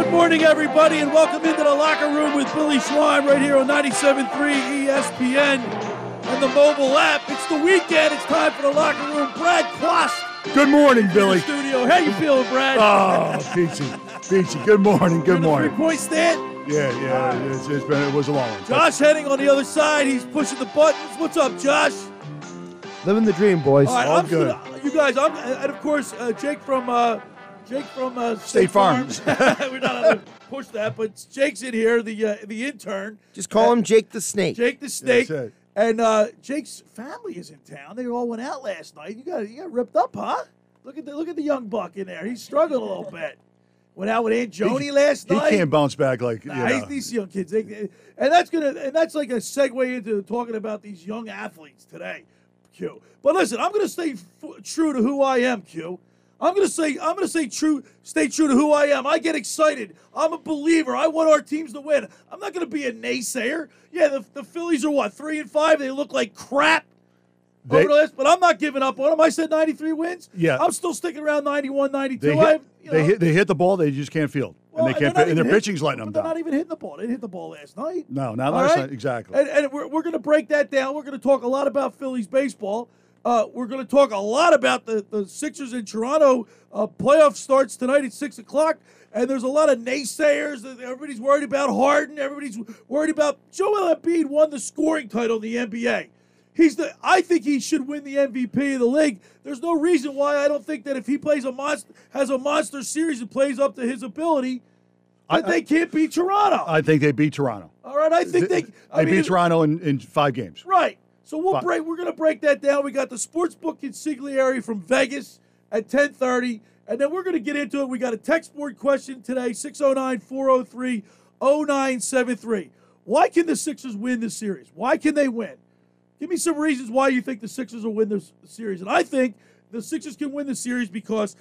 Good morning, everybody, and welcome into the locker room with Billy Schwein right here on 97.3 ESPN and the mobile app. It's the weekend. It's time for the locker room. Brad Quast Good morning, in the Billy. studio. How you feeling, Brad? Oh, Peachy. Peachy. Good morning. Good Three morning. point stand. Yeah, yeah. It's, it's been, it was a long one. Josh Henning on the other side. He's pushing the buttons. What's up, Josh? Living the dream, boys. All right, All I'm good. Gonna, you guys, I'm, and of course, uh, Jake from uh, Jake from uh, State, State Farms. We're not allowed to push that, but Jake's in here, the uh, the intern. Just call him Jake the Snake. Jake the Snake. That's it. And uh, Jake's family is in town. They all went out last night. You got you got ripped up, huh? Look at the look at the young buck in there. He's struggling a little bit. Went out with Aunt Joni last He night. He can't bounce back like, you know. these young kids, They- they- and that's gonna, and that's like a segue into talking about these young athletes today, Q. But listen, I'm gonna stay f- true to who I am, Q. I'm gonna say, I'm gonna say true, stay true to who I am. I get excited. I'm a believer. I want our teams to win. I'm not gonna be a naysayer. Yeah, the, the Phillies are what three and five. They look like crap. They- over the last, but I'm not giving up on them. I said 93 wins. Yeah. I'm still sticking around 91, 92. They I, hit, you they, hit, they hit the ball, they just can't field. well, and they can't and their hit- pitching's letting them They're down. not even hitting the ball. They didn't hit the ball last night. no, not All last right? night. Exactly. And, and we're, we're going to break that down. We're going to talk a lot about Phillies baseball. Uh, we're going to talk a lot about the, the Sixers in Toronto. Uh, playoff starts tonight at 6 o'clock. And there's a lot of naysayers. Everybody's worried about Harden. Everybody's worried about Joel Embiid won the scoring title in the NBA. He's the. I think he should win the MVP of the league. There's no reason why I don't think that if he plays a monster, has a monster series and plays up to his ability, I- they can't beat Toronto. I think they beat Toronto. All right, I think they. They I mean, beat Toronto in, in five games. Right. So we'll Fine. break. We're going to break that down. We got the sports book consigliere from Vegas at 10:30, and then we're going to get into it. We got a text board question today: 609-403-0973. Why can the Sixers win this series? Why can they win? Give me some reasons why you think the Sixers will win this series. And I think the Sixers can win the series because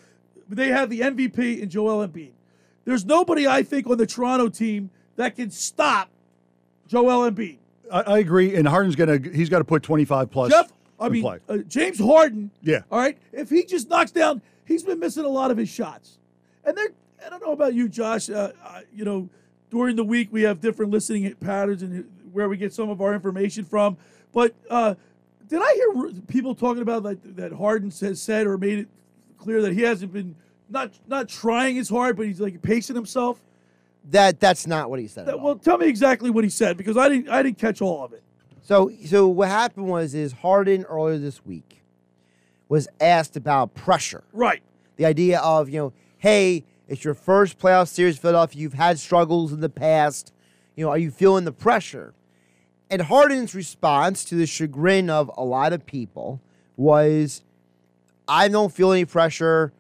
they have the MVP in Joel Embiid. There's nobody I think on the Toronto team that can stop Joel Embiid. I, I agree. And Harden's gonna he's got to put twenty five plus. Jeff, I mean, uh, James Harden. Yeah. All right. If he just knocks down, he's been missing a lot of his shots. And they're, I don't know about you, Josh. Uh, uh, you know, during the week we have different listening patterns and where we get some of our information from. But uh, did I hear people talking about like, that Harden has said or made it clear that he hasn't been not not trying as hard, but he's like pacing himself? That that's not what he said. at That, all. well, tell me exactly what he said because I didn't I didn't catch all of it. So so what happened was is Harden earlier this week was asked about pressure. Right. The idea of, you know, hey, it's your first playoff series, Philadelphia. You've had struggles in the past. You know, are you feeling the pressure? And Harden's response to the chagrin of a lot of people was, I don't feel any pressure.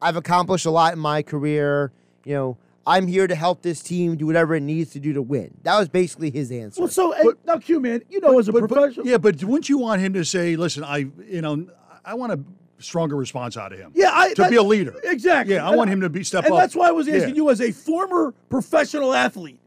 I've accomplished a lot in my career. You know, I'm here to help this team do whatever it needs to do to win. That was basically his answer. Well, so and now, Q man, you know, as a But- but- professional, yeah, but wouldn't you want him to say, "Listen, I, you know, I want a stronger response out of him." Yeah, I, to that- be a leader. Exactly. Yeah, I And want him to be step and up. that's why I was asking Yeah. you as a former professional athlete.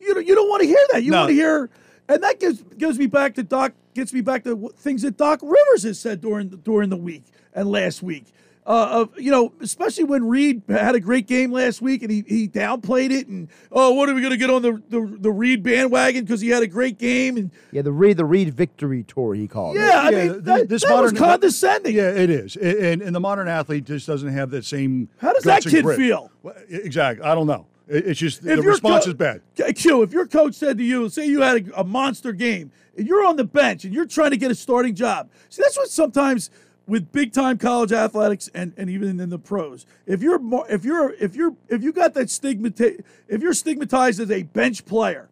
You don't, you don't want to hear that. You No. want to hear, and that gives gives me back to Doc. Gets me back to things that Doc Rivers has said during the, during the week and last week. Uh, of you know, especially when Reed had a great game last week and he, he downplayed it and oh, what are we going to get on the the, the Reed bandwagon because he had a great game and yeah, the Reed the Reed victory tour he called it. yeah, I Yeah, mean th- that, this that was condescending. Yeah, it is, A- and and the modern athlete just doesn't have that same. How does guts that kid feel? Well, exactly. I don't know. It- It's just the If your response co- is bad. Q- Q, if your coach said to you, say you had a, a monster game, and you're on the bench and you're trying to get a starting job. See, that's what sometimes with big time college athletics and, and even in the pros. If you're more, if you're if you're if you got that stigmata if you're stigmatized as a bench player,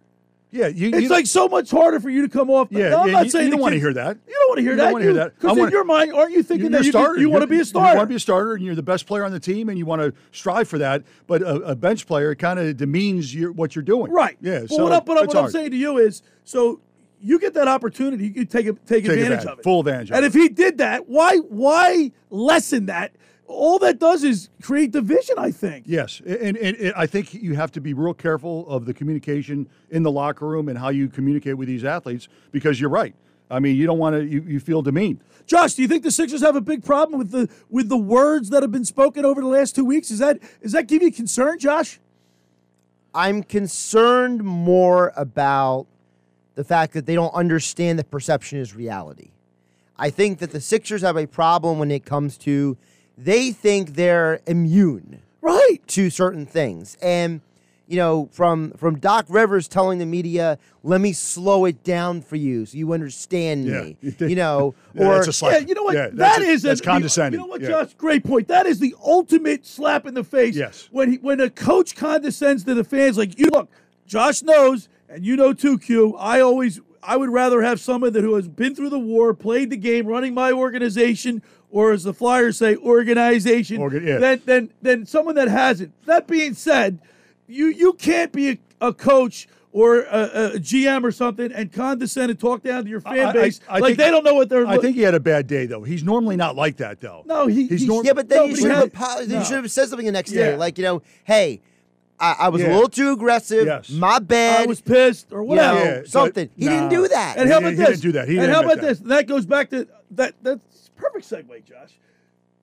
Yeah, you, It's you like so much harder for you to come off. Yeah, no, I'm yeah, not you- saying you don't wanna hear that. You don't want to hear You that. wanna hear that. Because in your mind, aren't you thinking that you, you want to be a starter? You want to be a starter, and you're the best player on the team, and you want to strive for that. But a, a bench player kind of demeans your, what you're doing. Right. Yeah. But so what, but what I'm saying to you is, so you get that opportunity, you take take, take advantage advantage, of it, full advantage of And it. if he did that, why why lessen that? All that does is create division. I think. Yes, and, and, and I think you have to be real careful of the communication in the locker room and how you communicate with these athletes because you're right. I mean, you don't want to. You, you feel demeaned. Josh, do you think the Sixers have a big problem with the with the words that have been spoken over the last two weeks? Is that is that give you concern, Josh? I'm concerned more about the fact that they don't understand that perception is reality. I think that the Sixers have a problem when it comes to they think they're immune Right. to certain things. And you know, from from Doc Rivers telling the media, "Let me slow it down for you so you understand me." Yeah. You know, Yeah, or that's a slap. Yeah, you know what? Yeah, that's a- is a- that's condescending. You know what, Yeah. Josh? Great point. That is the ultimate slap in the face. Yes. When he, when a coach condescends to the fans, like you look, Josh knows, and you know too, Q. I always, I would rather have someone that who has been through the war, played the game, running my organization, or as the Flyers say, organization, Organ- yeah. than than than someone that hasn't. That being said, you you can't be a, a coach. Or a, a GM or something, and condescend and talk down to your fan I- I- base I like think- they don't know what they're. I think he had a bad day though. He's normally not like that though. No, he- he's he's- norm- yeah, but then No, you but he should have had- apo- no. should have said something the next day, like you know, hey, I, I was Yeah. a little too aggressive. Yes. My bad. I was pissed or you whatever. know, Yeah, something. He didn't do that. And how He- about he this? didn't do that. He and didn't how about that. this? That goes back to that. That's perfect segue, Josh.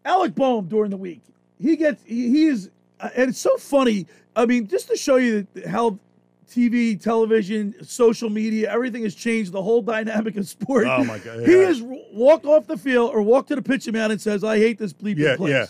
Alec Bohm during the week, he gets he, he is, uh, and it's so funny. I mean, just to show you that how TV, television, social media, everything has changed the whole dynamic of sport. Oh, my God, He yeah. has walked off the field or walked to the pitching mound and says, "I hate this bleeping Yeah, place." yeah.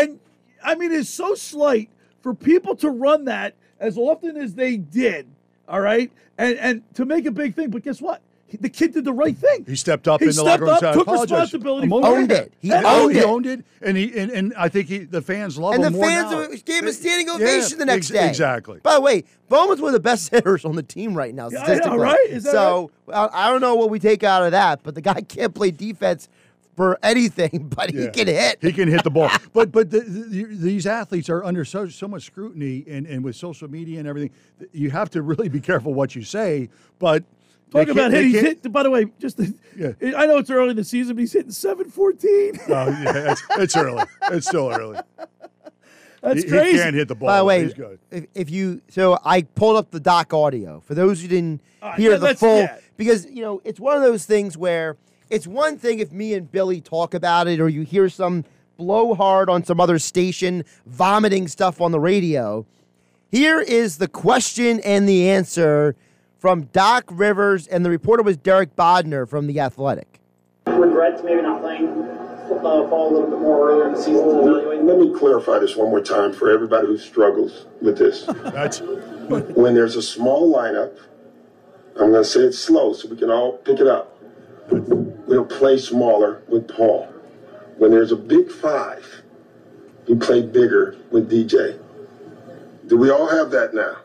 And I mean, it's so slight for people to run that as often as they did. All right, and and to make a big thing. But guess what? The kid did the right thing. He stepped up He in the locker stepped room. and up, took responsibility I'm for over Owned it. He And- owned he it. owned it, and he and, and I think he, the fans love and him And the fans now. gave him a standing Yeah, ovation the next ex- day. Exactly. By the way, Bowman's one of the best hitters on the team right now, Yeah, I know, right? Is that so I I don't know what we take out of that, but the guy can't play defense for anything, but he can hit. He can hit the ball. but but the, the, these athletes are under so, so much scrutiny, and, and with social media and everything, you have to really be careful what you say. But Talk about can't- hit. He's hit. By the way, just Yeah. I know it's early in the season, but he's hitting seven fourteen. Oh, yeah, it's, it's early. It's still early. That's he, crazy. he can't hit the ball. By the way, he's good. if, if you so I pulled up the doc audio for those who didn't right, hear let- the full yeah. because you know it's one of those things where it's one thing if me and Billy talk about it or you hear some blowhard on some other station vomiting stuff on the radio. Here is the question and the answer from Doc Rivers and the reporter was Derek Bodner from the Athletic. regrets maybe not playing Paul a little bit more earlier in the season to evaluate? Let me clarify this one more time for everybody who struggles with this. That's when there's a small lineup, I'm going to say it slow so we can all pick it up. We'll play smaller with Paul. When there's a big five, we play bigger with DJ. Do we all have that now?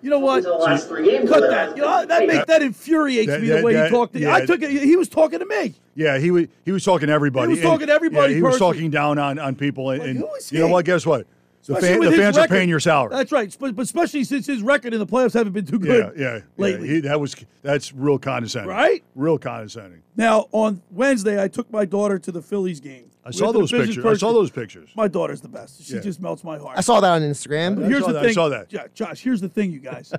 You know what? Until the last three games. Cut that. You know that make that infuriates That- me the way that- he talked. To, yeah. I took it. He was talking to me. yeah. He was he was talking to everybody. He was and- talking to everybody Yeah, he was talking down on, on people, and, Like, and who is you know what? Guess what? The, fan, with the his fans record. are paying your salary. That's right. Sp- But especially since his record in the playoffs haven't been too yeah, good yeah, yeah. lately. He, that was that's real condescending. Right? Real condescending. now on Wednesday, I took my daughter to the Phillies game. I saw went to the those Vision pictures. I saw those pictures. My daughter's the best. She Yeah. just melts my heart. I saw that on Instagram. But I here's saw the that. I thing, saw that. Jo- Josh. Here's the thing, you guys.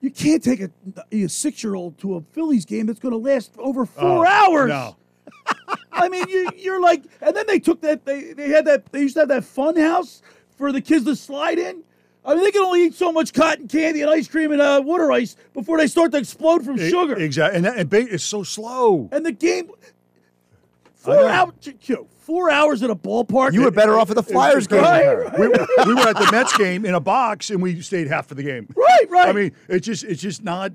you can't take a, a six year old to a Phillies game that's going to last over oh, four Oh, hours. No. I mean, you you're like, and then they took that. They they had that. They used to have that fun house for the kids to slide in. I mean, they can only eat so much cotton candy and ice cream and uh, water ice before they start to explode from sugar. Exactly. And that and ba- it's so slow. And the game, four hours, four hours at a ballpark. You were better off at the Flyers game. Right, right. we, were- we were at the Mets game in a box, and we stayed half of the game. Right, right. I mean, it's just it's just not.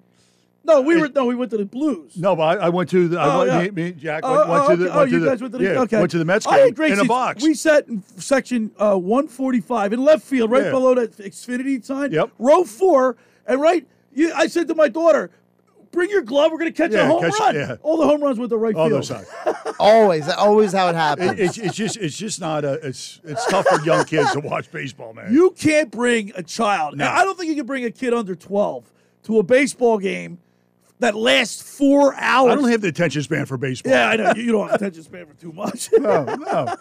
No, we were no, we went to the Blues. No, but I, I went to the. I Oh, went, yeah. me, me, Jack Oh, went, went oh, to the. okay. Oh, went to you the, guys went to the yeah, okay. went to the Mets I had game great in a box. We sat in section uh, 145 in left field, right Yeah. below that Xfinity sign. Yep. Row four, and right You, I said to my daughter, "Bring your glove. We're going to catch Yeah, a home catch- run." yeah. All the home runs with the right Other field. side. Always, always how it happens. It, it's, it's just it's just not a it's it's tough for young kids to watch baseball, man. You can't bring a child. No. I don't think you can bring a kid under 12 to a baseball game that lasts four hours. I don't have the attention span for baseball. yeah, I know. You, you don't have attention span for too much. No, no.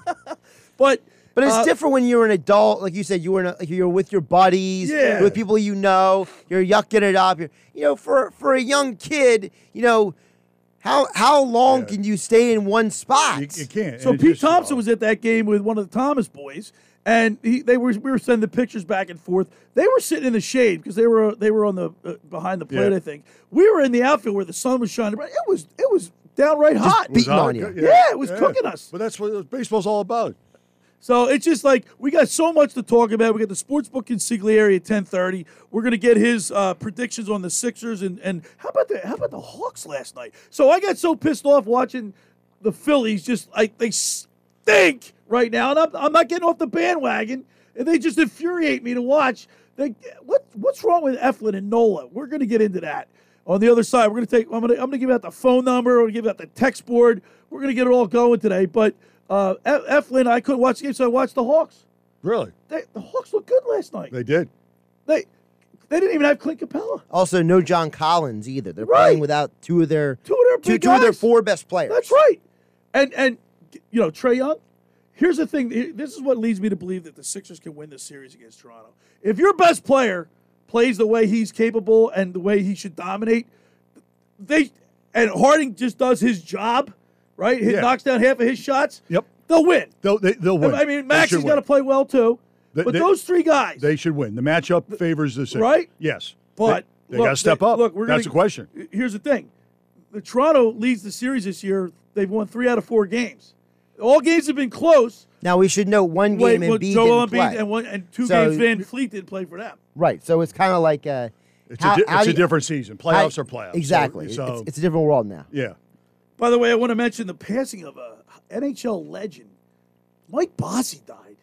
but But it's uh, different when you're an adult, like you said, you were in a, like you're with your buddies, Yeah. with people you know, you're yucking it up. You're, you know, for for a young kid, you know, how how long Yeah. can you stay in one spot? You, you can't. So And Pete Thompson was at that game with one of the Thomas boys, and he, they were we were sending the pictures back and forth. They were sitting in the shade because they were they were on the uh, behind the plate. Yeah. I think we were in the outfield where the sun was shining. bright. It was it was downright hot. beating hot. on you. Yeah, it was cooking us. But that's what baseball's all about. So it's just like we got so much to talk about. We got the sports book consigliere at ten thirty. We're gonna get his uh, predictions on the Sixers and and how about the how about the Hawks last night? So I got so pissed off watching the Phillies. Just like they stink right now, and I'm, I'm not getting off the bandwagon. And they just infuriate me to watch. They what what's wrong with Eflin and Nola? We're gonna get into that. On the other side, we're gonna take. I'm gonna I'm gonna give out the phone number. I'm gonna give out the text board. We're gonna get it all going today. But uh, Eflin, I couldn't watch the game, so I watched the Hawks. Really, They, the Hawks looked good last night. they did. They they didn't even have Clint Capela. Also, no John Collins either. They're Right. playing without two of their Two of their two, two of their four best players. That's right. And and you know Trae Young. Here's the thing. This is what leads me to believe that the Sixers can win this series against Toronto. If your best player plays the way he's capable and the way he should dominate, they and Harden just does his job, right? He Yeah. knocks down half of his shots. Yep. They'll win. They'll they, they'll win. I mean, They Max has got to play well too. They- but they- those three guys, They should win. The matchup favors the Sixers. Right? Yes. But they, they got to step they- up. Look, we're That's gonna, the question. Here's the thing: the Toronto leads the series this year. They've won three out of four games. All games have been close. Now we should know one game Wait, Embiid Joel didn't Embiid play. and one and two So- games VanVleet didn't play for them. right, so it's kind of like uh, It's, how- a, di- how it's do a you- different season. how- Playoffs are playoffs. So- Exactly. So, it's, it's a different world now. yeah. By the way, I want to mention the passing of a NHL legend. Mike Bossy died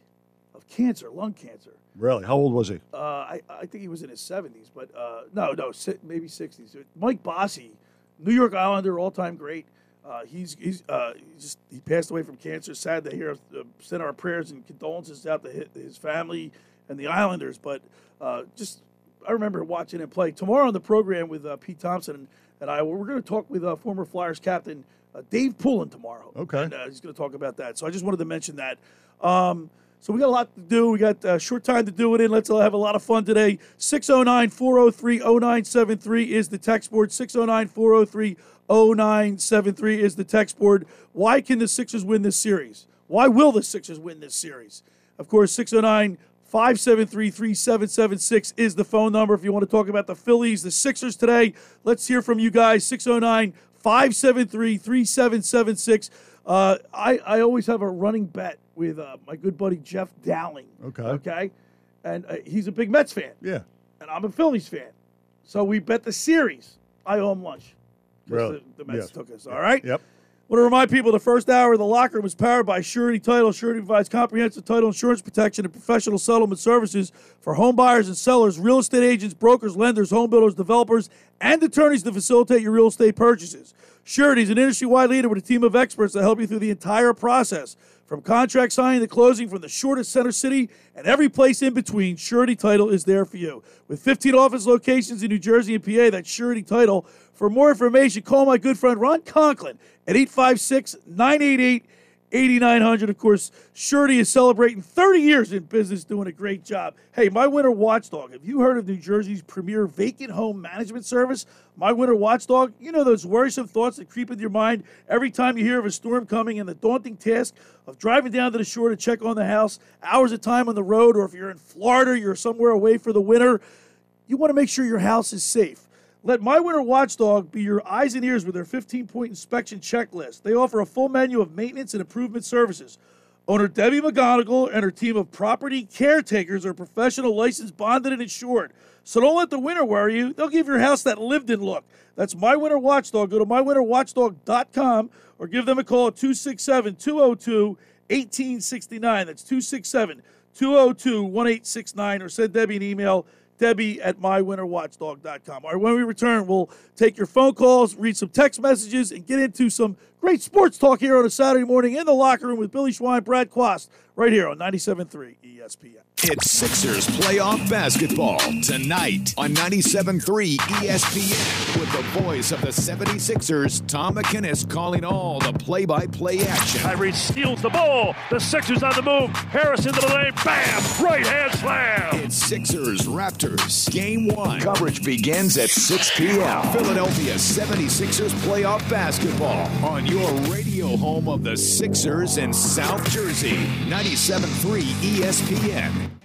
of cancer, lung cancer. Really? How old was he? Uh, I, I think he was in his 70s, but uh, no, no, si- maybe 60s. Mike Bossy, New York Islander, all-time great. Uh, he's he's uh, he just he passed away from cancer. Sad to hear. Uh, send our prayers and condolences out to his, family and the Islanders. But uh, just I remember watching him play. Tomorrow on the program with uh, Pete Thompson and, and I, we're going to talk with uh, former Flyers captain uh, Dave Poulin tomorrow. Okay. And, uh, he's going to talk about that. So I just wanted to mention that. Um, so we got a lot to do. We got a short time to do it in. Let's uh, have a lot of fun today. 609 403 0973 is the text board. 609 403 0973 is the text board. Why can the Sixers win this series? Why will the Sixers win this series? Of course, 609 573 3776 is the phone number if you want to talk about the Phillies, the Sixers today. Let's hear from you guys. 609 573 3776. Uh, I, I always have a running bet with uh, my good buddy Jeff Dowling. Okay. Okay. And uh, he's a big Mets fan, Yeah. and I'm a Phillies fan. So we bet the series. I owe him lunch. Really? The, the Mets Yes. took us. All right. Yep. Want to remind people the first hour of the locker room is powered by Surety Title. Surety provides comprehensive title insurance protection and professional settlement services for home buyers and sellers, real estate agents, brokers, lenders, home builders, developers, and attorneys to facilitate your real estate purchases. Surety is an industry wide leader with a team of experts that help you through the entire process. From contract signing to closing, from the shortest center city and every place in between, Surety Title is there for you. With 15 office locations in New Jersey and PA, that's Surety Title. For more information, call my good friend Ron Conklin at 856 988 8900. Of course, Surety is celebrating 30 years in business, doing a great job. Hey, My Winter Watchdog, have you heard of New Jersey's premier vacant home management service? My Winter Watchdog, you know those worrisome thoughts that creep into your mind every time you hear of a storm coming and the daunting task of driving down to the shore to check on the house, hours of time on the road, or if you're in Florida, you're somewhere away for the winter. You want to make sure your house is safe. Let My Winter Watchdog be your eyes and ears with their 15 point inspection checklist. They offer a full menu of maintenance and improvement services. Owner Debbie McGonigal and her team of property caretakers are professional, licensed, bonded, and insured. So don't let the winter worry you. They'll give your house that lived in look. That's My Winter Watchdog. Go to mywinterwatchdog.com or give them a call at 267 202 1869. That's 267 202 1869 or send Debbie an email Debbie at mywinterwatchdog.com. All right, when we return, we'll take your phone calls, read some text messages, and get into some great sports talk here on a Saturday morning in the locker room with Billy Schwein, Brad Quast, right here on 97.3 ESPN. It's Sixers playoff basketball tonight on 97.3 ESPN with the voice of the 76ers, Tom McGinnis, calling all the play-by-play action. Kyrie steals the ball. The Sixers on the move. Harris into the lane. Bam! Right hand slam. It's Sixers Raptors Game 1. Coverage begins at 6 p.m. Philadelphia 76ers playoff basketball on your radio home of the Sixers in South Jersey. 97.3 ESPN.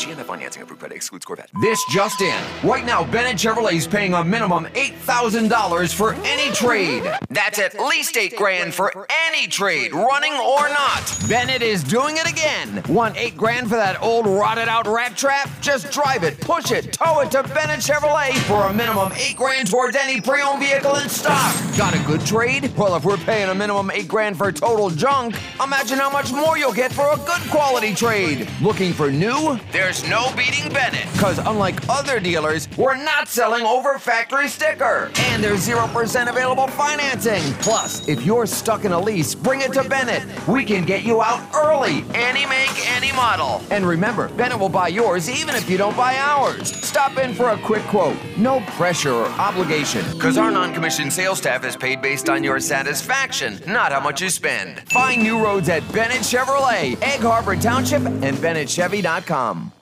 GNF financing approved credit excludes Corvette. This just in. Right now, Bennett Chevrolet is paying a minimum $8,000 for any trade. That's at least eight grand for any trade, running or not. Bennett is doing it again. Want eight grand for that old rotted out rat trap? Just drive it, push it, tow it to Bennett Chevrolet for a minimum eight grand towards any pre-owned vehicle in stock. Got a good trade? Well, if we're paying a minimum eight grand for total junk, imagine how much more you'll get for a good quality trade. Looking for new? There's no beating Bennett. Because unlike other dealers, we're not selling over factory sticker. And there's 0% available financing. Plus, if you're stuck in a lease, bring it to Bennett. We can get you out early. Any make, any model. And remember, Bennett will buy yours even if you don't buy ours. Stop in for a quick quote. No pressure or obligation. Because our non commissioned sales staff is paid based on your satisfaction, not how much you spend. Find new roads at Bennett Chevrolet, Egg Harbor Township, and BennettChevy.com.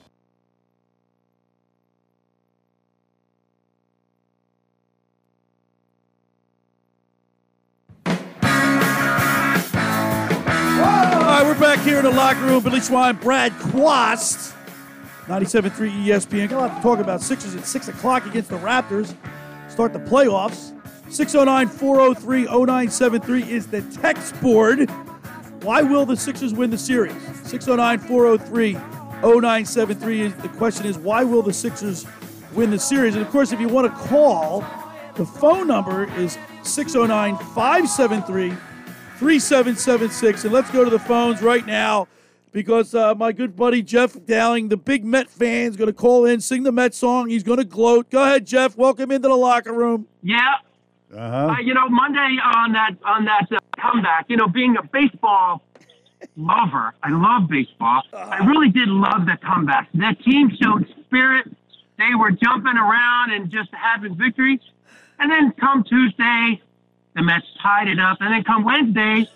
back here in the locker room. Billy Schwein, Brad Quast, 97.3 ESPN. Got a lot to talk about. Sixers at 6 o'clock against the Raptors. Start the playoffs. 609-403-0973 is the text board. Why will the Sixers win the series? 609-403-0973 is the question is why will the Sixers win the series? And of course, if you want to call, the phone number is 609 573 3776. And let's go to the phones right now because uh, my good buddy Jeff Dowling, the big Met fan, is going to call in, sing the Met song. He's going to gloat. Go ahead, Jeff. Welcome into the locker room. Yeah. Uh-huh. Uh, you know, Monday on that on that uh, comeback, you know, being a baseball lover, I love baseball. I really did love the comeback. That team showed spirit. They were jumping around and just having victories. And then come Tuesday, the Mets tied it up, and then come Wednesday,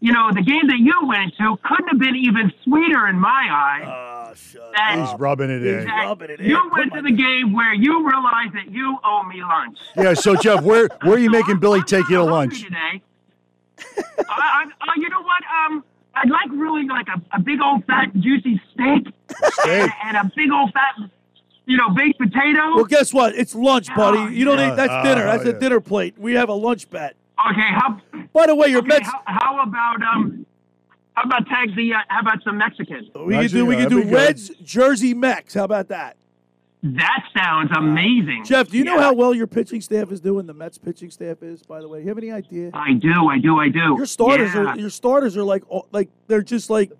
you know, the game that you went to couldn't have been even sweeter in my eye. that- He's rubbing it in. that you went to the game where you realized that you owe me lunch. Yeah. So Jeff, where where are you making Billy take you to lunch? today. I, I, uh, you know what? Um, I'd like really like a, a big old fat juicy steak, Steak. and a big old fat, you know, baked potato. Well, guess what? It's lunch, buddy. You don't yeah. eat. That's Uh, dinner. That's yeah. a dinner plate. We have a lunch bet. Okay, how? By the way, your okay, Mets. How, how about um? How about tag the? Uh, how about some Mexican? We can do. We can do Reds Jersey Mex. How about that? That sounds amazing. Jeff, do you know how well your pitching staff is doing? The Mets pitching staff is, by the way. You have any idea? I do, I do, I do. Your starters Yeah. are your starters are like like they're just like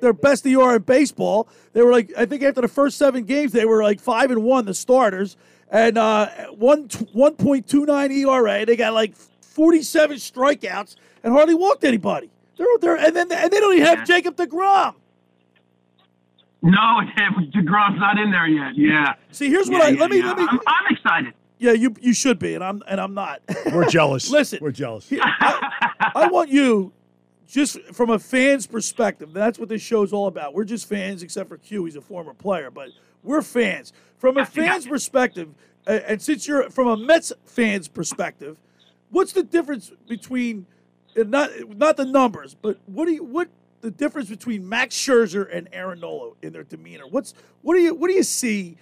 they're best ER in baseball. They were like I think after the first seven games they were like five and one the starters and uh, one one point two nine ERA. They got like forty seven strikeouts and hardly walked anybody. They're they're and then and they don't even have Jacob deGrom. No, deGrom's not in there yet. Yeah. See, here's what Yeah, I yeah, let me yeah. let me. I'm, I'm excited. Yeah, you you should be, and I'm and I'm not. We're jealous. Listen, we're jealous. I, I want you, just from a fan's perspective. That's what this show's all about. We're just fans, except for Q. He's a former player, but we're fans. From a fan's perspective, and since you're from a Mets fan's perspective, what's the difference between not not the numbers, but what do you what the difference between Max Scherzer and Aaron Nola in their demeanor? What's what do you what do you see?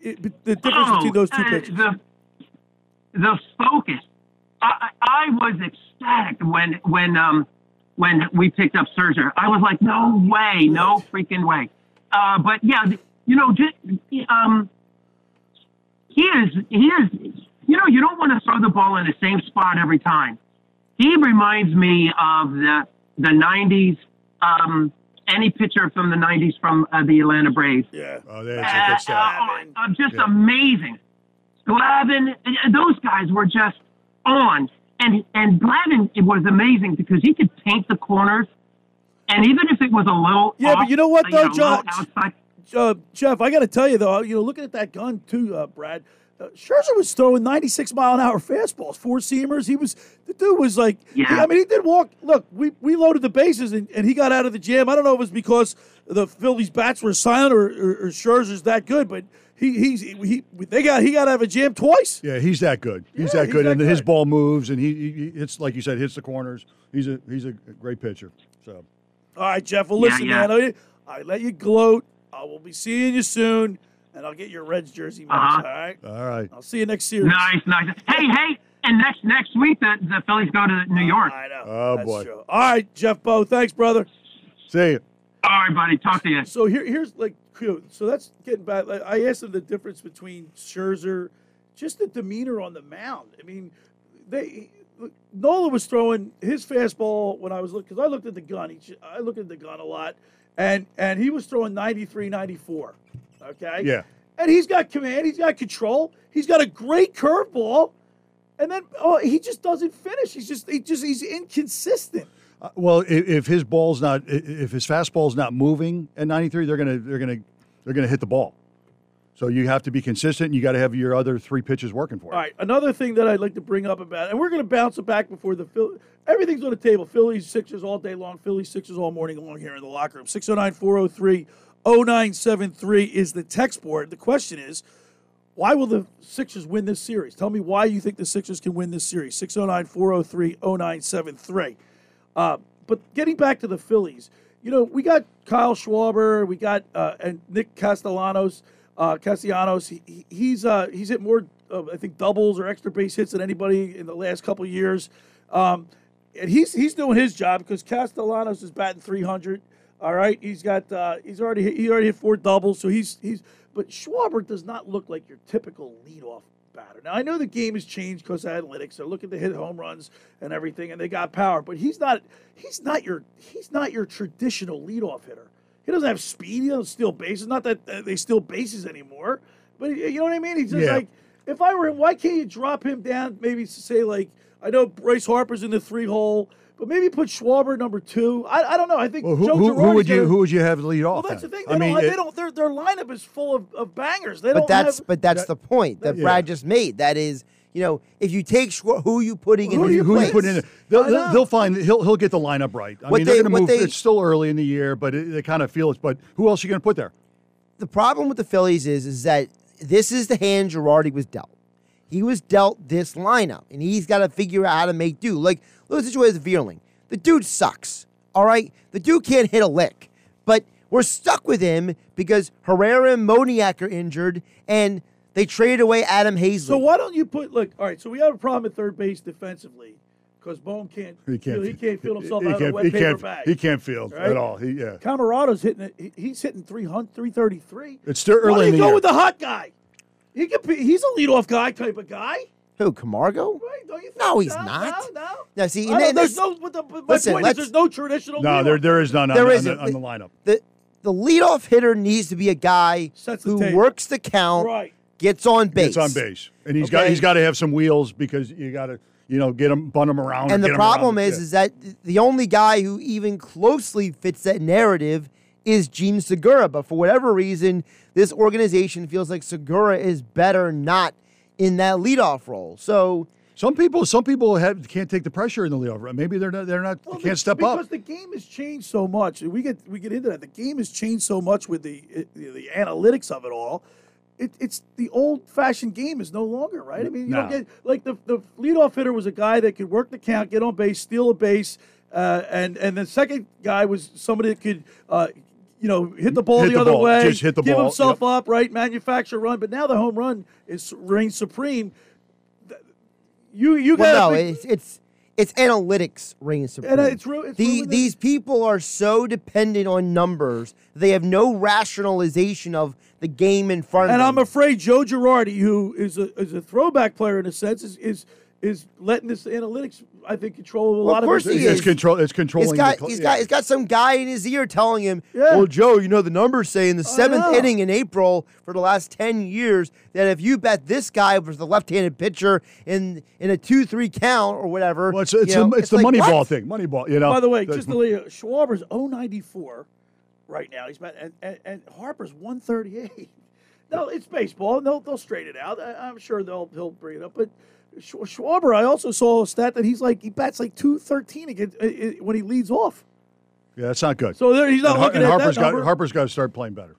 It, the difference Oh, between those two uh, pitchers. The, the focus. I, I I was ecstatic when when um when we picked up Scherzer. I was like, no way, no freaking way. Uh, but yeah, you know, just um, he is he is. You know, you don't want to throw the ball in the same spot every time. He reminds me of the the '90s. Um, any pitcher from the '90s from uh, the Atlanta Braves. Yeah. Oh, that's a good stuff. Uh, uh, just amazing. Glavine, uh, those guys were just on. And and Glavine it was amazing because he could paint the corners, and even if it was a little Yeah, but you know what though, know, John? outside, uh, Jeff, I got to tell you though, you know, looking at that gun too, uh, Brad. Uh, Scherzer was throwing 96 mile an hour fastballs, four seamers. He was the dude was like, Yeah. I mean, he did walk. Look, we, we loaded the bases and, and he got out of the jam. I don't know if it was because the Phillies bats were silent or, or, or Scherzer's that good, but he he's he they got he got out of a jam twice. Yeah, he's that good. He's Yeah, that he's good, that and his ball moves, and he, he he hits like you said, hits the corners. He's a he's a great pitcher. So All right, Jeff. Well, Yeah, listen, yeah. man. I, I let you gloat. I will be seeing you soon, and I'll get your Reds jersey, man. Uh-huh. All right. all right, I'll see you next series. nice, nice. Hey, hey, and next next week the, the Phillies go to New York. I know. oh That's boy, true. All right, Jeff Bo. Thanks, brother. see you. All right, buddy. Talk to you. So here, here's like, so that's getting back. Like, I asked him the difference between Scherzer, just the demeanor on the mound. I mean, they Nola was throwing his fastball when I was looking because I looked at the gun. He, I looked at the gun a lot, and and he was throwing 93, 94. Okay. Yeah. And he's got command. He's got control. He's got a great curveball, and then oh, he just doesn't finish. He's just he just he's inconsistent. Uh, well, if, if his ball's not, if his fastball's not moving at 93, they're gonna they're gonna they're gonna hit the ball. So you have to be consistent. and You got to have your other three pitches working for you. All right, another thing that I'd like to bring up about, and we're going to bounce it back before the Phil. Everything's on the table. Phillies, Sixers all day long. Phillies, Sixers all morning long here in the locker room. 609 403 0973 is the text board. The question is, why will the Sixers win this series? Tell me why you think the Sixers can win this series. 609 403 0973. Uh, but getting back to the Phillies, you know, we got Kyle Schwarber, we got uh, and Nick Castellanos, uh, Castellanos. He, he- he's uh, he's hit more, uh, I think, doubles or extra base hits than anybody in the last couple years. Um, and he's he's doing his job because Castellanos is batting 300. All right, he's got uh, he's already hit, he already hit four doubles, so he's he's. But Schwarber does not look like your typical leadoff batter. Now I know the game has changed because of analytics. They're looking to hit home runs and everything, and they got power. But he's not he's not your he's not your traditional leadoff hitter. He doesn't have speed. He doesn't steal bases. Not that uh, they steal bases anymore, but you know what I mean. He's just Yeah. like if I were him, why can't you drop him down? Maybe say like I know Bryce Harper's in the three hole, but maybe put Schwarber number two. I, I don't know. I think Well, who, Joe who, who would you gonna- who would you have lead off? Well, that's the thing. They I mean, don't. it- they don't. Their their lineup is full of, of bangers. They but don't that's have. but that's the point that yeah. Brad just made. That is, you know, if you take Schwar- who are you putting in Who his you, who you put in? They'll, they'll, they'll find he'll he'll get the lineup right. I What mean, they- they're going to move. they- it's still early in the year, but it, they kind of feel it. But who else are you going to put there? the problem with the Phillies is is that this is the hand Girardi was dealt. He was dealt this lineup, and he's got to figure out how to make do. Like look at the situation with Vierling. The dude sucks. All right, the dude can't hit a lick, but we're stuck with him because Herrera and Moniak are injured, and they traded away Adam Haseley. So why don't you put look? All right, so we have a problem at third base defensively because Bone can't. He can't. Feel, he can't feel himself he out of a can't, wet he paper can't, bag. He can't feel Right? at all. He, yeah. Camarado's hitting it. He's hitting 300, 333. It's still Why early don't in you the go year. with the hot guy? He could be. He's a leadoff guy type of guy. Who Camargo? Right? Don't you think No, he's so? not. No, no. Now, see, I and don't- there's no. But the, but my Listen, point is, there's no traditional. No, leadoff. there there is none on, There on, isn't. the, on the lineup. the the leadoff hitter needs to be a guy the who table. works the count, Right. gets on base. It's on base, and he's got he's got to have some wheels because you got to you know get him bunt him around. And the get him around problem is, yeah. is that the only guy who even closely fits that narrative is Jean Segura. But for whatever reason, this organization feels like Segura is better not in that leadoff role. So some people some people have can't take the pressure in the leadoff. run. Maybe they're not they're not they can't step because up. Because the game has changed so much. We get we get into that. The game has changed so much with the the, the analytics of it all. It, it's the old fashioned game is no longer right. I mean, you don't get like the the leadoff hitter was a guy that could work the count, get on base, steal a base, uh, and and the second guy was somebody that could. Uh, you know, hit the ball Hit the, the other ball, way, just hit the give ball, himself yep. up, right? Manufacture a run, but now the home run is reigns supreme. Th- You you well, got no, it's it's it's analytics reigns supreme. And, it's ru- it's The- these people are so dependent on numbers; they have no rationalization of the game in front And of them. And I'm afraid Joe Girardi, who is a is a throwback player in a sense, is is, is letting this analytics, I think, control a Well, lot of of course his he is. It's control. It's controlling. He's got, the, cl- he's yeah. got, he's got some guy in his ear telling him, Yeah. "Well, Joe, you know the numbers say in the seventh know. inning in April for the last ten years that if you bet this guy was the left-handed pitcher in in a two-three count or whatever, Well, it's it's, you know, the, it's, the like, money what? ball thing. Money ball. You know. By the way, The- just to let you, Schwarber's 094 right now. He's about, and, and, and Harper's 138. No, it's baseball. They'll they'll straighten it out. I, I'm sure they'll he'll bring it up. But Sch- Schwarber, I also saw a stat that he's like he bats like 213 against uh, uh, when he leads off. yeah, that's not good. So there, he's not and, looking and at Harper's that got. Harper's got to start playing better.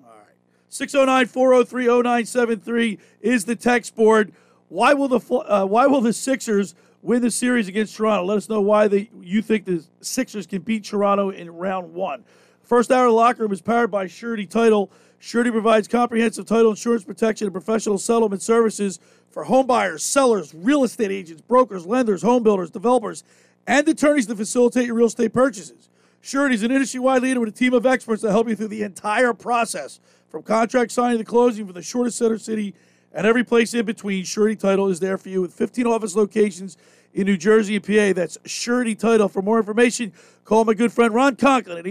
609 403 0973 is the text board. Why will the uh, why will the Sixers win the series against Toronto? Let us know why the, you think the Sixers can beat Toronto in round one. First hour of the locker room is powered by Surety Title. Surety provides comprehensive title insurance protection and professional settlement services for home buyers, sellers, real estate agents, brokers, lenders, home builders, developers, and attorneys to facilitate your real estate purchases. Surety is an industry-wide leader with a team of experts that help you through the entire process, from contract signing to closing, from the shortest center city and every place in between. Surety Title is there for you with 15 office locations in New Jersey and PA. That's Surety Title. For more information, call my good friend Ron Conklin at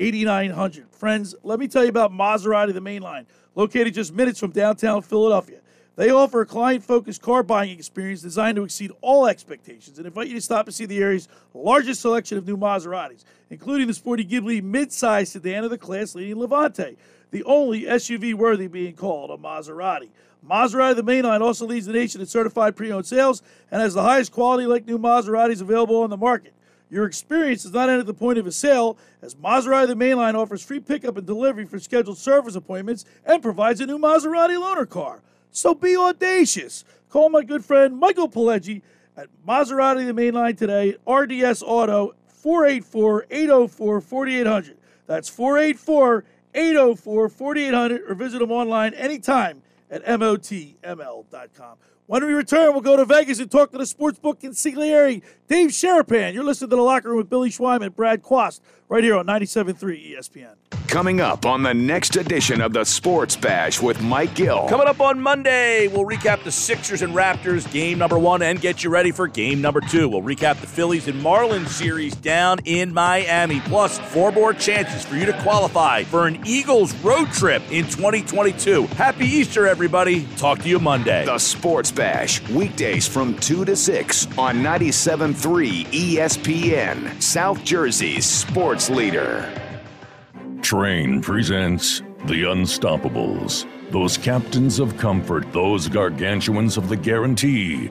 856-988-8900. Friends, let me tell you about Maserati, the main line, located just minutes from downtown Philadelphia. They offer a client focused car buying experience designed to exceed all expectations and invite you to stop and see the area's largest selection of new Maseratis, including the sporty Ghibli mid-size sedan of the class leading Levante, the only SUV worthy being called a Maserati. Maserati, the mainline, also leads the nation in certified pre owned sales and has the highest quality like new Maseratis available on the market. Your experience does not end at the point of a sale, as Maserati the Mainline offers free pickup and delivery for scheduled service appointments and provides a new Maserati loaner car. So be audacious. Call my good friend Michael Pileggi at Maserati the Mainline today, RDS Auto, 484 804 4800. That's 484 804 4800, or visit them online anytime at MOTML.com. When we return, we'll go to Vegas and talk to the sportsbook consigliere, Dave Sharapan. You're listening to The Locker Room with Billy Schwein Schweiman, Brad Quast, right here on 97.3 ESPN. Coming up on the next edition of the Sports Bash with Mike Gill. Coming up on Monday, we'll recap the Sixers and Raptors game number one and get you ready for game number two. We'll recap the Phillies and Marlins series down in Miami, plus four more chances for you to qualify for an Eagles road trip in 2022. Happy Easter, everybody. Talk to you Monday. The Sports Bash, weekdays from 2 to 6 on 97.3 ESPN, South Jersey's sports leader. Trane presents The Unstoppables. those captains of comfort, those gargantuans of the guarantee,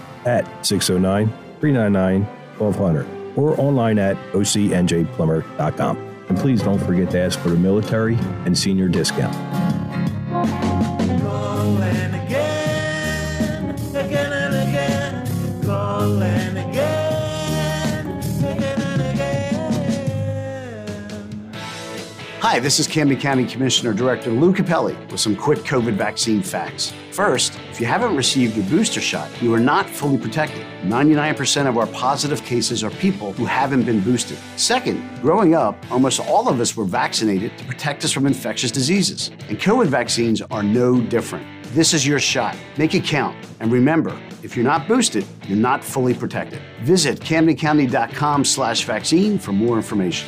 at 609 399 1200 or online at ocnjplumber.com. And please don't forget to ask for the military and senior discount. Hi, this is Camden County Commissioner Director Lou Cappelli with some quick COVID vaccine facts. First, if you haven't received your booster shot, you are not fully protected. 99% of our positive cases are people who haven't been boosted. Second, growing up, almost all of us were vaccinated to protect us from infectious diseases, and COVID vaccines are no different. This is your shot. Make it count. And remember, if you're not boosted, you're not fully protected. Visit CamdenCounty.com slash vaccine for more information.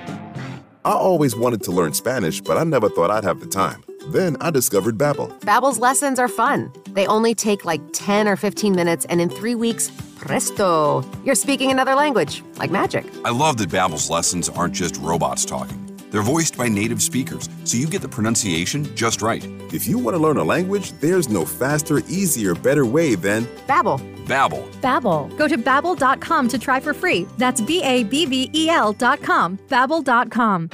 I always wanted to learn Spanish, but I never thought I'd have the time. Then I discovered Babbel. Babbel's lessons are fun. They only take like 10 or 15 minutes, and in three weeks, presto, you're speaking another language, like magic. I love that Babbel's lessons aren't just robots talking. They're voiced by native speakers, so you get the pronunciation just right. If you want to learn a language, there's no faster, easier, better way than Babbel. Babbel. Babbel. Go to babbel.com to try for free. That's B A B B E L dot com. Babbel.com.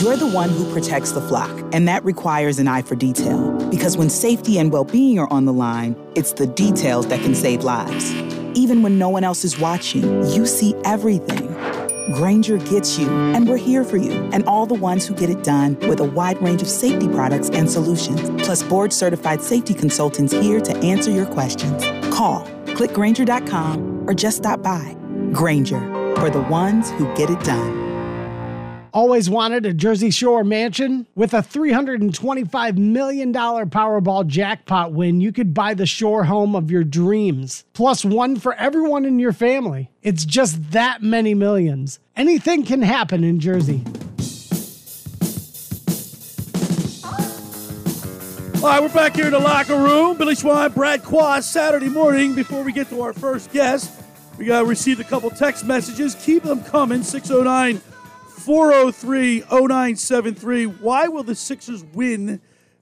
You're the one who protects the flock, and that requires an eye for detail. Because when safety and well being are on the line, it's the details that can save lives. Even when no one else is watching, you see everything. Grainger gets you, and we're here for you, and all the ones who get it done with a wide range of safety products and solutions, plus board certified safety consultants here to answer your questions. Call, click clickgranger.com, or just stop by. Grainger, for the ones who get it done. Always wanted a Jersey Shore mansion? With a $325 million Powerball jackpot win, you could buy the shore home of your dreams. Plus one for everyone in your family. It's just that many millions. Anything can happen in Jersey. All right, we're back here in the locker room. Billy Schweim, Brad Quast, Saturday morning. Before we get to our first guest, we got received a couple text messages. Keep them coming. 609 403 0973. Why will the Sixers win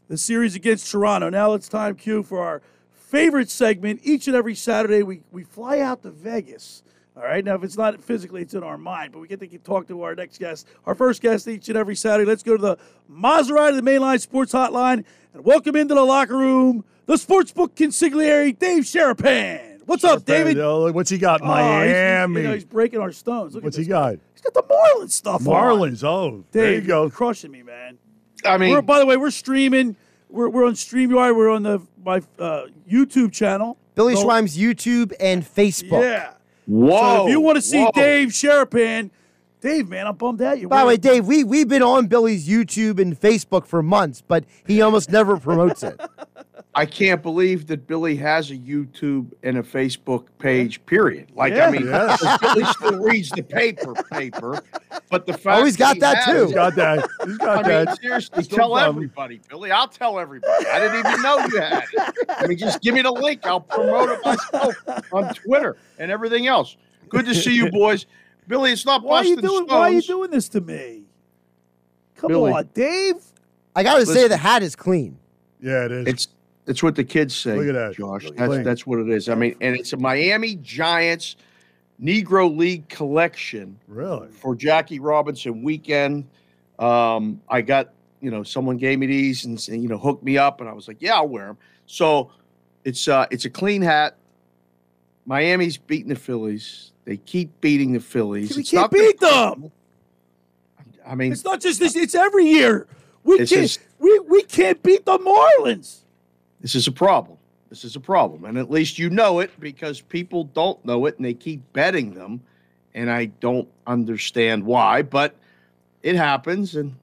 the series against Toronto? Now it's time, Q, for our favorite segment. Each and every Saturday, we, we fly out to Vegas. All right. Now, if it's not physically, it's in our mind, but we get to talk to our next guest, our first guest each and every Saturday. Let's go to the Maserati, the Mainline Sports Hotline, and welcome into the locker room the sportsbook consigliere, Dave Sharapan. What's up, David? Oh, what's he got? Oh, he's- he's- Miami. you know, he's breaking our stones. Look what's at he this got? He's got the Marlins stuff on. Marlins. Oh, there you Dave, go. you're crushing me, man. I mean- we're, by the way, we're streaming. We're, we're on StreamYard. We're on the my uh, YouTube channel. Billy So- Schweim's YouTube and Facebook. Yeah. Whoa. So if you want to see Dave Sharapan, Dave, man, I'm bummed out. You By the way, Dave, we we've been on Billy's YouTube and Facebook for months, but he almost never promotes it. I can't believe that Billy has a YouTube and a Facebook page. Period. Like Yeah. I mean, Yeah. Billy still reads the paper, paper. But the fact Oh, he's got he that has too. He's got that. He's got I mean, that. seriously, Still tell fun. everybody, Billy. I'll tell everybody. I didn't even know you had it. I mean, just give me the link. I'll promote it myself on Twitter and everything else. Good to see you, boys. Billy, it's not Why are you doing? stones. Why are you doing this to me? Come Billy. on, Dave. I gotta say the hat is clean. Yeah, it is. It's it's what the kids say. Look at that. Josh. That's that. that's what it is. I mean, and it's a Miami Giants Negro League collection. Really? For Jackie Robinson weekend. Um, I got you know, someone gave me these and, and, you know, hooked me up, and I was like, yeah, I'll wear them. So it's uh, it's a clean hat. Miami's beating the Phillies. They keep beating the Phillies. We It's can't beat them. I mean, It's not just this; it's every year. We can't. is- we we can't beat the Marlins. This is a problem. This is a problem. And at least you know it because people don't know it and they keep betting them. And I don't understand why, but it happens. And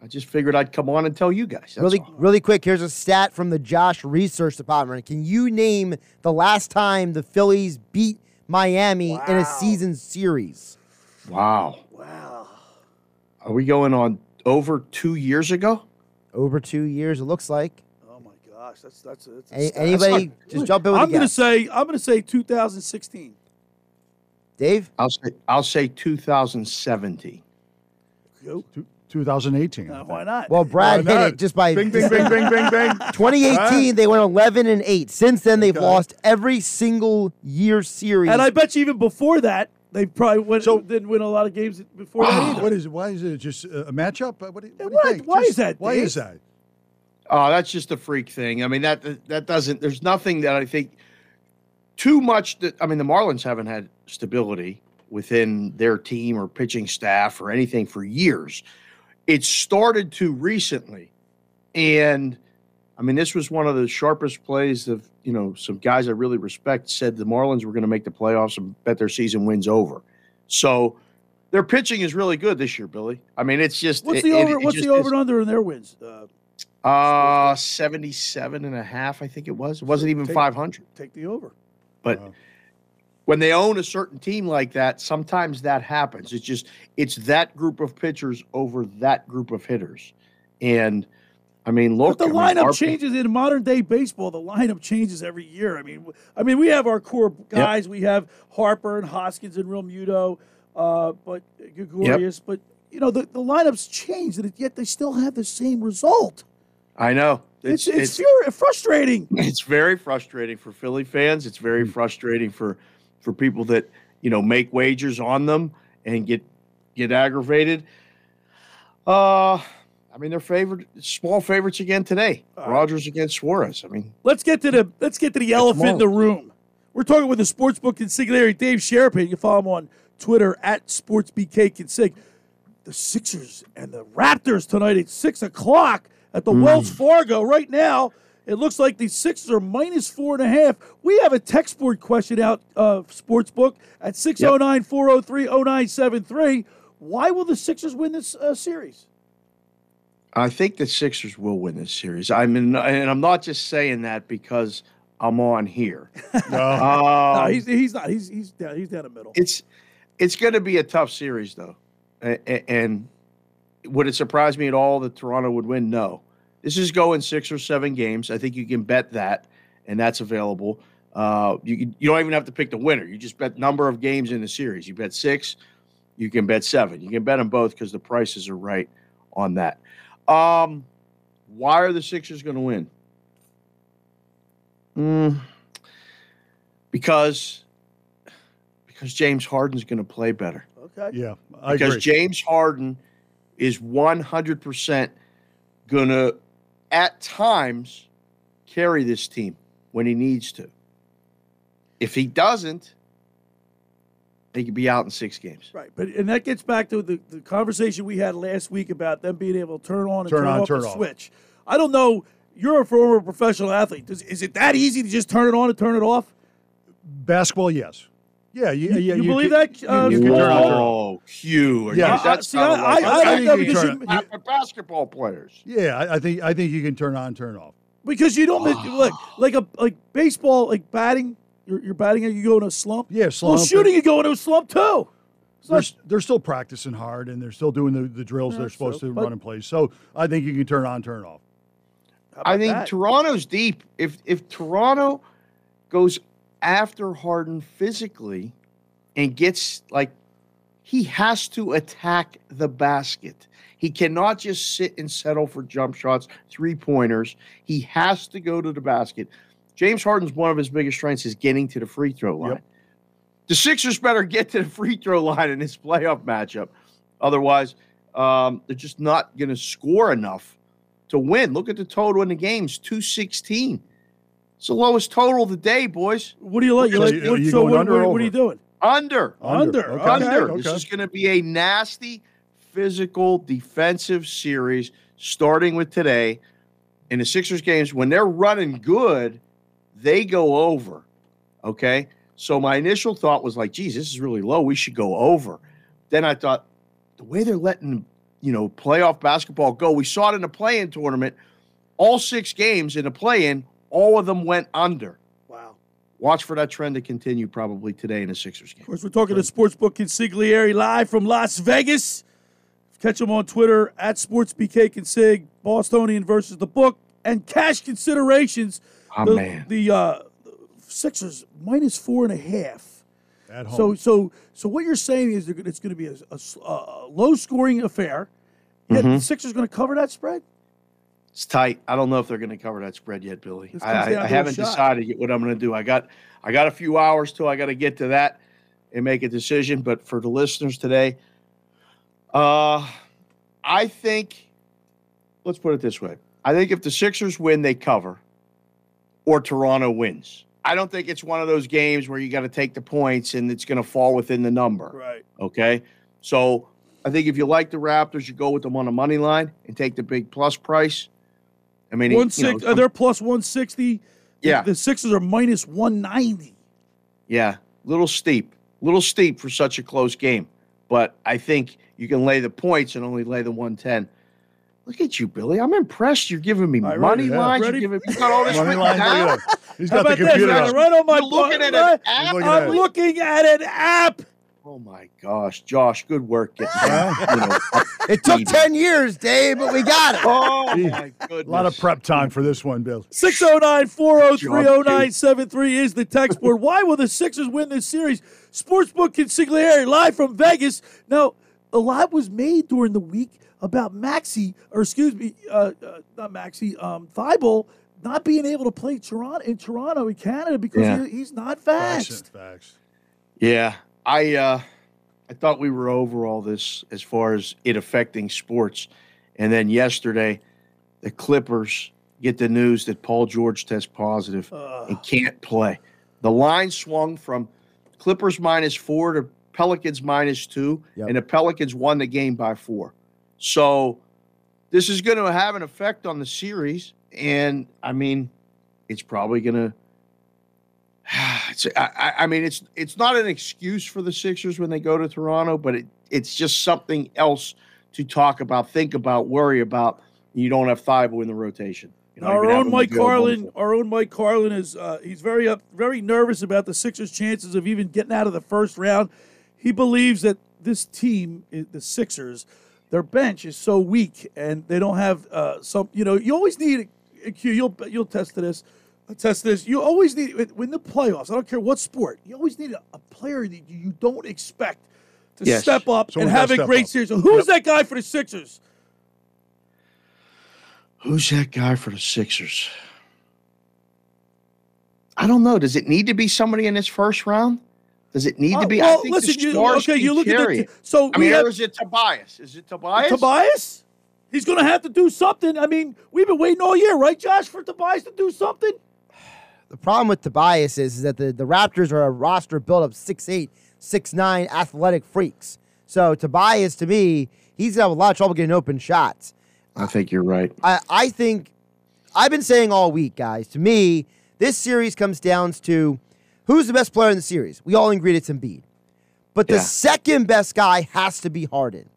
I just figured I'd come on and tell you guys. That's really, all. really quick. Here's a stat from the Josh Research Department. Can you name the last time the Phillies beat Miami in a season series? Wow. Wow. Are we going on over two years ago? Over two years, it looks like. Oh my gosh, that's that's, that's Any- that's anybody, not- just jump in with a I'm gonna guess. say I'm gonna say 2016. Dave? I'll say I'll say 2017. Go. 2018. Uh, why not? Well, Brad Why hit not? it just by Bing, bing, bing, bing, bing, bing. 2018, they went 11 and 8. Since then, they've Okay. lost every single year series. And I bet you even before that, they probably went, didn't win a lot of games before that either. What is it? Why is it just a a matchup? Uh, What do, what do you what? think? Why Just- is that, Why Dave? is that? Oh, that's just a freak thing. I mean, that that doesn't. There's nothing that I think too much. That I mean, the Marlins haven't had stability within their team or pitching staff or anything for years. It started to recently, and I mean, this was one of the sharpest plays of you know some guys I really respect said the Marlins were going to make the playoffs and bet their season wins over. So. Their pitching is really good this year, Billy. I mean, it's just What's it- the it- over? it what's just the over and under in their wins? Uh, uh, 77 and a half, I think it was. It wasn't even take- 500. Take the over. But when they own a certain team like that, sometimes that happens. It's just, it's that group of pitchers over that group of hitters. And I mean, look, But the I mean, lineup changes in modern day baseball. The lineup changes every year. I mean, I mean, we have our core guys. We have Harper and Hoskins and Realmuto, uh, but Gregorius. But you know, the, the lineups change, and yet they still have the same result. I know. It's it's, furi- frustrating. it's very frustrating for Philly fans. It's very frustrating for for people that you know make wagers on them and get get aggravated. Uh, I mean, they're favored, small favorites again today. Rogers against Suarez. I mean, Let's get to the let's get to the elephant in the room. We're talking with the sportsbook consigliere Dave Sharapan. You can follow him on Twitter at SportsBKConsig. The Sixers and the Raptors tonight at six o'clock at the Wells Fargo. Right now, it looks like the Sixers are minus four and a half. We have a text board question out uh, sportsbook at 609-403-0973. Why will the Sixers win this uh, series? I think the Sixers will win this series. I mean, and I'm not just saying that because I'm on here. no, Um, he's, he's not. He's he's down, he's down the middle. It's it's going to be a tough series, though. A- a- And would it surprise me at all that Toronto would win? No. This is going six or seven games. I think you can bet that, and that's available. Uh, you you don't even have to pick the winner. You just bet number of games in the series. You bet six, you can bet seven. You can bet them both because the prices are right on that. Um, why are the Sixers going to win? Mm, because because James Harden's going to play better. Okay. Yeah, I because agree. James Harden is 100% going to, at times, carry this team when he needs to. If he doesn't, they could be out in six games. Right, but and that gets back to the, the conversation we had last week about them being able to turn on and Turn turn, on, off turn the off. switch. I don't know. You're a former professional athlete. Does, is it that easy to just turn it on and turn it off? Basketball, yes. Yeah, you, You- yeah, you believe can- that, uh, you, you can turn off. Oh, Q. Yeah. that's see, not I- right. I- I like that because you- Not for basketball players. Yeah, I, I think I think you can turn on, turn off. Because you don't look like a like baseball, like batting. You're, you're batting and you go in a slump. Yeah, slump. Well, slump. shooting you go into a slump too. They're, s- they're still practicing hard and they're still doing the, the drills Yeah, they're supposed so- to run in place. So I think you can turn on, turn off. I think that? Toronto's deep. If if Toronto goes after Harden physically and gets like he has to attack the basket. He cannot just sit and settle for jump shots, three pointers. He has to go to the basket. James Harden's one of his biggest strengths is getting to the free throw line. The Sixers better get to the free throw line in this playoff matchup. Otherwise, Um, they're just not going to score enough to win. Look at the total in the games 216. It's the lowest total of the day, boys. What do you like? You Just- like what, so what, what, what are you doing? Under. Under. Okay. Under. Okay. This is going to be a nasty, physical, defensive series starting with today. In the Sixers games, when they're running good, they go over. Okay. So my initial thought was like, geez, this is really low. We should go over. Then I thought, the way they're letting, you know, playoff basketball go, we saw it in the play in tournament. All six games in the play in, all of them went under. Wow. Watch for that trend to continue probably today in a Sixers game. Of course, we're talking to Sportsbook Consigliere live from Las Vegas. Catch him on Twitter at SportsBK Consig, Bostonian versus the book, and cash considerations. Oh, the, man. The uh, Sixers minus four and a half. At So, home. so, so so what you're saying is they're gonna- it's going to be a, a s- a low-scoring affair. Yet Mhm. the Sixers going to cover that spread. It's tight. I don't know if they're going to cover that spread yet, Billy. I, I, haven't decided yet what I'm going to do. I got I got a few hours till I got to get to that and make a decision. But for the listeners today, uh, I think let's put it this way: I think if the Sixers win, they cover, or Toronto wins. I don't think it's one of those games where you got to take the points and it's going to fall within the number. Right. Okay. So I think if you like the Raptors, you go with them on the money line and take the big plus price. I mean, One you know, six. uh, they're plus one sixty. Yeah. The Sixers are minus one ninety. yeah, little steep, little steep for such a close game. But I think you can lay the points and only lay the 110. Look at you, Billy. I'm impressed. You're giving me right, money yeah. lines. You're Ready? giving, you got all this Money written line, down? look at that. He's How got the about this? computer I got up. it right on my You're looking phone. at an app? Looking I'm at looking at an app. Oh my gosh, Josh, good work getting that, you know, It took 10 years, Dave, but we got it. Oh my goodness! A lot of prep time for this one, Bill. 609 403 0973 is the text board. Why will the Sixers win this series? Sportsbook Consigliere live from Vegas. Now, a lot was made during the week about Maxey, or excuse me, uh, uh, not Maxey, um, Thybulle not being able to play Toronto in Toronto in Canada because Yeah. he, he's not fast. Facts. Yeah, I uh, I thought we were over all this as far as it affecting sports, and then yesterday, the Clippers get the news that Paul George tests positive and can't play. The line swung from Clippers minus four to Pelicans minus two, Yep. and the Pelicans won the game by four. So this is going to have an effect on the series, and I mean, it's probably going to I, I- I mean, it's it's not an excuse for the Sixers when they go to Toronto, but it, it's just something else to talk about, think about, worry about. You don't have Thybulle in the rotation. Our own Mike. Carlin, our own Mike Carlin is uh, he's very up, very nervous about the Sixers' chances of even getting out of the first round. He believes that this team, the Sixers, their bench is so weak and they don't have uh, some. You know, you always need a Q. You'll you'll test to this. I'll test this. You always need when the playoffs. I don't care what sport. You always need a, a player that you don't expect to Yes. step up Someone and have a great up. series. So who's that guy for the Sixers? Who's that guy for the Sixers? I don't know. Does it need to be somebody in this first round? Does it need Uh, to be? well, I think listen, the you- stars okay, can you look at the carry so I we mean, have- or is it Tobias? Is it Tobias? Tobias? He's going to have to do something. I mean, we've been waiting all year, right, Josh, for Tobias to do something? The problem with Tobias is, is that the, the Raptors are a roster built of 6'8, 6'9 athletic freaks. So Tobias, to me, he's gonna have a lot of trouble getting open shots. I think you're right. I, I think I've been saying all week, guys. To me, this series comes down to who's the best player in the series. We all agree it's Embiid, but the Yeah. second best guy has to be Harden.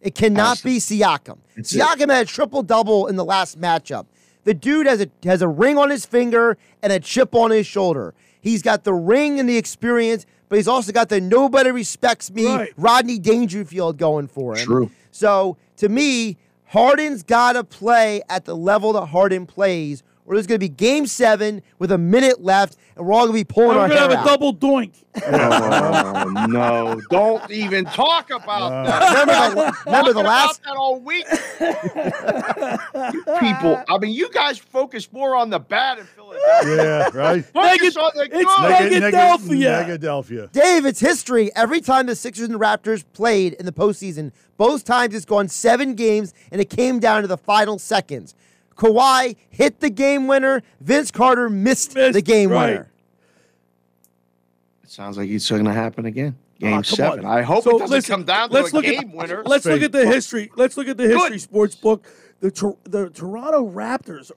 It cannot be Siakam. That's it. Siakam had a triple double in the last matchup. The dude has a has a ring on his finger and a chip on his shoulder. He's got the ring and the experience, but he's also got the nobody respects me Right. Rodney Dangerfield going for him. True. So to me, Harden's got to play at the level that Harden plays, or there's going to be game seven with a minute left, and we're all going to be pulling And our we're gonna have a double doink. Oh no! Don't even talk about that. Remember the- remember the Talking last- about that all week. People, I mean, you guys focus more on the bad in Philadelphia. Yeah, right. Focus on the good. Neg- neg- Negadelphia. Dave, it's history. Every time the Sixers and Raptors played in the postseason, both times it's gone seven games, and it came down to the final seconds. Kawhi hit the game winner. Vince Carter missed, the game right. winner. It sounds like it's going to happen again. Game ah, come seven. on. I hope So it doesn't listen, come down to let's a look game at, winner. Let's look at the history. Let's look at the history Good. sports book. The Tor- the Toronto Raptors.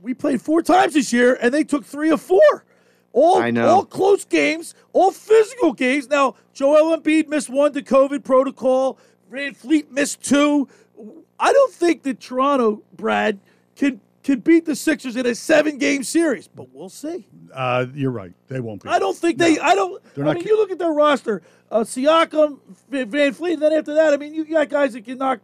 We played four times this year, and they took three of four. All I know. all close games, all physical games. Now Joel Embiid missed one to COVID protocol. VanVleet missed two. I don't think that Toronto, Brad, can can beat the Sixers in a seven game series, but we'll see. Uh, you're right. They won't be. I don't think they. I don't. They're I not mean, ca- you look at their roster: uh, Siakam, Van VanVleet, and then after that, I mean, you got guys that can knock.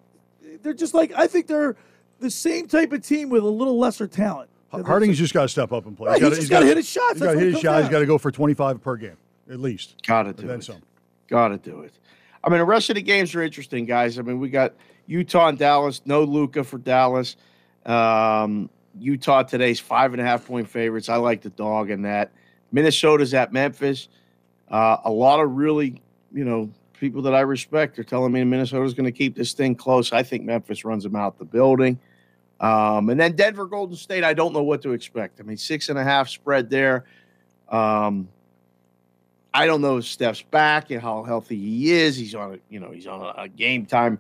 They're just like I think they're the same type of team with a little lesser talent. Harden's just got to step up and play. Right, he's just gotta hit his shots. He's That's got to hit his comes shot. down He's got to go for 25 per game, at least. Got to And do then it. some. Got to do it. I mean, the rest of the games are interesting, guys. I mean, we got Utah and Dallas. No Luka for Dallas. Um, Utah today's five and a half point favorites. I like the dog in that. Minnesota's at Memphis. Uh, a lot of really, you know, people that I respect are telling me Minnesota's going to keep this thing close. I think Memphis runs them out the building. Um, and then Denver, Golden State. I don't know what to expect. I mean, six and a half spread there. Um, I don't know if Steph's back and how healthy he is. He's on a, you know, he's on a, game time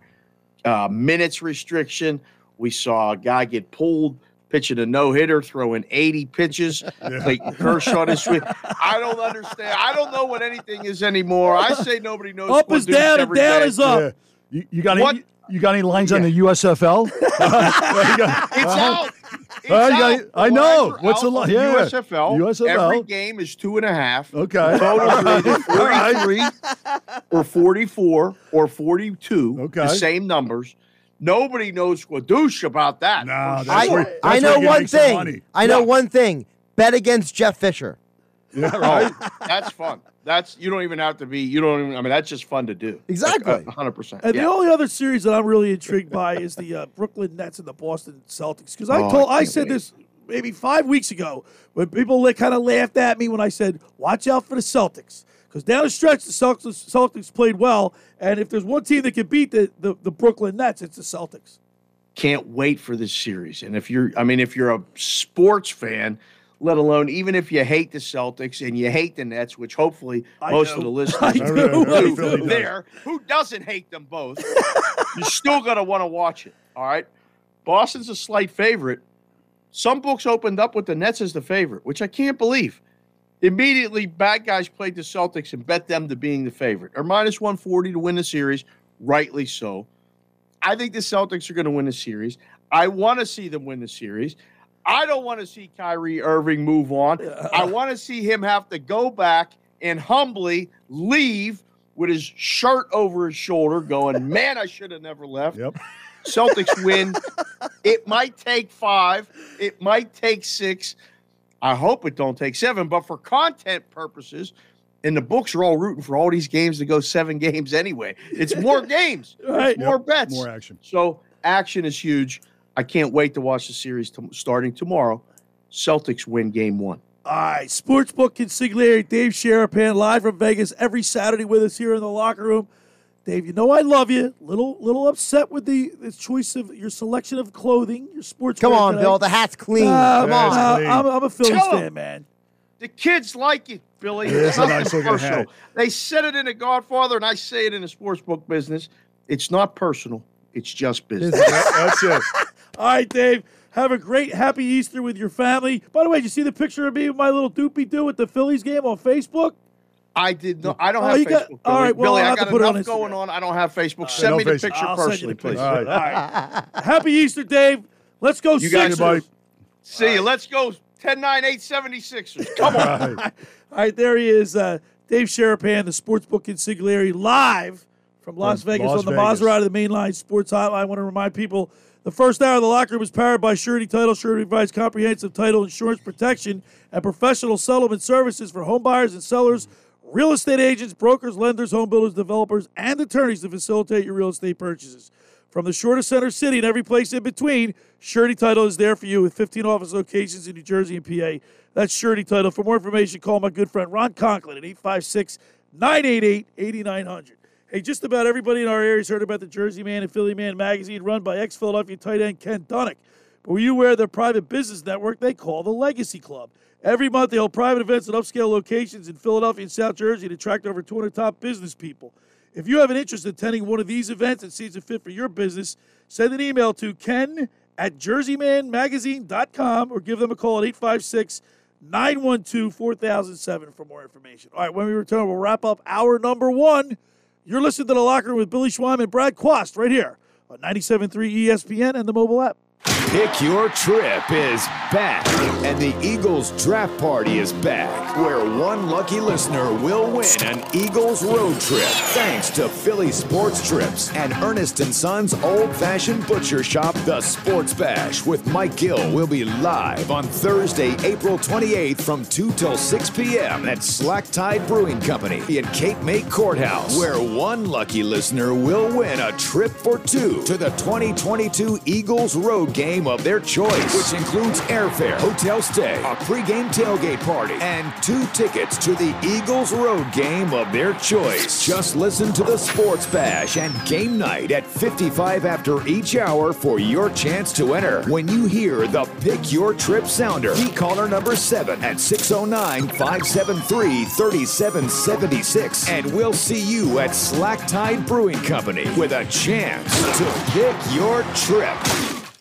uh, minutes restriction. We saw a guy get pulled pitching a no hitter, throwing 80 pitches. Clayton Kershaw this week. I don't understand. I don't know what anything is anymore. I say nobody knows. Up is down and down day. is up. Yeah. You, you got What? any? You got any lines on the USFL? It's out. It's Uh, got- out. I know. lines What's the out li- yeah. USFL. USFL. Every game is two and a half. Okay. The total is either All right. 43 or 44 or 42. Okay. The same numbers. Nobody knows squadoosh about that. No, For that's sure. where- I know where one thing. money. I know Yeah. one thing. Bet against Jeff Fisher. Yeah, right. Oh, that's fun. That's you don't even have to be. You don't even. I mean, that's just fun to do. Exactly. hundred percent. And Yeah. the only other series that I'm really intrigued by is the uh, Brooklyn Nets and the Boston Celtics. Because I Oh, told, I, can't said wait. this maybe five weeks ago when people kind of laughed at me when I said, "Watch out for the Celtics." Because down the stretch, the Celtics, Celtics played well, and if there's one team that can beat the, the, the Brooklyn Nets, it's the Celtics. can't wait for this series. And if you're, I mean, if you're a sports fan, let alone even if you hate the Celtics and you hate the Nets, which hopefully I most do. of the listeners I do, do. I do Philly does. there, who doesn't hate them both, you're still going to want to watch it. All right. Boston's a slight favorite. Some books opened up with the Nets as the favorite, which I can't believe. Immediately, bad guys played the Celtics and bet them to being the favorite. Or minus 140 to win the series, rightly so. I think the Celtics are going to win the series. I want to see them win the series. I don't want to see Kyrie Irving move on. I want to see him have to go back and humbly leave with his shirt over his shoulder, going, Man, I should have never left. Yep. Celtics win. It might take five, it might take six. I hope it don't take seven, but for content purposes, and the books are all rooting for all these games to go seven games anyway. It's more games, Right. it's more Yep. bets. More action. So action is huge. I can't wait to watch the series t- starting tomorrow. Celtics win game one. All right, Sportsbook consigliere Dave Sharapan live from Vegas every Saturday with us here in the locker room. Dave, you know I love you. Little little upset with the, the choice of your selection of clothing, your sports. Come on, today. Bill. The hat's clean. Nah, Come on. clean. I'm, I'm a Phillies Tell 'em. fan, man. The kids like it, Billy. Yeah, It's it's a nothing nice looking personal. hat. They said it in The Godfather, and I say it in the sportsbook business. It's not personal. It's just business. That's it. All right, Dave. Have a great, happy Easter with your family. By the way, did you see the picture of me with my little doopy doo at the Phillies game on Facebook? I did not. I don't Oh, have you Facebook. got- all right, well, Billy, I'll I got put it on enough going on. I don't have Facebook. yeah, Send no me the Facebook. picture I'll send you the personally, please. picture. All All right. right. happy Easter, Dave. Let's go, You guys Sixers. buddy. See you. Let's go 10 9 8 76ers. Come on. Right. All right, there he is, uh, Dave Sharapan, the Sportsbook Consigliere, live from Las From Vegas Las on the Vegas. Maserati, the mainline sports hotline. I want to remind people the first hour of the locker room is powered by Surety Title. Surety provides comprehensive title insurance protection and professional settlement services for home buyers and sellers, real estate agents, brokers, lenders, home builders, developers, and attorneys to facilitate your real estate purchases. From the shore to center city and every place in between, Surety Title is there for you with 15 office locations in New Jersey and PA. That's Surety Title. For more information, call my good friend Ron Conklin at 856 988 8900. Hey, just about everybody in our area has heard about the Jersey Man and Philly Man magazine run by ex Philadelphia tight end Ken Dunek. But were you of their private business network they call the Legacy Club? Every month, they hold private events at upscale locations in Philadelphia and South Jersey to attract over 200 top business people. If you have an interest in attending one of these events and sees a fit for your business, send an email to ken at jerseymanmagazine.com or give them a call at 856 912 4007 for more information. All right, when we return, we'll wrap up hour number one. You're listening to The Locker Room with Billy Schweim and Brad Quast right here on 97.3 ESPN and the mobile app. Pick Your Trip is back, and the Eagles draft party is back, where one lucky listener will win an Eagles road trip thanks to Philly Sports Trips and Ernest Sons Old Fashioned Butcher Shop, The Sports Bash with Mike Gill will be live on Thursday, April 28th from 2 till 6 p.m. at Slack Tide Brewing Company in Cape May Courthouse, where one lucky listener will win a trip for two to the 2022 Eagles road game of their choice, which includes airfare, hotel stay, a pregame tailgate party, and two tickets to the Eagles road game of their choice. Just listen to the Sports Bash and game night at 55 after each hour for your chance to enter. When you hear the Pick Your Trip sounder, key caller number 7 at 609 573 3776, and we'll see you at Slack Tide Brewing Company with a chance to pick your trip.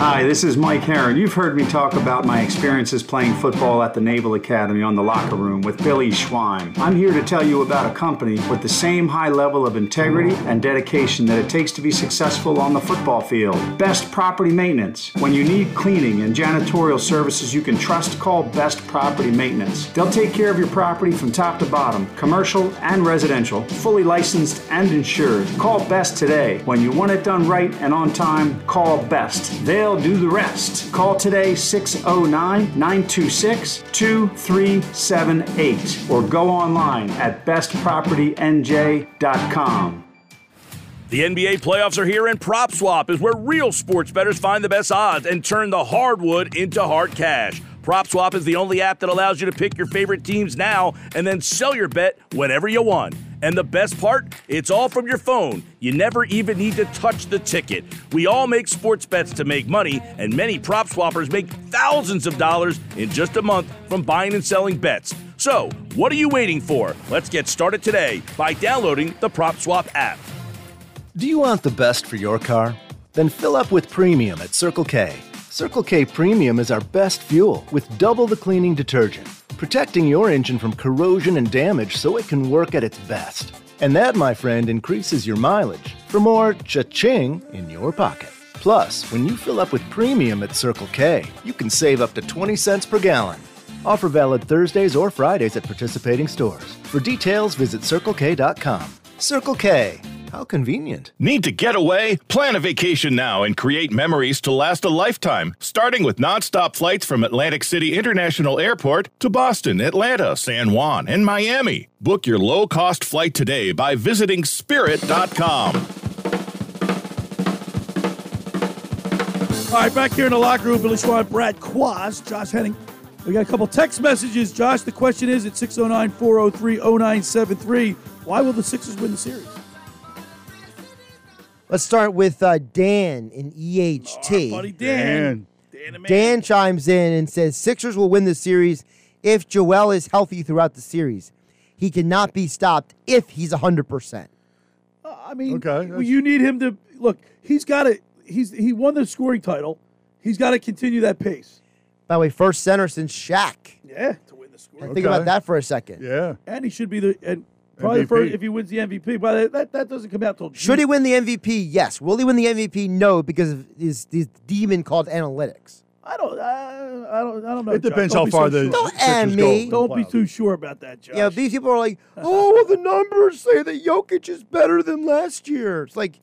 Hi, this is Mike Heron. You've heard me talk about my experiences playing football at the Naval Academy on the locker room with Billy Schweim. I'm here to tell you about a company with the same high level of integrity and dedication that it takes to be successful on the football field. Best Property Maintenance. When you need cleaning and janitorial services you can trust, call Best Property Maintenance. They'll take care of your property from top to bottom, commercial and residential, fully licensed and insured. Call Best today. When you want it done right and on time, call Best. They'll do the rest. Call today 609 926 2378 or go online at bestpropertynj.com. The NBA playoffs are here, and PropSwap is where real sports bettors find the best odds and turn the hardwood into hard cash. PropSwap is the only app that allows you to pick your favorite teams now and then sell your bet whenever you want. And the best part, it's all from your phone. You never even need to touch the ticket. We all make sports bets to make money, and many prop swappers make thousands of dollars in just a month from buying and selling bets. So, what are you waiting for? Let's get started today by downloading the PropSwap app. Do you want the best for your car? Then fill up with premium at Circle K. Circle K Premium is our best fuel with double the cleaning detergent, protecting your engine from corrosion and damage so it can work at its best. And that, my friend, increases your mileage for more cha-ching in your pocket. Plus, when you fill up with premium at Circle K, you can save up to 20 cents per gallon. Offer valid Thursdays or Fridays at participating stores. For details, visit CircleK.com. Circle K. How convenient. Need to get away? Plan a vacation now and create memories to last a lifetime, starting with nonstop flights from Atlantic City International Airport to Boston, Atlanta, San Juan, and Miami. Book your low cost flight today by visiting spirit.com. All right, back here in the locker room, Billy Schweim, Brad Quast, Josh Henning. We got a couple text messages. Josh, the question is at 609 403 0973 why will the Sixers win the series? Let's start with uh, Dan in EHT. buddy Dan. Dan chimes in and says Sixers will win the series if Joel is healthy throughout the series. He cannot be stopped if he's 100%. I mean, Okay, well, you need him to look. He's got to. He's he won the scoring title. He's got to continue that pace. By the way, first center since Shaq. Yeah, to win the scoring. Think about that for a second. Yeah. And he should be the and probably MVP. first if he wins the MVP. But that that doesn't come out till June. Should he win the MVP? Yes. Will he win the MVP? No, because of his, his demon called analytics. I don't. I, I don't. I don't know. It depends Don't how far so the sure. Don't and me. Don't be too sure about that, Josh. Yeah, these people are like, oh, well, the numbers say that Jokic is better than last year. It's like,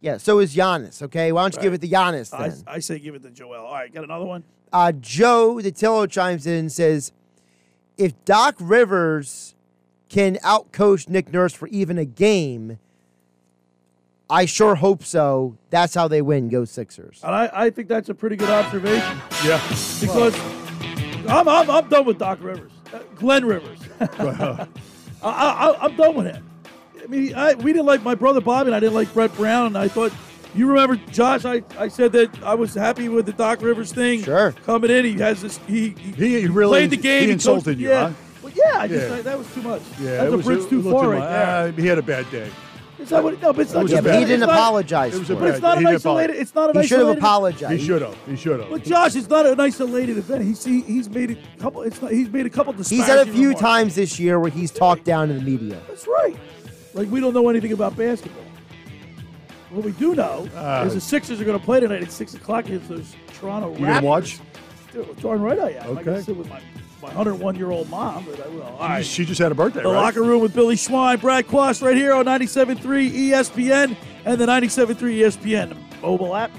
yeah, so is Giannis, okay? Why don't you give it to Giannis I, then? I say give it to Joel. All right, got another one. Uh, Joe DeTillo chimes in and says, if Doc Rivers can outcoach Nick Nurse for even a game, I sure hope so. That's how they win. Go Sixers. And I, I think that's a pretty good observation Yeah. because I'm, I'm I'm done with Doc Rivers, uh, Glenn Rivers. I, I, I'm done with him. I mean, I, we didn't like my brother Bobby, and I didn't like Brett Brown, and I thought. You remember, Josh? I, I said that I was happy with the Doc Rivers thing. Sure. Coming in, he has this. He he, He really played the game. he coached- insulted you, yeah. huh? Well, yeah, I just Yeah. I- that was too much. Yeah, that's it a bridge a too little far right much. there. Uh, he had a bad day. Is that what? No, but it's not. was just a but bad he didn't not- apologize It was for a it. But it's bad- not he an didn't apologize. isolated. It's not an He should have isolated. apologized. He should have. He should have. But Josh, it's not an isolated event. He's he, he's made a couple. It's not, he's made a couple. He's had a disparaging few remarks. times this year where he's talked down to the media. That's right. Like we don't know anything about basketball. What we do know Uh, is the Sixers are going to play tonight at six o'clock against those Toronto You Raptors. gonna watch? Dude, darn right I am. I can Okay. sit with my my 101 year old mom, but I will. All right. She just had a birthday, The right? locker room with Billy Schweim, Brad Quast right here on 97.3 ESPN and the 97.3 ESPN mobile app.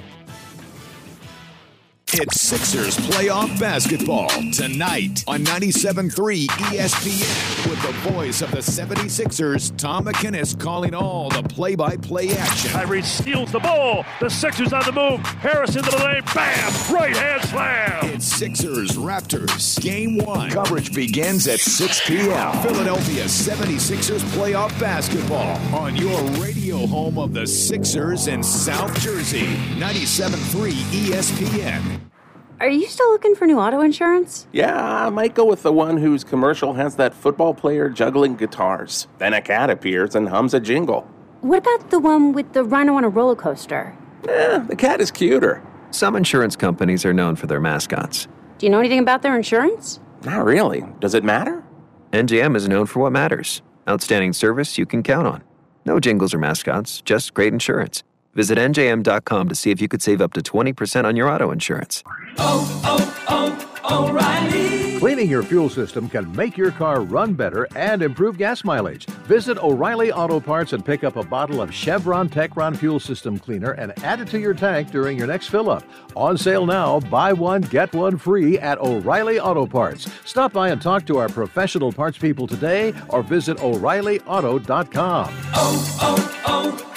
It's Sixers playoff basketball tonight on 97.3 ESPN with the voice of the 76ers, Tom McGinnis, calling all the play-by-play action. Kyrie steals the ball. The Sixers on the move. Harris into the lane. Bam! Right hand slam. It's Sixers Raptors Game 1. Coverage begins at 6 p.m. Philadelphia 76ers playoff basketball on your radio home of the Sixers in South Jersey. 97.3 ESPN. Are you still looking for new auto insurance? Yeah, I might go with the one whose commercial has that football player juggling guitars. Then a cat appears and hums a jingle. What about the one with the rhino on a roller coaster? Eh, the cat is cuter. Some insurance companies are known for their mascots. Do you know anything about their insurance? Not really. Does it matter? NJM is known for what matters outstanding service you can count on. No jingles or mascots, just great insurance. Visit NJM.com to see if you could save up to 20% on your auto insurance. Oh, oh, oh, O'Reilly. Cleaning your fuel system can make your car run better and improve gas mileage. Visit O'Reilly Auto Parts and pick up a bottle of Chevron Techron Fuel System Cleaner and add it to your tank during your next fill up. On sale now, buy one, get one free at O'Reilly Auto Parts. Stop by and talk to our professional parts people today or visit O'ReillyAuto.com.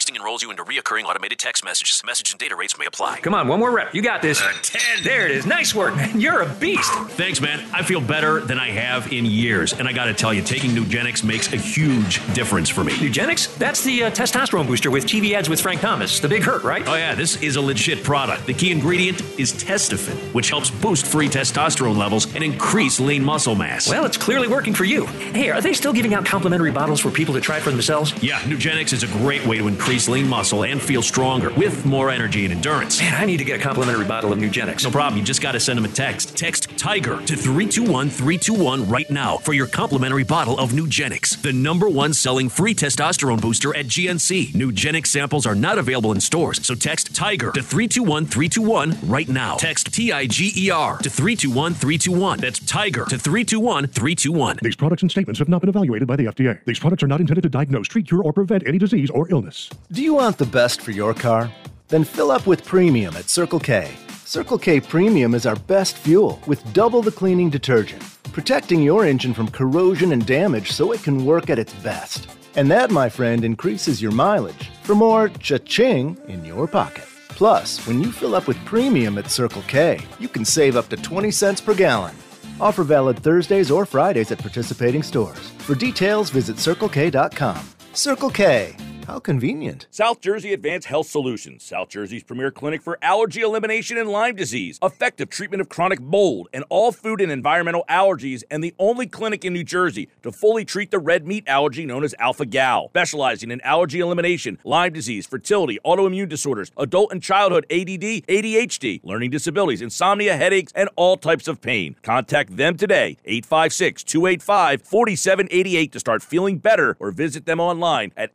Texting enrolls you into reoccurring automated text messages. Message and data rates may apply. Come on, one more rep. You got this. Ten. There it is. Nice work. Man. You're a beast. Thanks, man. I feel better than I have in years. And I got to tell you, taking Nugenix makes a huge difference for me. Nugenix? That's the uh, testosterone booster with TV ads with Frank Thomas. The big hurt, right? Oh, yeah, this is a legit product. The key ingredient is Testofen, which helps boost free testosterone levels and increase lean muscle mass. Well, it's clearly working for you. Hey, are they still giving out complimentary bottles for people to try for themselves? Yeah, Nugenix is a great way to increase lean muscle and feel stronger with more energy and endurance. Man, I need to get a complimentary bottle of Nugenix. No problem. You just got to send them a text. Text Tiger to 321 321 right now for your complimentary bottle of Nugenix, the number one selling free testosterone booster at GNC. Nugenix samples are not available in stores, so text Tiger to 321 321 right now. Text T I G E R to 321 321. That's Tiger to 321 321. These products and statements have not been evaluated by the FDA. These products are not intended to diagnose, treat, cure, or prevent any disease or illness. Do you want the best for your car? Then fill up with premium at Circle K. Circle K Premium is our best fuel with double the cleaning detergent, protecting your engine from corrosion and damage so it can work at its best. And that, my friend, increases your mileage for more cha-ching in your pocket. Plus, when you fill up with premium at Circle K, you can save up to 20 cents per gallon. Offer valid Thursdays or Fridays at participating stores. For details, visit CircleK.com. Circle K, How convenient. South Jersey Advanced Health Solutions, South Jersey's premier clinic for allergy elimination and Lyme disease, effective treatment of chronic mold and all food and environmental allergies, and the only clinic in New Jersey to fully treat the red meat allergy known as alpha gal, specializing in allergy elimination, Lyme disease, fertility, autoimmune disorders, adult and childhood ADD, ADHD, learning disabilities, insomnia, headaches, and all types of pain. Contact them today, 856 285 4788 to start feeling better or visit them online at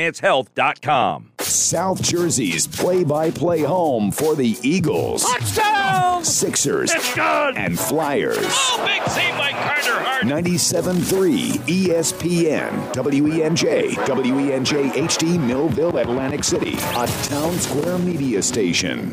sjadvancehealth.com. South Jersey's play-by-play home for the Eagles, Touchdown! Sixers, It's good! and Flyers. Oh, big save by Carter Hart. 97.3 ESPN, WENJ, WENJ HD Millville, Atlantic City, a town square media station.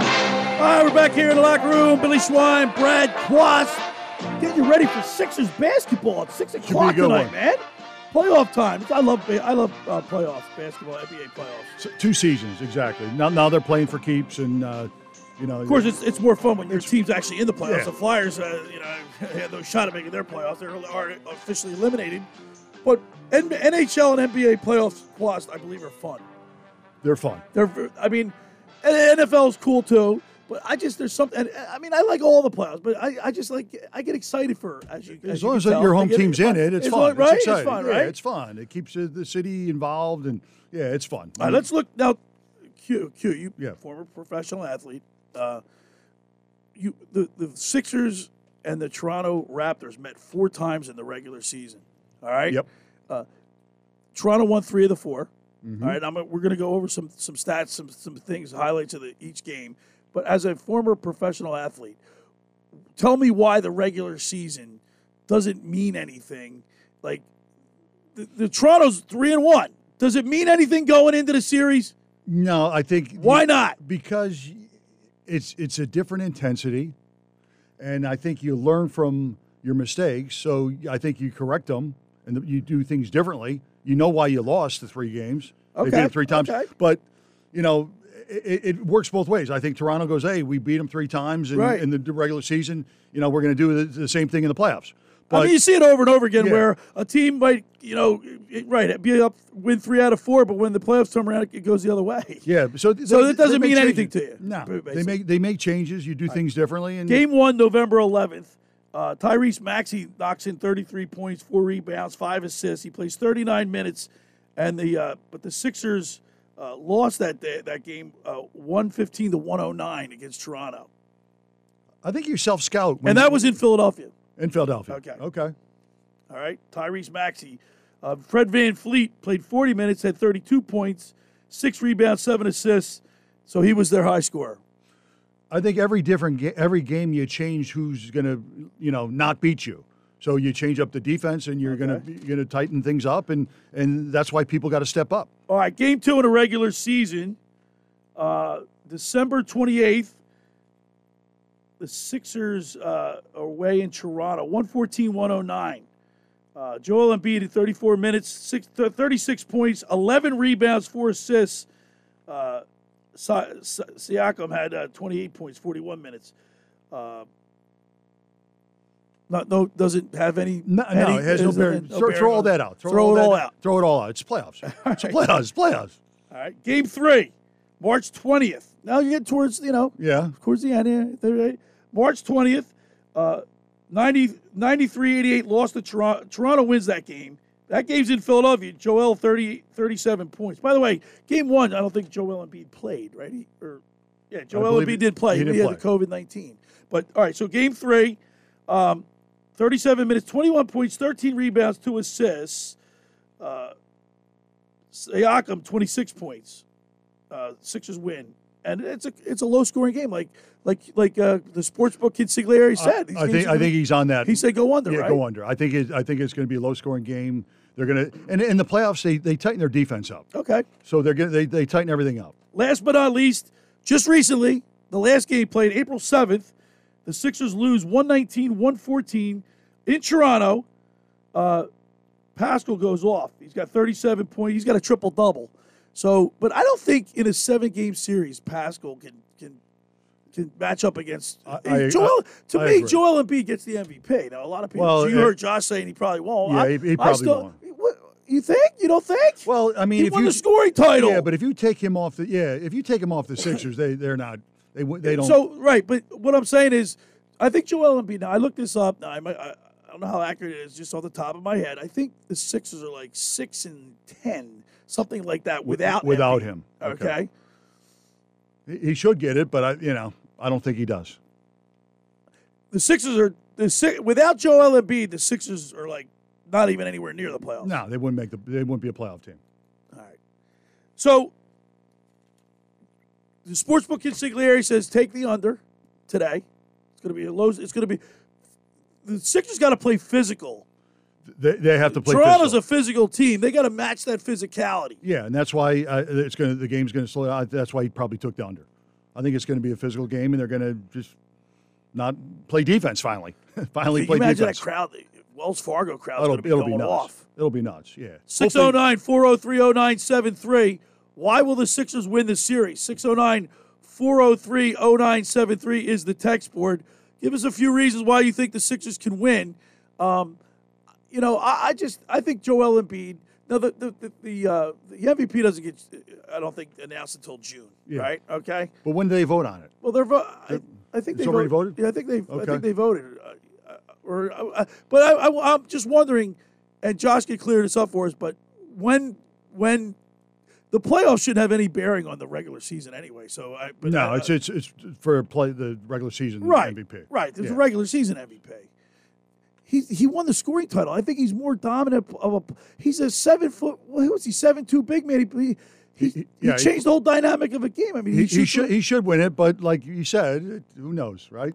All right, we're back here in the locker room. Billy Schweim, Brad Quast. Getting you ready for Sixers basketball at 6 o'clock tonight, one. man. Playoff time. I love I love uh, playoffs, basketball, NBA playoffs. Two seasons exactly. Now, now they're playing for keeps, and uh, you know, Of course, it's, it's more fun when your team's actually in the playoffs. Yeah. The Flyers, uh, you know, had no shot at making their playoffs. They're are officially eliminated. But N- NHL and NBA playoffs, Quast, I believe, are fun. they're fun. They're, I mean, NFL is cool too. But I just there's something. I mean, I like all the playoffs, but I, I just like I get excited for as you As you long can as your tell, I home team's in it, it's As fun. long- right? It's It's fun, yeah, right? it's fun. It keeps uh, the city involved, and yeah, it's fun. All right, let's look now. Q, Q, you Yeah. former professional athlete. Uh, you the the Sixers and the Toronto Raptors met four times in the regular season. All right. Yep. Uh, Toronto won three of the 4 Mhm. All right. I'm, we're going to go over some some stats, some some things, highlights of the, each game. But as a former professional athlete, tell me why the regular season doesn't mean anything. Like the, the Toronto's three and one. Does it mean anything going into the series? No, I think Why not? Because it's it's a different intensity, and I think you learn from your mistakes. So I think you correct them, and you do things differently. You know why you lost the three games. They beat Okay, them three times, okay. but you know. It, it works both ways. I think Toronto goes, "Hey, we beat them three times in, Right. in the regular season. You know, we're going to do the, the same thing in the playoffs." I mean, you see it over and over again Yeah. where a team might, you know, right, be up, win three out of four, but when the playoffs come around, it goes the other way. Yeah, so So it doesn't mean anything to you. No, basically. they make they make changes. You do things differently, and Game one, November 11th. Uh, Tyrese Maxey knocks in 33 points, four rebounds, five assists. He plays 39 minutes, and the uh, but the Sixers uh, lost that day, that game uh, 115 to 109 against Toronto, I think you self scout, and that was in Philadelphia. in Philadelphia. Okay. okay. All right, Tyrese Maxey. Uh, Fred VanVleet played 40 minutes, had 32 points, six rebounds, seven assists. So he was their high scorer. I think every different ga- every game you change who's going to you know not beat you. So you change up the defense, and you're going to you're to tighten things up, and and that's why people got to step up. All right, game two in the regular season, uh, December 28th. The Sixers uh, are away in Toronto, 114 109. Uh, Joel Embiid at 34 minutes, six, th- 36 points, 11 rebounds, four assists. Uh, Sa- Sa- Siakam had uh, 28 points, 41 minutes. Uh, not, no, doesn't have any. No, any- no, it has no bearing. no throw, throw all that out. Throw, all it all out. Throw it all out. It's playoffs. It's right. playoffs. It's playoffs. All right, game three, March 20th. Now you get towards, you know, Yeah. towards the end here. March 20th, uh, 90, 93-88 lost to Toronto. Toronto wins that game. That game's in Philadelphia. Joel 30, 37 points. By the way, game one, I don't think Joel Embiid played, right? He, or Yeah, Joel Embiid did play. he He, had the COVID nineteen. But all right, so game three, um, thirty-seven minutes, twenty-one points, thirteen rebounds, two assists. Uh, Siakam twenty-six points. Uh, Sixers win, and it's a it's a low-scoring game, like like like uh, the sportsbook consigliere said. These I think I gonna- think he's on that. He said go under, Yeah, right? go under. I think it, I think it's going to be a low scoring game. They're going to and in the playoffs they, they tighten their defense up. Okay. So they're going they they tighten everything up. Last but not least, just recently, the last game played April 7th, the Sixers lose 119 114 in Toronto. Uh, Pascal goes off. He's got 37 points. He's got a triple double. So, but I don't think in a seven game series, Pascal can can can match up against I- Joel. to I me, agree. Joel Embiid gets the MVP. Now, a lot of people. Well, so you uh, heard Josh saying he probably won't. Yeah, I, he, he I probably still, won't. What, you think? You don't think? Well, I mean, he if won you the scoring title. Yeah, but if you take him off the yeah, if you take him off the Sixers, they they're not they they don't. So right, but what I'm saying is, I think Joel Embiid. Now I looked this up. Now I, might, I I don't know how accurate it is, just off the top of my head. I think the Sixers are like six and ten, something like that, without without Embiid. him. Okay. He- he should get it, but I you know I don't think he does. The Sixers are the Si- without Joel Embiid. The Sixers are like not even anywhere near the playoffs. No, they wouldn't make the they wouldn't be a playoff team. All right. So the sportsbook consigliere says take the under today. It's going to be a low. It's going to be the Sixers got to play physical. They, they have to play. Physical. Toronto's physical. a physical team. They got to match that physicality. Yeah, and that's why uh, it's going to the game's going to slow down. That's why he probably took the under. I think it's going to be a physical game, and they're going to just not play defense. Finally, finally Can play you imagine defense. that crowd? The Wells Fargo crowd's it'll be it'll going be nuts. off. It'll be nuts. Yeah. 609 403 0973. Why will the Sixers win this series? 609 403 0973 is the text board. Give us a few reasons why you think the Sixers can win. Um, you know, I, I just I think Joel Embiid. Now the the the, the, uh, the MVP doesn't get I don't think announced until June, Yeah. right? Okay. But when do they vote on it? Well, they're vo- I, I think they voted. voted? Yeah, I think they. okay. I think they voted. Uh, uh, or, uh, but I, I, I'm just wondering, and Josh can clear this up for us. But when when the playoffs shouldn't have any bearing on the regular season anyway. So I. But no, I- it's it's it's for play the regular season right, MVP. right. There's Yeah. a regular season MVP. He he won the scoring title. I think he's more dominant of a. He's a seven foot. What was he? Seven two big man. He he, he, yeah, he- changed the whole dynamic of a game. I mean, He, he, should he should win it, but like you said, who knows, right?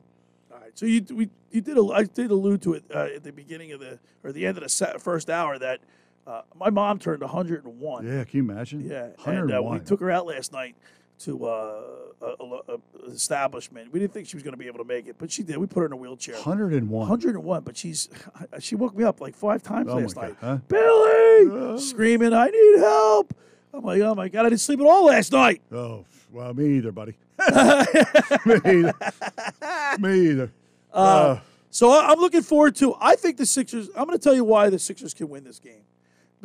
All right. So you we you did I did allude to it uh, at the beginning of the or the end of the first hour that uh, my mom turned 101. Yeah, can you imagine? Yeah, and uh, we 101. took her out last night to uh, a, a, a establishment. We didn't think she was going to be able to make it, but she did. We put her in a wheelchair. 101. 101, but she's she woke me up like five times Oh my last God, night. huh? Billy, screaming, "I need help!" I'm like, "Oh my god, I didn't sleep at all last night." Oh, well, me either, buddy. me either. me either. Uh, so I'm looking forward to. I think the Sixers. I'm going to tell you why the Sixers can win this game,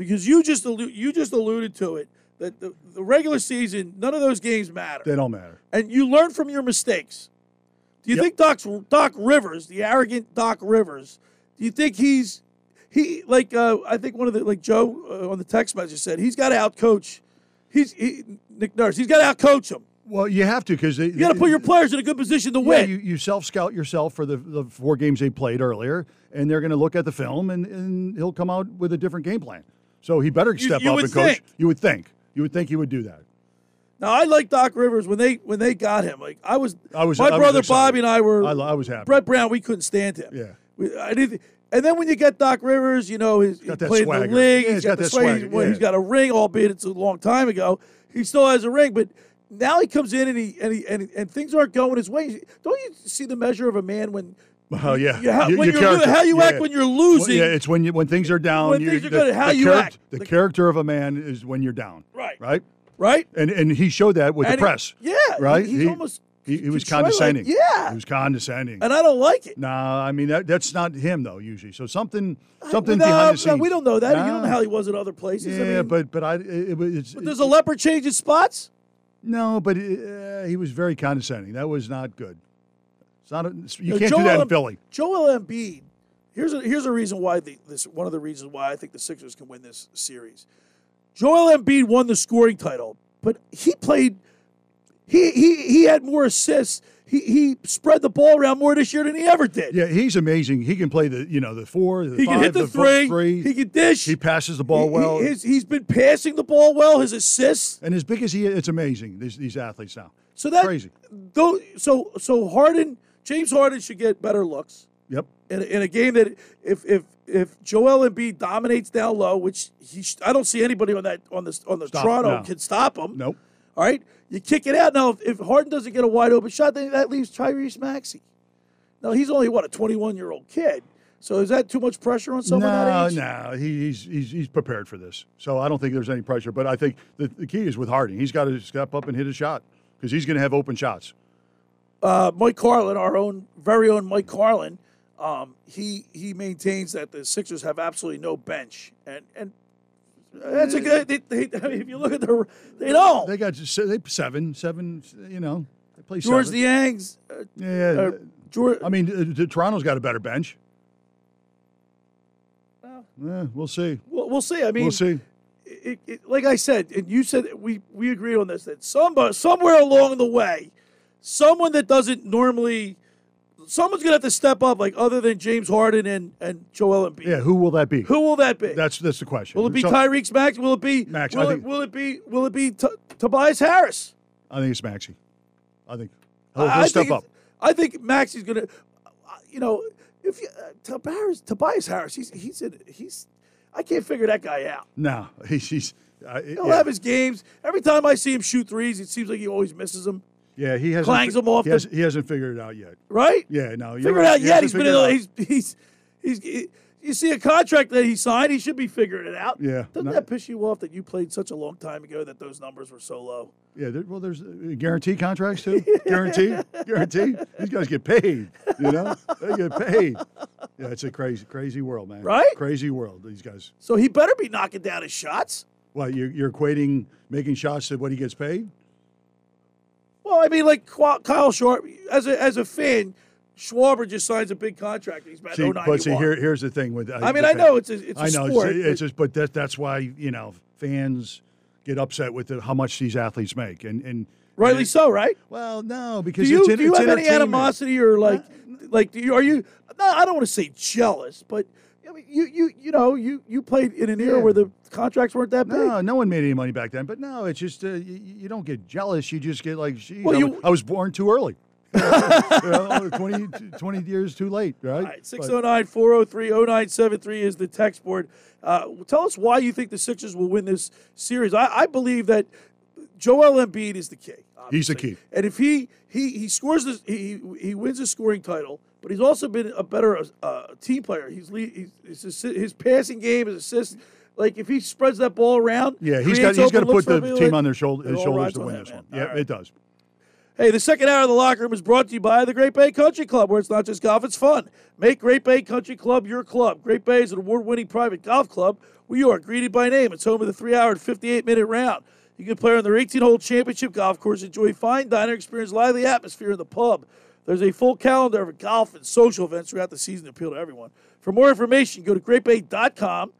because you just allu- you just alluded to it that the, the regular season, none of those games matter, They don't matter. and you learn from your mistakes. Do you think Doc's, Doc Rivers, the arrogant Doc Rivers, do you think he's he like uh, I think one of the like Joe uh, on the text message said he's got to outcoach. He's he, Nick Nurse. He's got to outcoach him. Well, you have to because You got to put your players in a good position to Yeah, win. you, you self scout yourself for the, the four games they played earlier, and they're going to look at the film, and, and he'll come out with a different game plan. So he better step you up and coach. think. You would think. You would think he would do that. Now I like Doc Rivers when they when they got him. Like I was, I was- my I brother excited. Bobby and I were. I, I was happy. Brett Brown, we couldn't stand him. Yeah. We, I didn't. And then when you get Doc Rivers, you know he's, he got that played in the swagger. league. Yeah, he's got, the swagger. He's, yeah. he's got a ring, albeit it's a long time ago. He still has a ring, but now he comes in and he and he, and, and things aren't going his way. Don't you see the measure of a man when? Oh yeah, You- when your you're lo- how you Yeah. act when you're Well, losing. yeah, it's when you when things are down. When you- things are the- good, how the you act. The The- character of a man is when you're down. Right. Right. Right. And and he showed that with And the he- press. yeah, Right. he- he's almost he, he was condescending. yeah. He was condescending. and I don't like it. Nah, I mean that, that's not him though. Usually, so something something No, behind the scenes. we don't know that. You don't know how he was at other places. Yeah, I mean, but but I it, was. But does a leopard change his spots? no, but uh, he was very condescending. That was not good. It's not. A, you can't do that Joel in Philly. Joel Embiid. Here's a here's a reason why the this one of the reasons why I think the Sixers can win this series. Joel Embiid won the scoring title, but he played he he he had more assists. He he spread the ball around more this year than he ever did. Yeah, he's amazing. He can play the you know the four, the He five, can hit the, foot three. three. He can dish. He passes the ball He- well. He, his, he's been passing the ball well. His assists. and as big as he is, it's amazing. These these athletes now. So that crazy. Though, so so Harden, James Harden should get better looks. Yep. In a, in a game that if if if Joel Embiid dominates down low, which he sh- I don't see anybody on that on this on the Stop, Toronto no. can stop him. Nope. All right, you kick it out now. If, if Harden doesn't get a wide open shot, then that leaves Tyrese Maxey. Now he's only what a 21 year old kid. So is that too much pressure on someone no, that age? no, he, he's, he's he's prepared for this. So I don't think there's any pressure. But I think the, the key is with Harden. He's got to step up and hit a shot because he's going to have open shots. Uh, Mike Carlin, our own very own Mike Carlin, um, he he maintains that the Sixers have absolutely no bench, and and that's a good. They, they, I mean, if you look at the, they don't. They got they seven seven. You know, they play George seven. Niang's. Uh, Yeah, uh, George. I mean, uh, Toronto's got a better bench. Yeah, we'll see. We'll, we'll see. I mean, we'll see. It, it, like I said, and you said we we agreed on this that somebody somewhere along the way, someone that doesn't normally, someone's gonna have to step up, like other than James Harden and and Joel Embiid. Yeah, who will that be? Who will that be? That's that's the question. Will it be So- Tyrese Maxey? Will it be Max, Will, it, will it be? Will it be T- Tobias Harris? I think it's Maxey. I think he'll, I- he'll I step think up. I think Max is gonna. uh, You know, if you, uh, Tobias Tobias Harris, he's he's in, he's. I can't figure that guy out. No, he's he's. Uh, He'll yeah. have his games. Every time I see him shoot threes, it seems like he always misses them. Yeah, he hasn't clangs him off He, has, he hasn't figured it out yet. Right? Yeah, no. you're right. it out He yet. He's been in. The, he's he's he's. You see a contract that he signed, he should be figuring it out. Yeah, Doesn't no- that piss you off that you played such a long time ago that those numbers were so low? Yeah, there, well, there's uh, guarantee contracts too. guarantee, guarantee. These guys get paid. You know, they get paid. Yeah, it's a crazy, crazy world, man. Right? Crazy world. These guys. So he better be knocking down his shots. Well, you're, you're equating making shots to what he gets paid? Well, I mean, like Kyle Sharp, as a as a fan, Schwarber just signs a big contract. He's about See, 091. but see, here, here's the thing with. uh, I mean, I know it's a- it's a I know sport, It's, it's just, but that that's why you know fans get upset with the, how much these athletes make, and and Rightly so, right? Well, no, Do because you it's, do you have any animosity or like like do you are you? No, I don't want to say jealous, but I mean, you you you know you you played in an era Yeah. where the contracts weren't that big. No, no one made any money back then. But no, it's just uh, you, you don't get jealous. You just get like, geez, Well, I, you- was, I was born too early. you know, 20, 20 years too late, right? All right, 609 403 0973 is the text board. Uh, tell us why you think the Sixers will win this series. I, I believe that Joel Embiid is the key. He's the key. And if he he he scores this, he he wins a scoring title. But he's also been a better uh, team player. He's, he's his, his passing game, his assists. Like if he spreads that ball around, Yeah, he's got he's got to put the team on their shoulder, his shoulders to win this one. Yeah, right. it does. Hey, the second hour of the locker room is brought to you by the Great Bay Country Club, where it's not just golf, it's fun. Make Great Bay Country Club your club. Great Bay is an award winning private golf club where you are greeted by name. It's home of the three hour and 58 minute round. You can play on their 18 hole championship golf course, enjoy fine dining, experience lively atmosphere in the pub. There's a full calendar of golf and social events throughout the season to appeal to everyone. For more information, go to greatbay.com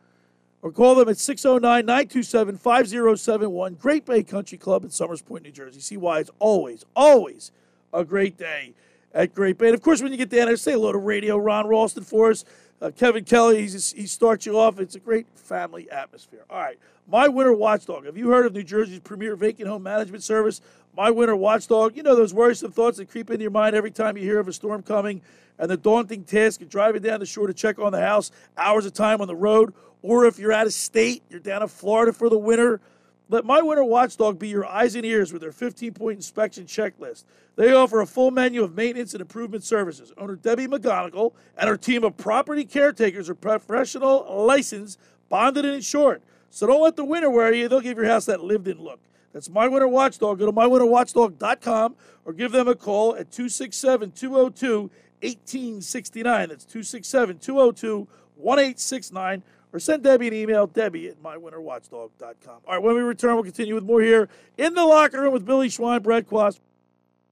or call them at 609 927 5071. Great Bay Country Club in Somers Point, New Jersey. See why it's always, always a great day at Great Bay. And of course, when you get down there, say hello to Radio Ron Ralston for us. Uh, Kevin Kelly, he's, he starts you off. It's a great family atmosphere. All right. My Winter Watchdog. Have you heard of New Jersey's premier vacant home management service? My Winter Watchdog. You know those worrisome thoughts that creep into your mind every time you hear of a storm coming and the daunting task of driving down the shore to check on the house, hours of time on the road, or if you're out of state, you're down in Florida for the winter. Let My Winter Watchdog be your eyes and ears with their 15 point inspection checklist. They offer a full menu of maintenance and improvement services. Owner Debbie McGonigal and her team of property caretakers are professional, licensed, bonded, and insured. So don't let the winter worry you. They'll give your house that lived in look. That's My Winter Watchdog. Go to mywinterwatchdog.com or give them a call at 267 202 1869. That's 267 202 1869. Or send Debbie an email, Debbie at mywinterwatchdog.com. All right, when we return, we'll continue with more here in the locker room with Billy Schweim, Brad Quast,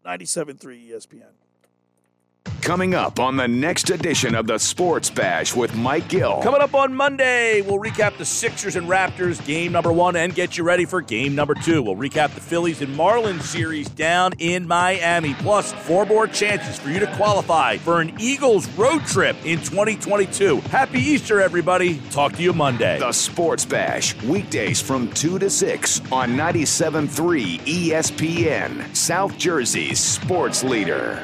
97.3 ESPN. Coming up on the next edition of the Sports Bash with Mike Gill. Coming up on Monday, we'll recap the Sixers and Raptors game number one and get you ready for game number two. We'll recap the Phillies and Marlins series down in Miami, plus four more chances for you to qualify for an Eagles road trip in 2022. Happy Easter, everybody. Talk to you Monday. The Sports Bash, weekdays from 2 to 6 on 97.3 ESPN, South Jersey's sports leader.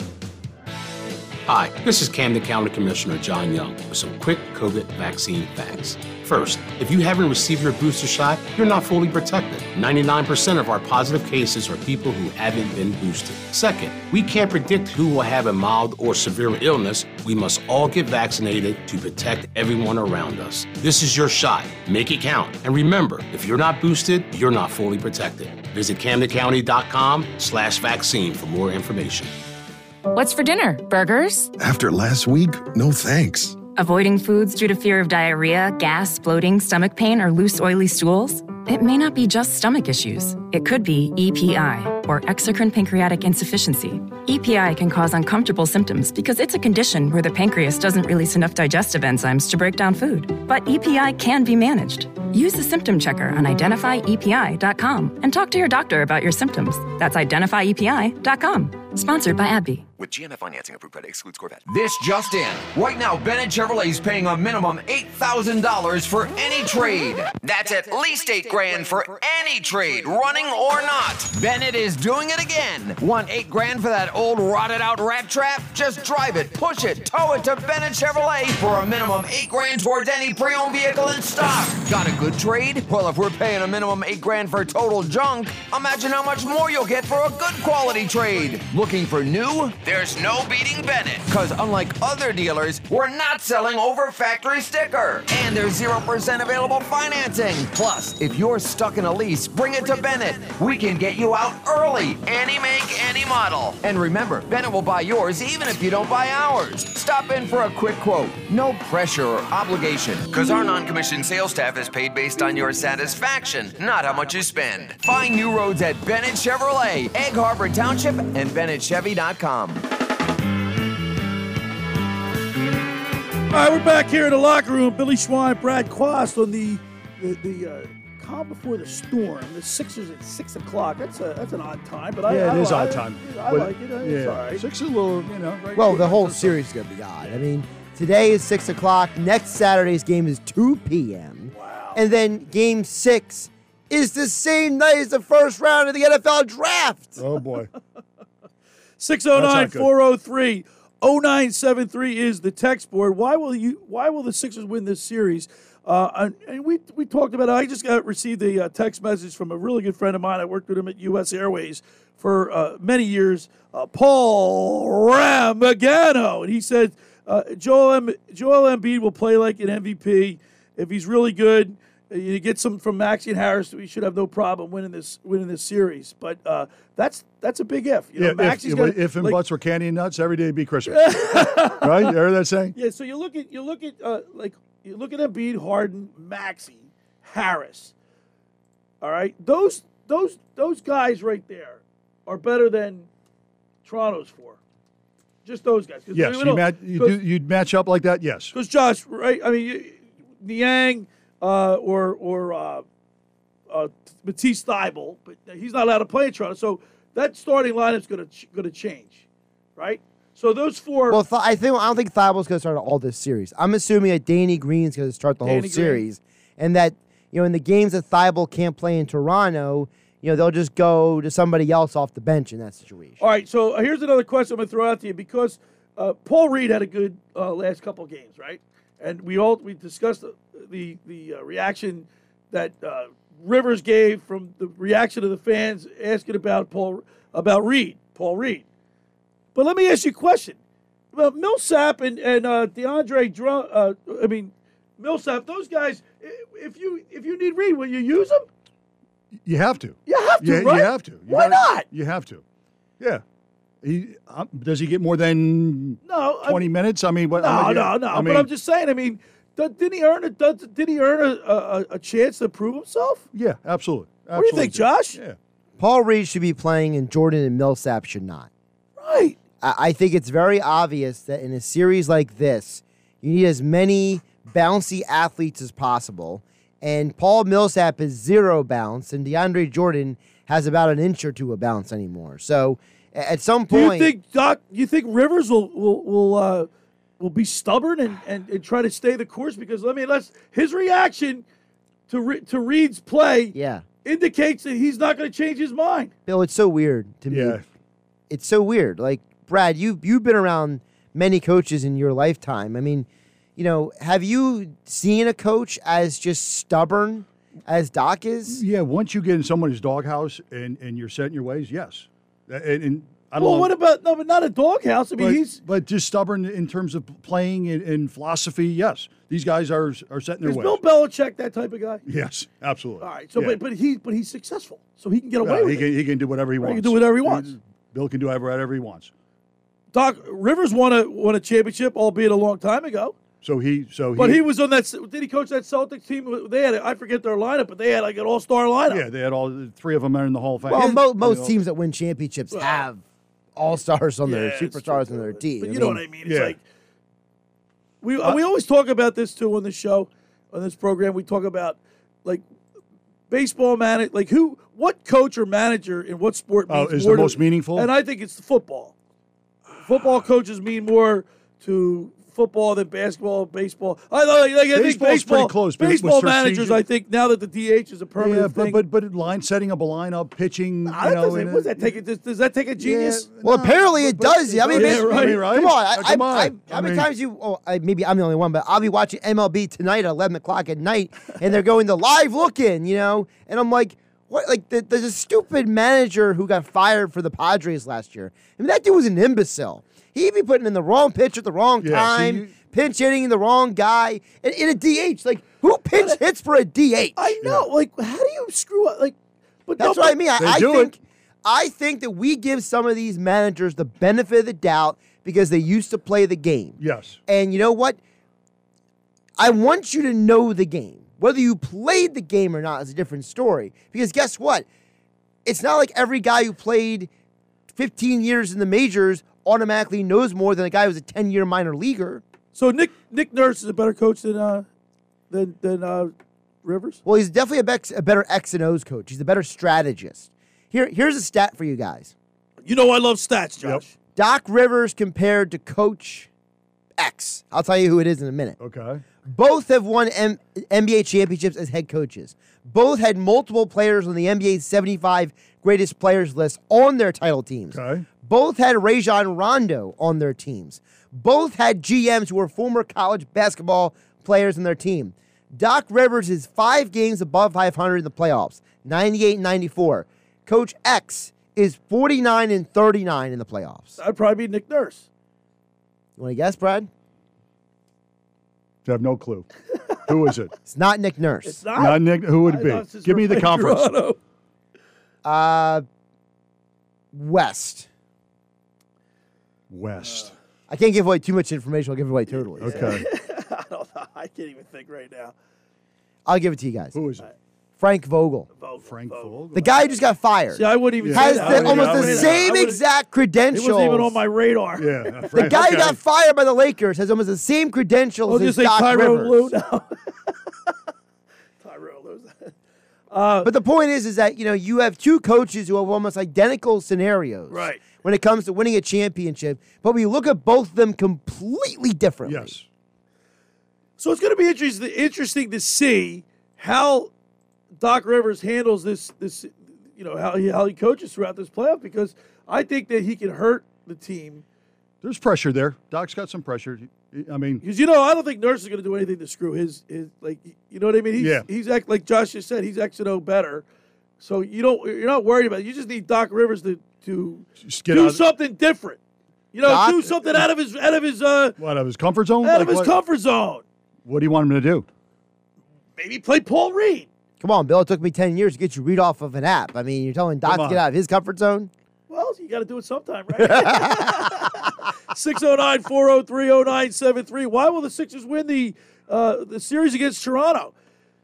Hi, this is Camden County Commissioner John Young with some quick COVID vaccine facts. First, if you haven't received your booster shot, you're not fully protected. 99% of our positive cases are people who haven't been boosted. Second, we can't predict who will have a mild or severe illness. We must all get vaccinated to protect everyone around us. This is your shot. Make it count. And remember, if you're not boosted, you're not fully protected. Visit CamdenCounty.com slash vaccine for more information. What's for dinner? Burgers? After last week, no thanks. Avoiding foods due to fear of diarrhea, gas, bloating, stomach pain, or loose, oily stools? It may not be just stomach issues. It could be EPI, or exocrine pancreatic insufficiency. EPI can cause uncomfortable symptoms because it's a condition where the pancreas doesn't release enough digestive enzymes to break down food. But EPI can be managed. Use the symptom checker on identifyepi.com and talk to your doctor about your symptoms. That's identifyepi.com. Sponsored by AbbVie. With GMF financing approved credit excludes Corvette. This just in. Right now, Bennett Chevrolet is paying a minimum $8,000 for any trade. That's at least 8 grand for any trade, running or not. Bennett is doing it again. Want 8 grand for that old rotted out rat trap? Just drive it, push it, tow it to Bennett Chevrolet for a minimum 8 grand towards any pre-owned vehicle in stock. Got a good trade? Well, if we're paying a minimum 8 grand for total junk, imagine how much more you'll get for a good quality trade. Looking for new? There's no beating Bennett. Because unlike other dealers, we're not selling over factory sticker. And there's 0% available financing. Plus, if you're stuck in a lease, bring it to Bennett. We can get you out early. Any make, any model. And remember, Bennett will buy yours even if you don't buy ours. Stop in for a quick quote. No pressure or obligation. Because our non commissioned sales staff is paid based on your satisfaction, not how much you spend. Find new roads at Bennett Chevrolet, Egg Harbor Township, and BennettChevy.com. All right, we're back here in the locker room. Billy Schweim, Brad Quast on the the, the uh, calm before the storm. The Sixers at six o'clock. That's a that's an odd time, but I, yeah, I, it is I, odd time. I, But- like it. It's yeah, all right. six is a little, you know. Right Well, the whole series is going to be odd. I mean, today is 6 o'clock. Next Saturday's game is 2 p.m. Wow. And then game six is the same night as the first round of the NFL draft. Oh, boy. 609 403 0973 is the text board. Why will you why will the Sixers win this series? Uh, and, and we we talked about it. I just got received a uh, text message from a really good friend of mine. I worked with him at US Airways for uh, many years, uh, Paul Ramagano, and he said uh, Joel M- Joel Embiid will play like an MVP if he's really good. uh, You get some from Maxey and Harris. We should have no problem winning this winning this series. But uh, that's that's a big if. You know, Yeah, if, Maxey's if, got- if and like- butts were candy and nuts, every day would be Christmas. right? You heard that saying? Yeah, so you look at you look at uh, like you look at Embiid, Harden, Maxey, Harris. All right, those those those guys right there are better than Toronto's four. Just those guys. Yes, you match, you do, you'd match up like that. Yes. Because Josh, right? I mean, you, Niang uh, or or uh, uh, Matisse Thybulle, but he's not allowed to play in Toronto. So that starting lineup's going to ch- going to change, right? So those four. Well, Th- I think I don't think Thybulle's going to start all this series. I'm assuming that Danny Green's going to start the Danny whole Green. series, and that you know in the games that Thybulle can't play in Toronto, you know they'll just go to somebody else off the bench in that situation. All right, so here's another question I'm going to throw out to you because uh, Paul Reed had a good uh, last couple games, right? And we all we discussed the the, the uh, reaction that uh, Rivers gave from the reaction of the fans asking about Paul about Reed, Paul Reed. But let me ask you a question about Millsap and and uh, DeAndre. Drum, uh, I mean Millsap. Those guys. If you if you need Reed, will you use them? You have to. You have to, You, right? you have to. You Why gotta- not? You have to. Yeah. He, um, does he get more than No, I 20 minutes? I mean, what? No, I mean, no, no. I mean, but I'm just saying. I mean, did, did he earn a did, did he earn a, a, a chance to prove himself? Yeah, absolutely. What do you think, Josh? Yeah. Paul Reed should be playing, and Jordan and Millsap should not. Right. I, I think it's very obvious that in a series like this, you need as many bouncy athletes as possible. And Paul Millsap is zero bounce, and DeAndre Jordan has about an inch or two of bounce anymore. So at some Do you point, think Doc? You think Rivers will will will uh, will be stubborn and, and, and try to stay the course? Because I mean, let's his reaction to Re, to Reed's play yeah, indicates that he's not going to change his mind. Bill, it's so weird to me. Yeah. me. It's so weird. Like Brad, you you've been around many coaches in your lifetime. I mean, you know, have you seen a coach as just stubborn as Doc is? Yeah, once you get in somebody's doghouse and, and you're set in your ways, yes. And, and I don't Well, know. what about no? But not a doghouse. I mean, but, he's but just stubborn in terms of playing and, and philosophy. Yes, these guys are are set in their is ways. Bill Belichick that type of guy? yes, absolutely. All right. So, Yeah. but but he but he's successful, so he can get away Yeah, with he it. can he can do whatever he Right, he can do whatever he wants. Bill can do whatever he wants. Doc Rivers won a won a championship, albeit a long time ago. So he so he, But he was on that. Did he coach that Celtics team? They had I forget their lineup, but they had like an all star lineup. yeah they had all three of them are in the Hall of Fame. Well, mo- most teams that win championships have all stars on their Yeah, it's superstars on their team. But you know what I mean? It's Yeah. like we Uh, we always talk about this too on the show, on this program. We talk about like baseball man, like who, what coach or manager in what sport Oh, means is more the to- most meaningful? And I think it's the football. Football coaches mean more to football than basketball, baseball. I, like, like, I think baseball, pretty close, baseball managers. strategic- I think now that the DH is a permanent yeah, but, thing. but but line setting up a lineup, pitching. Nah, you that know, doesn't- in a- does that take? Does, does that take a genius? Well, apparently it does. I mean, Yeah, maybe- right. right? come on. I, come on. I, I how many mean- times you? Oh, I, maybe I'm the only one, but I'll be watching MLB tonight at 11 o'clock at night, and they're going the live look-in, you know, and I'm like. What like the, there's a stupid manager who got fired for the Padres last year. I mean that dude was an imbecile. He'd be putting in the wrong pitch at the wrong Yeah, see, time, you- pinch hitting the wrong guy, and in a DH. Like who pinch hits for a DH? I know. Like, how do you screw up? Like, but That's no, what I mean. I, I think it. I think that we give some of these managers the benefit of the doubt because they used to play the game. Yes. And you know what? I want you to know the game. Whether you played the game or not is a different story. Because guess what? It's not like every guy who played 15 years in the majors automatically knows more than a guy who's a 10 year minor leaguer. So Nick Nick Nurse is a better coach than uh than than uh Rivers. Well, he's definitely a, bex- a better X and O's coach. He's a better strategist. Here, here's a stat for you guys. You know I love stats, Josh. Doc Rivers compared to Coach X. I'll tell you who it is in a minute. Okay. Both have won M- NBA championships as head coaches. Both had multiple players on the NBA's 75 greatest players list on their title teams. Okay. Both had Rajon Rondo on their teams. Both had GMs who were former college basketball players in their team. Doc Rivers is five games above 500 in the playoffs, 98 and 94. Coach X is 49 and 39 in the playoffs. I'd probably be Nick Nurse. You want to guess, Brad? I have no clue. Who is it? It's not Nick Nurse. It's not. Not Nick. Who would it be? thought it's just Give me the conference. Toronto. Uh, West. West. I can't give away too much information. I'll give it away totally. Okay. I don't know. I can't even think right now. I'll give it to you guys. Who is it? Frank Vogel. Frank Vogel. The guy who just got fired. See, I wouldn't even has say that. I the, wouldn't almost even- I the wouldn't- same I wouldn't- exact It credentials. wasn't even on my radar. Yeah. the Frank, guy who got fired by the Lakers has almost the same credentials I'll as just say Doc Tyronn Rivers. Lue now. Uh, but the point is, is that you know you have two coaches who have almost identical scenarios, Right. When it comes to winning a championship, but we look at both of them completely differently. Yes. So it's going to be interesting interesting to see how Doc Rivers handles this this you know how he how he coaches throughout this playoff because I think that he can hurt the team There's pressure there. Doc's got some pressure. I mean, because you know I don't think Nurse is going to do anything to screw his his like you know what I mean he's Yeah. he's act like Josh just said he's X and O better so you don't you're not worried about it you just need Doc Rivers to to do something different you know Doc- do something out of his out of his uh what, out of his comfort zone? out Like of his what, comfort zone What do you want him to do? maybe play Paul Reed Come on, Bill. It took me ten years to get you read off of an app. I mean, you're telling Doc to get out of his comfort zone. Well, you got to do it sometime, right? 609 403 0973. Why will the Sixers win the uh, the series against Toronto?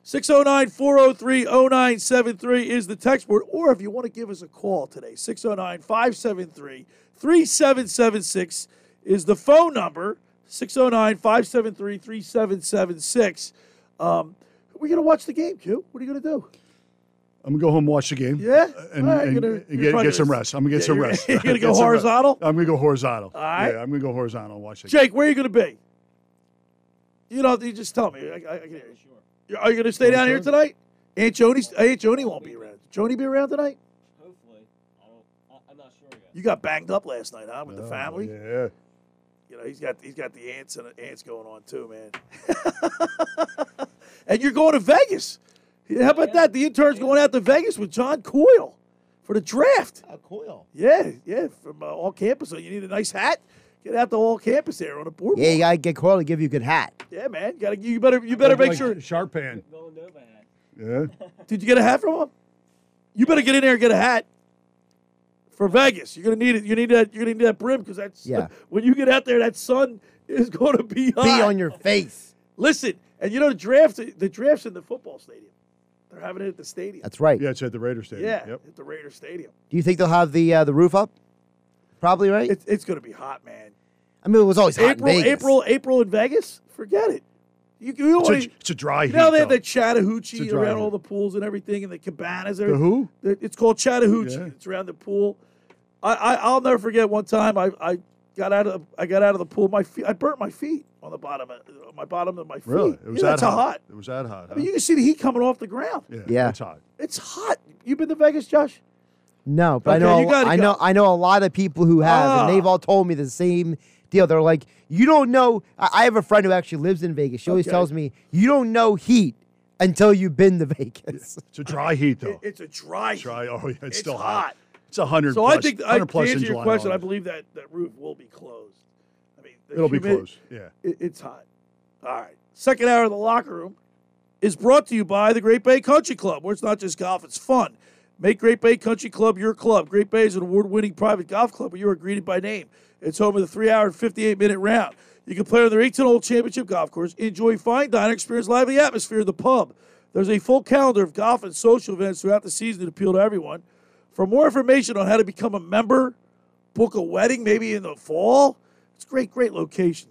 609 403 0973 is the text board. Or if you want to give us a call today, 609 573 3776 is the phone number. 609 573 3776. We're going to watch the game, Q. What are you going to do? I'm gonna go home and watch the game. Yeah? Uh, and, All right, and- gonna- and get, get some rest. I'm gonna get Yeah, some you're- rest. you're gonna go horizontal? I'm gonna go horizontal. All right. Yeah, I'm gonna go horizontal and watch the Jake, where are you going to be? You know, you just tell me. I, I, I can hear you. Are you going to stay down here tonight? Aunt Joni, Aunt Joni won't be around. Joni be around tonight? Hopefully. I don't, I, I'm not sure yet. You got banged up last night, huh, with the oh, family? Oh, Yeah. You know, he's got he's got the ants and the ants going on too, man. and you're going to Vegas. How about that? The intern's going out to Vegas with John Coyle for the draft. Uh, Coyle. Yeah, yeah, from uh, all campus. So you need a nice hat. Get out to all campus there on a boardwalk. Yeah, you gotta get Coyle to give you a good hat. Yeah, man. You gotta you better you better make Like sure. Sharapan. Yeah. Did you get a hat from him? You better get in there and get a hat for Vegas. You're gonna need it. You need that. You're gonna need that brim because that's Yeah. when you get out there, that sun is going to be hot. Be on your face. Listen, and you know the draft. The draft's in the football stadium. They're having it at the stadium. That's right. Yeah, it's at the Raider Stadium. Yeah, Yep. at the Raider Stadium. Do you think they'll have the uh, the roof up? Probably right. It's it's gonna be hot, man. I mean, it was always hot April, in Vegas. April, April in Vegas. Forget it. You, you It's always, a, it's a dry you heat. know they have the Chattahoochee It's a dry around heat. all the pools and everything, and the cabanas. The who? It's called Chattahoochee. Yeah. It's around the pool. I, I I'll never forget one time I, I got out of I got out of the pool. My feet I burnt my feet on the bottom of my bottom of my feet. Really? It was yeah, that hot. hot. It was that hot. I mean, you can see the heat coming off the ground. Yeah. Yeah. It's hot. It's hot. You been to Vegas, Josh? No, but Okay, I know you I go. know I know a lot of people who have, Ah. and they've all told me the same deal. They're like, you don't know. I, I have a friend who actually lives in Vegas. She always tells me you don't know heat until you've been to Vegas. It's a dry heat though. It- it's a dry. heat. Dry. Oh yeah, it's, It's still hot. hot. It's a hundred. So plus, I think I, 100 to plus answer your July question, and I believe that that roof will be closed. I mean, the It'll be humid- closed. Yeah. it- it's hot. All right. Second hour of the locker room is brought to you by the Great Bay Country Club, where it's not just golf, it's fun. Make Great Bay Country Club your club. Great Bay is an award winning private golf club where you are greeted by name. It's home of the three hour and 58 minute round. You can play on their 18 hole championship golf course, enjoy fine dining, experience lively atmosphere at the pub. There's a full calendar of golf and social events throughout the season that appeal to everyone. For more information on how to become a member, book a wedding maybe in the fall, it's great, great location.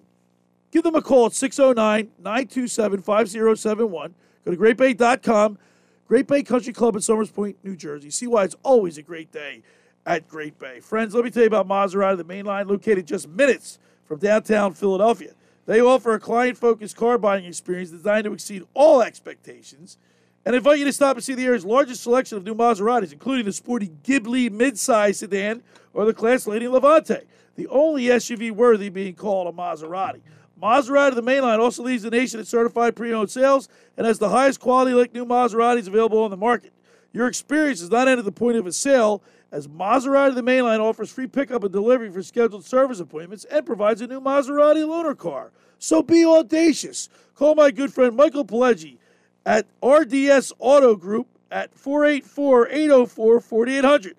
Give them a call at 609 927 5071. Go to greatbay.com. Great Bay Country Club in Somers Point, New Jersey. See why it's always a great day at Great Bay. Friends, let me tell you about Maserati, the main line located just minutes from downtown Philadelphia. They offer a client focused car buying experience designed to exceed all expectations and invite you to stop and see the area's largest selection of new Maseratis, including the sporty Ghibli midsize sedan or the class leading Levante, the only SUV worthy being called a Maserati. Maserati, of the mainline, also leads the nation in certified pre-owned sales and has the highest quality like new Maseratis available on the market. Your experience does not end at the point of a sale, as Maserati, of the mainline, offers free pickup and delivery for scheduled service appointments and provides a new Maserati loaner car. So be audacious. Call my good friend Michael Pileggi at RDS Auto Group at 484 804 4800.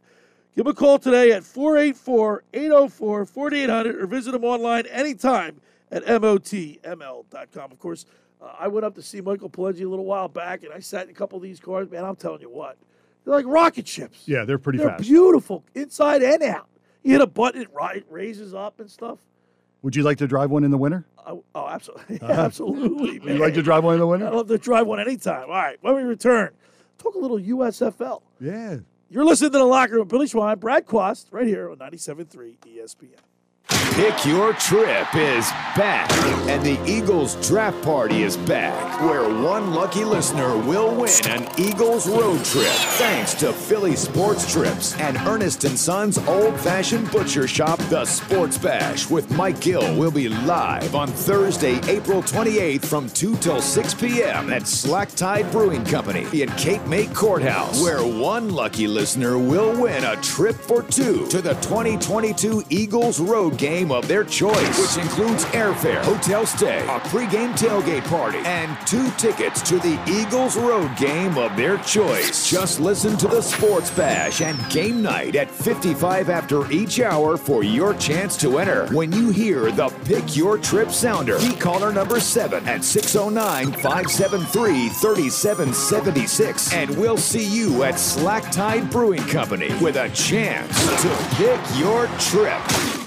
Give him a call today at 484 804 4800 or visit him online anytime at MOTML.com. Of course, uh, I went up to see Michael Pileggi a little while back and I sat in a couple of these cars. Man, I'm telling you what, they're like rocket ships. Yeah, they're pretty They're fast. beautiful inside and out. You hit a button, it ri- raises up and stuff. Would you like to drive one in the winter? Oh, oh absolutely. Uh-huh. absolutely, Would you like to drive one in the winter? I'd love to drive one anytime. All right, when we return, talk a little USFL. Yeah. You're listening to the locker room. Billy Schweim, Brad Quast, right here on 97.3 ESPN. Pick Your Trip is back, and the Eagles draft party is back, where one lucky listener will win an Eagles road trip thanks to Philly Sports Trips and Ernest Sons Old Fashioned Butcher Shop, The Sports Bash with Mike Gill will be live on Thursday, April 28th from 2 till 6 p.m. at Slack Tide Brewing Company in Cape May Courthouse, where one lucky listener will win a trip for two to the 2022 Eagles road game of their choice, which includes airfare, hotel stay, a pregame tailgate party, and two tickets to the Eagles road game of their choice. Just listen to the Sports Bash and game night at 55 after each hour for your chance to enter. When you hear the Pick Your Trip sounder, be caller number 7 at 609 573 3776, and we'll see you at Slack Tide Brewing Company with a chance to pick your trip.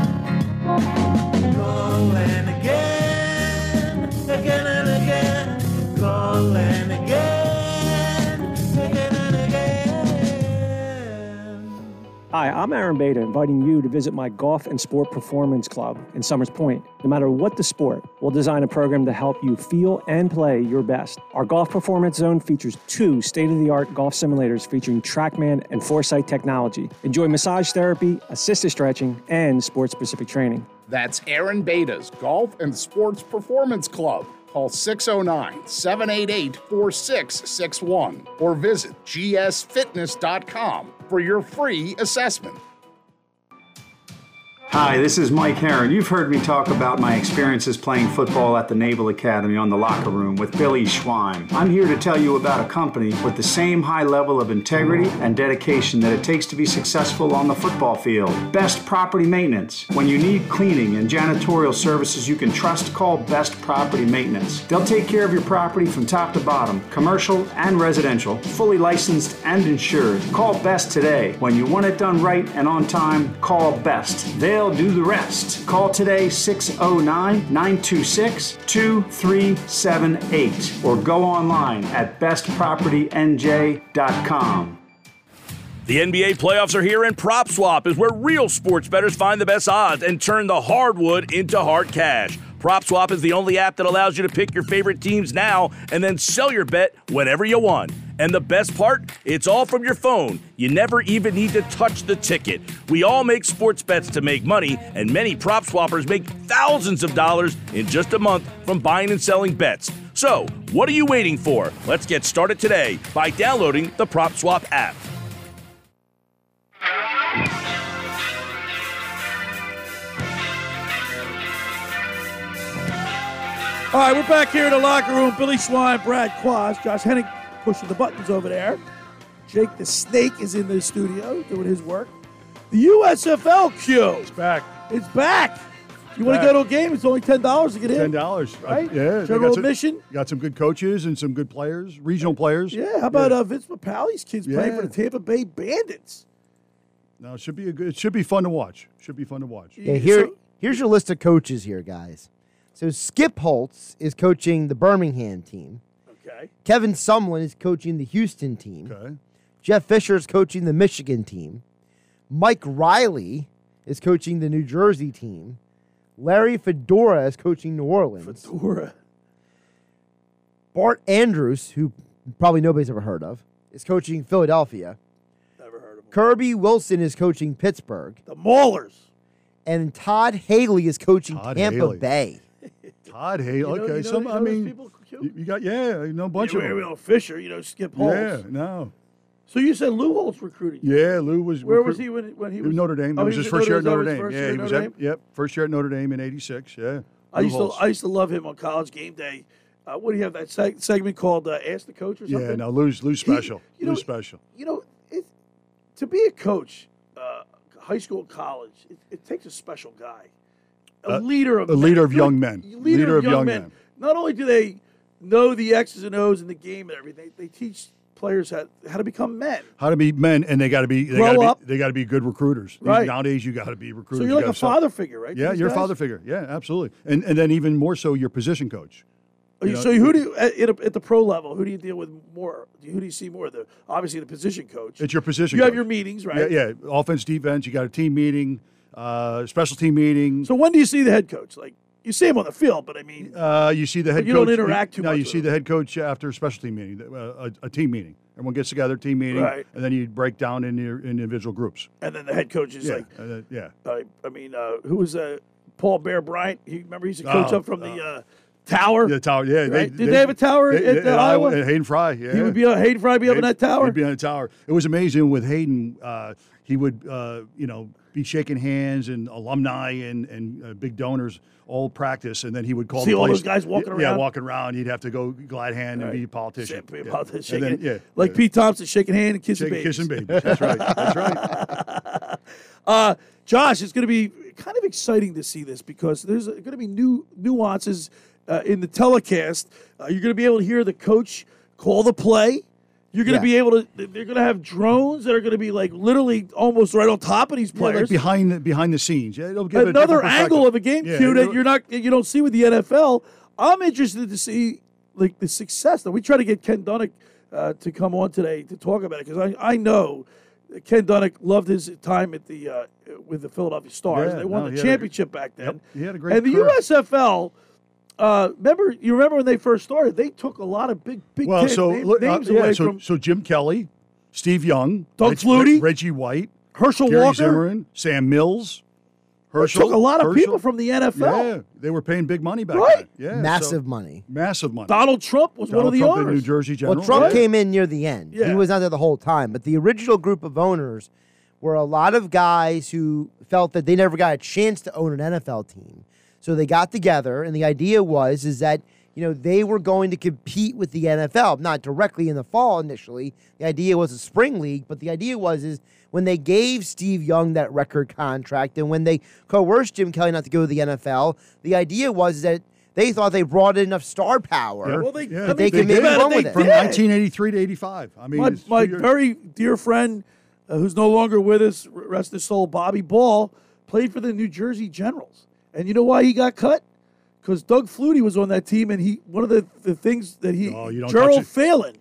I'm Aaron Beta, inviting you to visit my Golf and Sport Performance Club in Somers Point. No matter what the sport, we'll design a program to help you feel and play your best. Our Golf Performance Zone features two state of the art golf simulators featuring Trackman and Foresight technology. Enjoy massage therapy, assisted stretching, and sport specific training. That's Aaron Beta's Golf and Sports Performance Club. Call 609 788 4661 or visit gsfitness.com for your free assessment. Hi, this is Mike Herron. You've heard me talk about my experiences playing football at the Naval Academy on the locker room with Billy Schweim. I'm here to tell you about a company with the same high level of integrity and dedication that it takes to be successful on the football field. Best Property Maintenance. When you need cleaning and janitorial services you can trust, call Best Property Maintenance. They'll take care of your property from top to bottom, commercial and residential, fully licensed and insured. Call Best today. When you want it done right and on time, call Best. They'll do the rest. Call today 609 926 2378 or go online at bestpropertynj.com. The NBA playoffs are here, and PropSwap is where real sports bettors find the best odds and turn the hardwood into hard cash. PropSwap is the only app that allows you to pick your favorite teams now and then sell your bet whenever you want. And the best part, it's all from your phone. You never even need to touch the ticket. We all make sports bets to make money, and many prop swappers make thousands of dollars in just a month from buying and selling bets. So, what are you waiting for? Let's get started today by downloading the PropSwap app. All right, we're back here in the locker room. Billy Schweim, Brad Quast, Josh Hennig pushing the buttons over there. Jake the Snake is in the studio doing his work. The USFL Q. It's back. It's back. You want to go to a game? It's only ten dollars to get in. Ten dollars, right? yeah, General got some- admission. Got some good coaches and some good players, regional players. Yeah. How about uh, Vince Papale's kids playing for the Tampa Bay Bandits? No, it should be a good. It should be fun to watch. Should be fun to watch. Okay, here, here's your list of coaches here, guys. So Skip Holtz is coaching the Birmingham team. Okay. Kevin Sumlin is coaching the Houston team. Okay. Jeff Fisher is coaching the Michigan team. Mike Riley is coaching the New Jersey team. Larry Fedora is coaching New Orleans. Fedora. Bart Andrews, who probably nobody's ever heard of, is coaching Philadelphia. Never heard of him. Kirby Wilson is coaching Pittsburgh. The Maulers. And Todd Haley is coaching Todd Tampa Haley. Bay. Todd Hay. You know- okay, you know- some. you I know those mean, people, you, you got yeah, you know a bunch of we- them. we know Fisher, you know, Skip Holtz. Yeah, no. So you said Lou Holtz recruited you. Yeah, Lou was. Where was he when, when he He was Notre Dame. Oh, it was his first year at Notre Dame. Yeah, he was at, yep, first year at Notre Dame in '86. Yeah. I Lou used to I used to love him on College Game Day. Uh, what do you have that seg- segment called uh, "Ask the Coach" or something? Yeah, no, Lou's Lou's He- special. know, Lou's special. You know, it, to be a coach, uh, high school, college, it, it takes a special guy, a Uh, leader of a men. leader of young men. leader, of young, men. Not only do they know the X's and O's in the game and everything, they teach players how, how to become men. How to be men, and they got to be they Grow got to up. be they got to be good recruiters. Right. Nowadays, you got to be recruiters. So You you're like gotta a father figure, right? Yeah, you're a father figure. Yeah, absolutely. And and then even more so, your position coach. You- You know, so who do you at, at the pro level? Who do you deal with more? Who do you see more? The obviously the position coach. It's your position. You have your meetings, right? Yeah, yeah. Offense, defense. You got a team meeting, uh, special team meeting. So when do you see the head coach? Like you see him on the field, but I mean, Uh, you see the head you coach. don't interact too no, much you with see him. the head coach after a special team meeting, uh, a, a team meeting. Everyone gets together, team meeting, Right. and then you break down in your individual groups. and then the head coach is yeah, like, then- yeah. I, I mean, uh, who was uh, Paul Bear Bryant? He remember he's a coach Oh, up from the uh, tower. The tower, yeah. Right? Did they have a tower they- at, they- uh, Iowa? At Hayden Fry, yeah. He would be on Hayden Fry, be up in that tower. He'd be on the tower. It was amazing with Hayden. Uh, he would, uh, you know, be shaking hands and alumni and and uh, big donors all practice, and then he would call See all those guys walking Yeah, around? Yeah, walking around. He'd have to go glad hand and be a politician. Be a Yeah. politician, And shaking- then, yeah, like yeah. Pete Thompson shaking hand and kissing Shaking- babies. kissing babies. That's right. That's right. Uh, Josh, it's going to be kind of exciting to see this because there's going to be new nuances uh, in the telecast. Uh, you're going to be able to hear the coach call the play. You're going to Yeah. be able to. They're going to have drones that are going to be like literally almost right on top of these Yeah, players. like behind the behind the scenes. Yeah, it'll give Another angle of a game Yeah, cue that you're not you don't see with the NFL. I'm interested to see like the success. That we try to get Ken Dunek uh, to come on today to talk about it because I, I know Ken Dunek loved his time at the uh, with the Philadelphia Stars. Yeah, they won no, the he had a- championship back then. Yep, he had a great And the career. USFL. Uh, remember, you remember when they first started? They took a lot of big, big Well, Ten so name- look, uh, names yeah, away so, from so Jim Kelly, Steve Young, Doug Reg- Flutie, Reg- Reggie White, Herschel Gary Walker. Zimmerman, Sam Mills. They Herschel took a lot of Herschel. people from the NFL. Yeah, they were paying big money back Right. then. Yeah, Massive so- money. massive money. Donald Trump was one of the Trump, the owners. New Jersey General. Well, Trump yeah. came in near the end. Yeah. He was not there the whole time. But the original group of owners were a lot of guys who felt that they never got a chance to own an NFL team. So they got together, and the idea was is that you know they were going to compete with the NFL, not directly in the fall initially. The idea was a spring league, but the idea was is when they gave Steve Young that record contract, and when they coerced Jim Kelly not to go to the NFL, the idea was that they thought they brought in enough star power Yeah. Well, they- Yeah, that they, they could maybe did. run with it. from 1983 to 85. I mean, my, it's my very dear friend, uh, who's no longer with us, rest his soul, Bobby Ball, played for the New Jersey Generals. And you know why he got cut? Because Doug Flutie was on that team, and he one of the, the things that he Oh, you don't Gerard. Phelan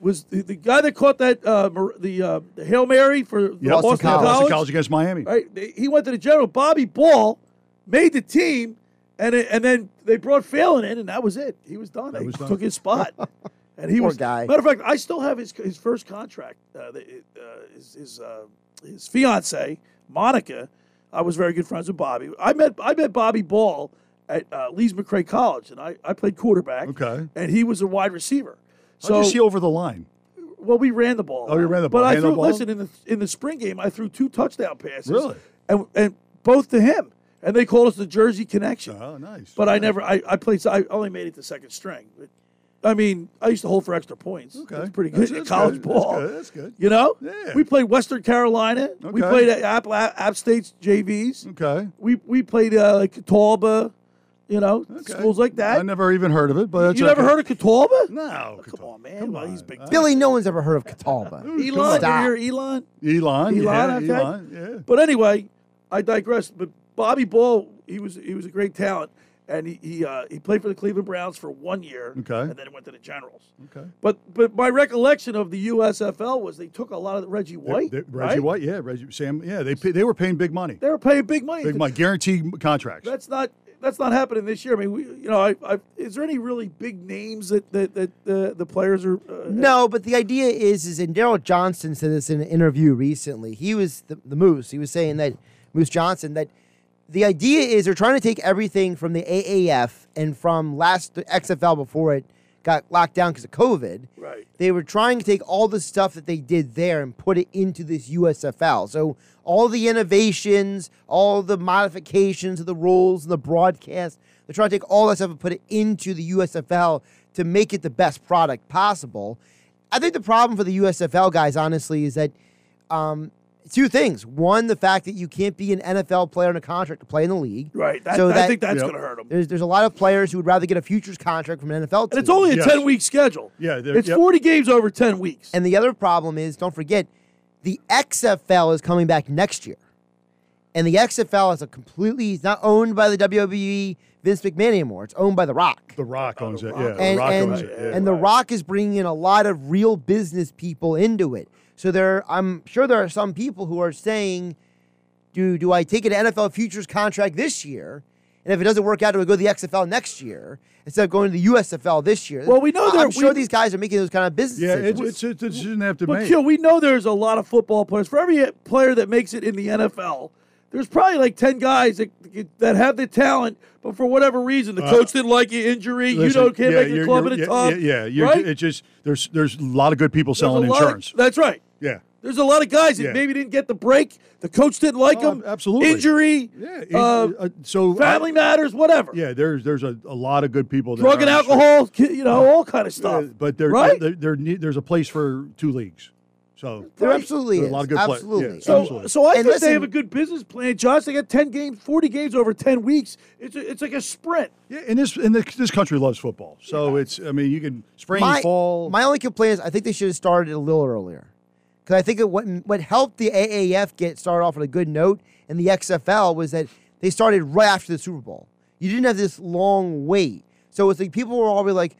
was the, the guy that caught that uh, the, uh, the hail mary for Yeah, Boston, Boston College. Boston College against Miami. Right, he went to the General. Bobby Ball made the team, and it, and then they brought Phelan in, and that was it. He was done. they was done. took his spot, and he Poor was guy. Matter of fact, I still have his his first contract. Uh, the, uh, his his, uh, his fiance Monica. I was very good friends with Bobby. I met I met Bobby Ball at uh, Lees-McRae College, and I, I played quarterback. Okay. and he was a wide receiver. So you see over the line? well, we ran the ball. Oh, you ran the ball. But. I threw. ball? Listen, in the in the spring game, I threw two touchdown passes. Really? And and both to him, and they called us the Jersey Connection. Oh, nice. But I never. I I played. I only made it to second string. I mean, I used to hold for extra points. Okay. That's pretty good That's- at that's college good. That's ball. good. That's good. You know? Yeah. We played Western Carolina. Okay. We played at App, App State's JVs. Okay. We we played uh, like Catawba, you know, schools like that. I never even heard of it, but you never heard of Catawba? No. Come on, man. well, he's big. Billy, no one's ever heard of Catawba. Elon, Stop. you hear Elon? Elon? Elon, yeah, okay. Elon. Yeah. But anyway, I digress. But Bobby Ball, he was he was a great talent, and he he, uh, he played for the Cleveland Browns for one year, Okay. and then he went to the Generals. Okay. But but my recollection of the USFL was they took a lot of Reggie They- White, they- Reggie right? White, yeah, Reggie Sam, yeah, they pay, they were paying big money, They were paying big money. big money, guaranteed contracts. That's not that's not happening this year. I mean, we, you know, I, I, is there any really big names that that, that uh, the players are? Uh, No, but the idea is, is, and Daryl Johnston said this in an interview recently. He was the, the Moose. He was saying that Moose Johnston that the idea is they're trying to take everything from the AAF and from last the XFL before it got locked down because of COVID. Right. They were trying to take all the stuff that they did there and put it into this USFL. So all the innovations, all the modifications of the rules and the broadcast, they're trying to take all that stuff and put it into the USFL to make it the best product possible. I think the problem for the USFL guys, honestly, is that um, two things. One, the fact that you can't be an NFL player on a contract to play in the league. Right. That- I think that's gonna hurt 'em. There's, there's a lot of players who would rather get a futures contract from an NFL team. And it's only a 10 week schedule. Yeah, It's yep. 40 games over 10 weeks. And the other problem is, don't forget, the XFL is coming back next year. And the XFL is a completely, it's not owned by the WWE Vince McMahon anymore. It's owned by The Rock. The Rock owns oh, it. Yeah, and, the Rock and, owns it. Yeah. and The Rock is bringing in a lot of real business people into it. So there, I'm sure there are some people who are saying, "Do do I take an NFL futures contract this year? And if it doesn't work out, do I go to the XFL next year instead of going to the USFL this year?" Well, we know I- there- I'm sure these guys are making those kind of business Yeah, decisions. it's, it's, it's, it doesn't have to But make. Kill, we know there's a lot of football players. For every player that makes it in the NFL, there's probably like 10 guys that, that have the talent, but for whatever reason, the Uh, coach didn't like you, injury, Listen, you don't can't yeah, make the you're- club in the yeah, top. Yeah, yeah. Right? It's just there's there's a lot of good people There's selling lot of- insurance. that's right. yeah. There's a lot of guys that Yeah. maybe didn't get the break. The coach didn't like Oh, them. absolutely. Injury. Yeah. uh, uh, so family I- matters, whatever. Yeah, there's there's a, a lot of good people. That Drug and on the street. alcohol, ki- you know, all kind of stuff. Yeah, but there, right? there, there there's a place for two leagues. So There absolutely There are is. a lot of good players. Absolutely. Yeah, So, absolutely. so I And think listen- they have a good business plan, Josh. They got ten games, forty games over ten weeks. It's a, it's like a sprint. Yeah, and this and this, this country loves football. So it's I mean you can spring, my, fall. My only complaint is I think they should have started a little earlier. Because I think it, what what helped the AAF get started off on a good note and the XFL was that they started right after the Super Bowl. You didn't have this long wait. So it's like people were already like,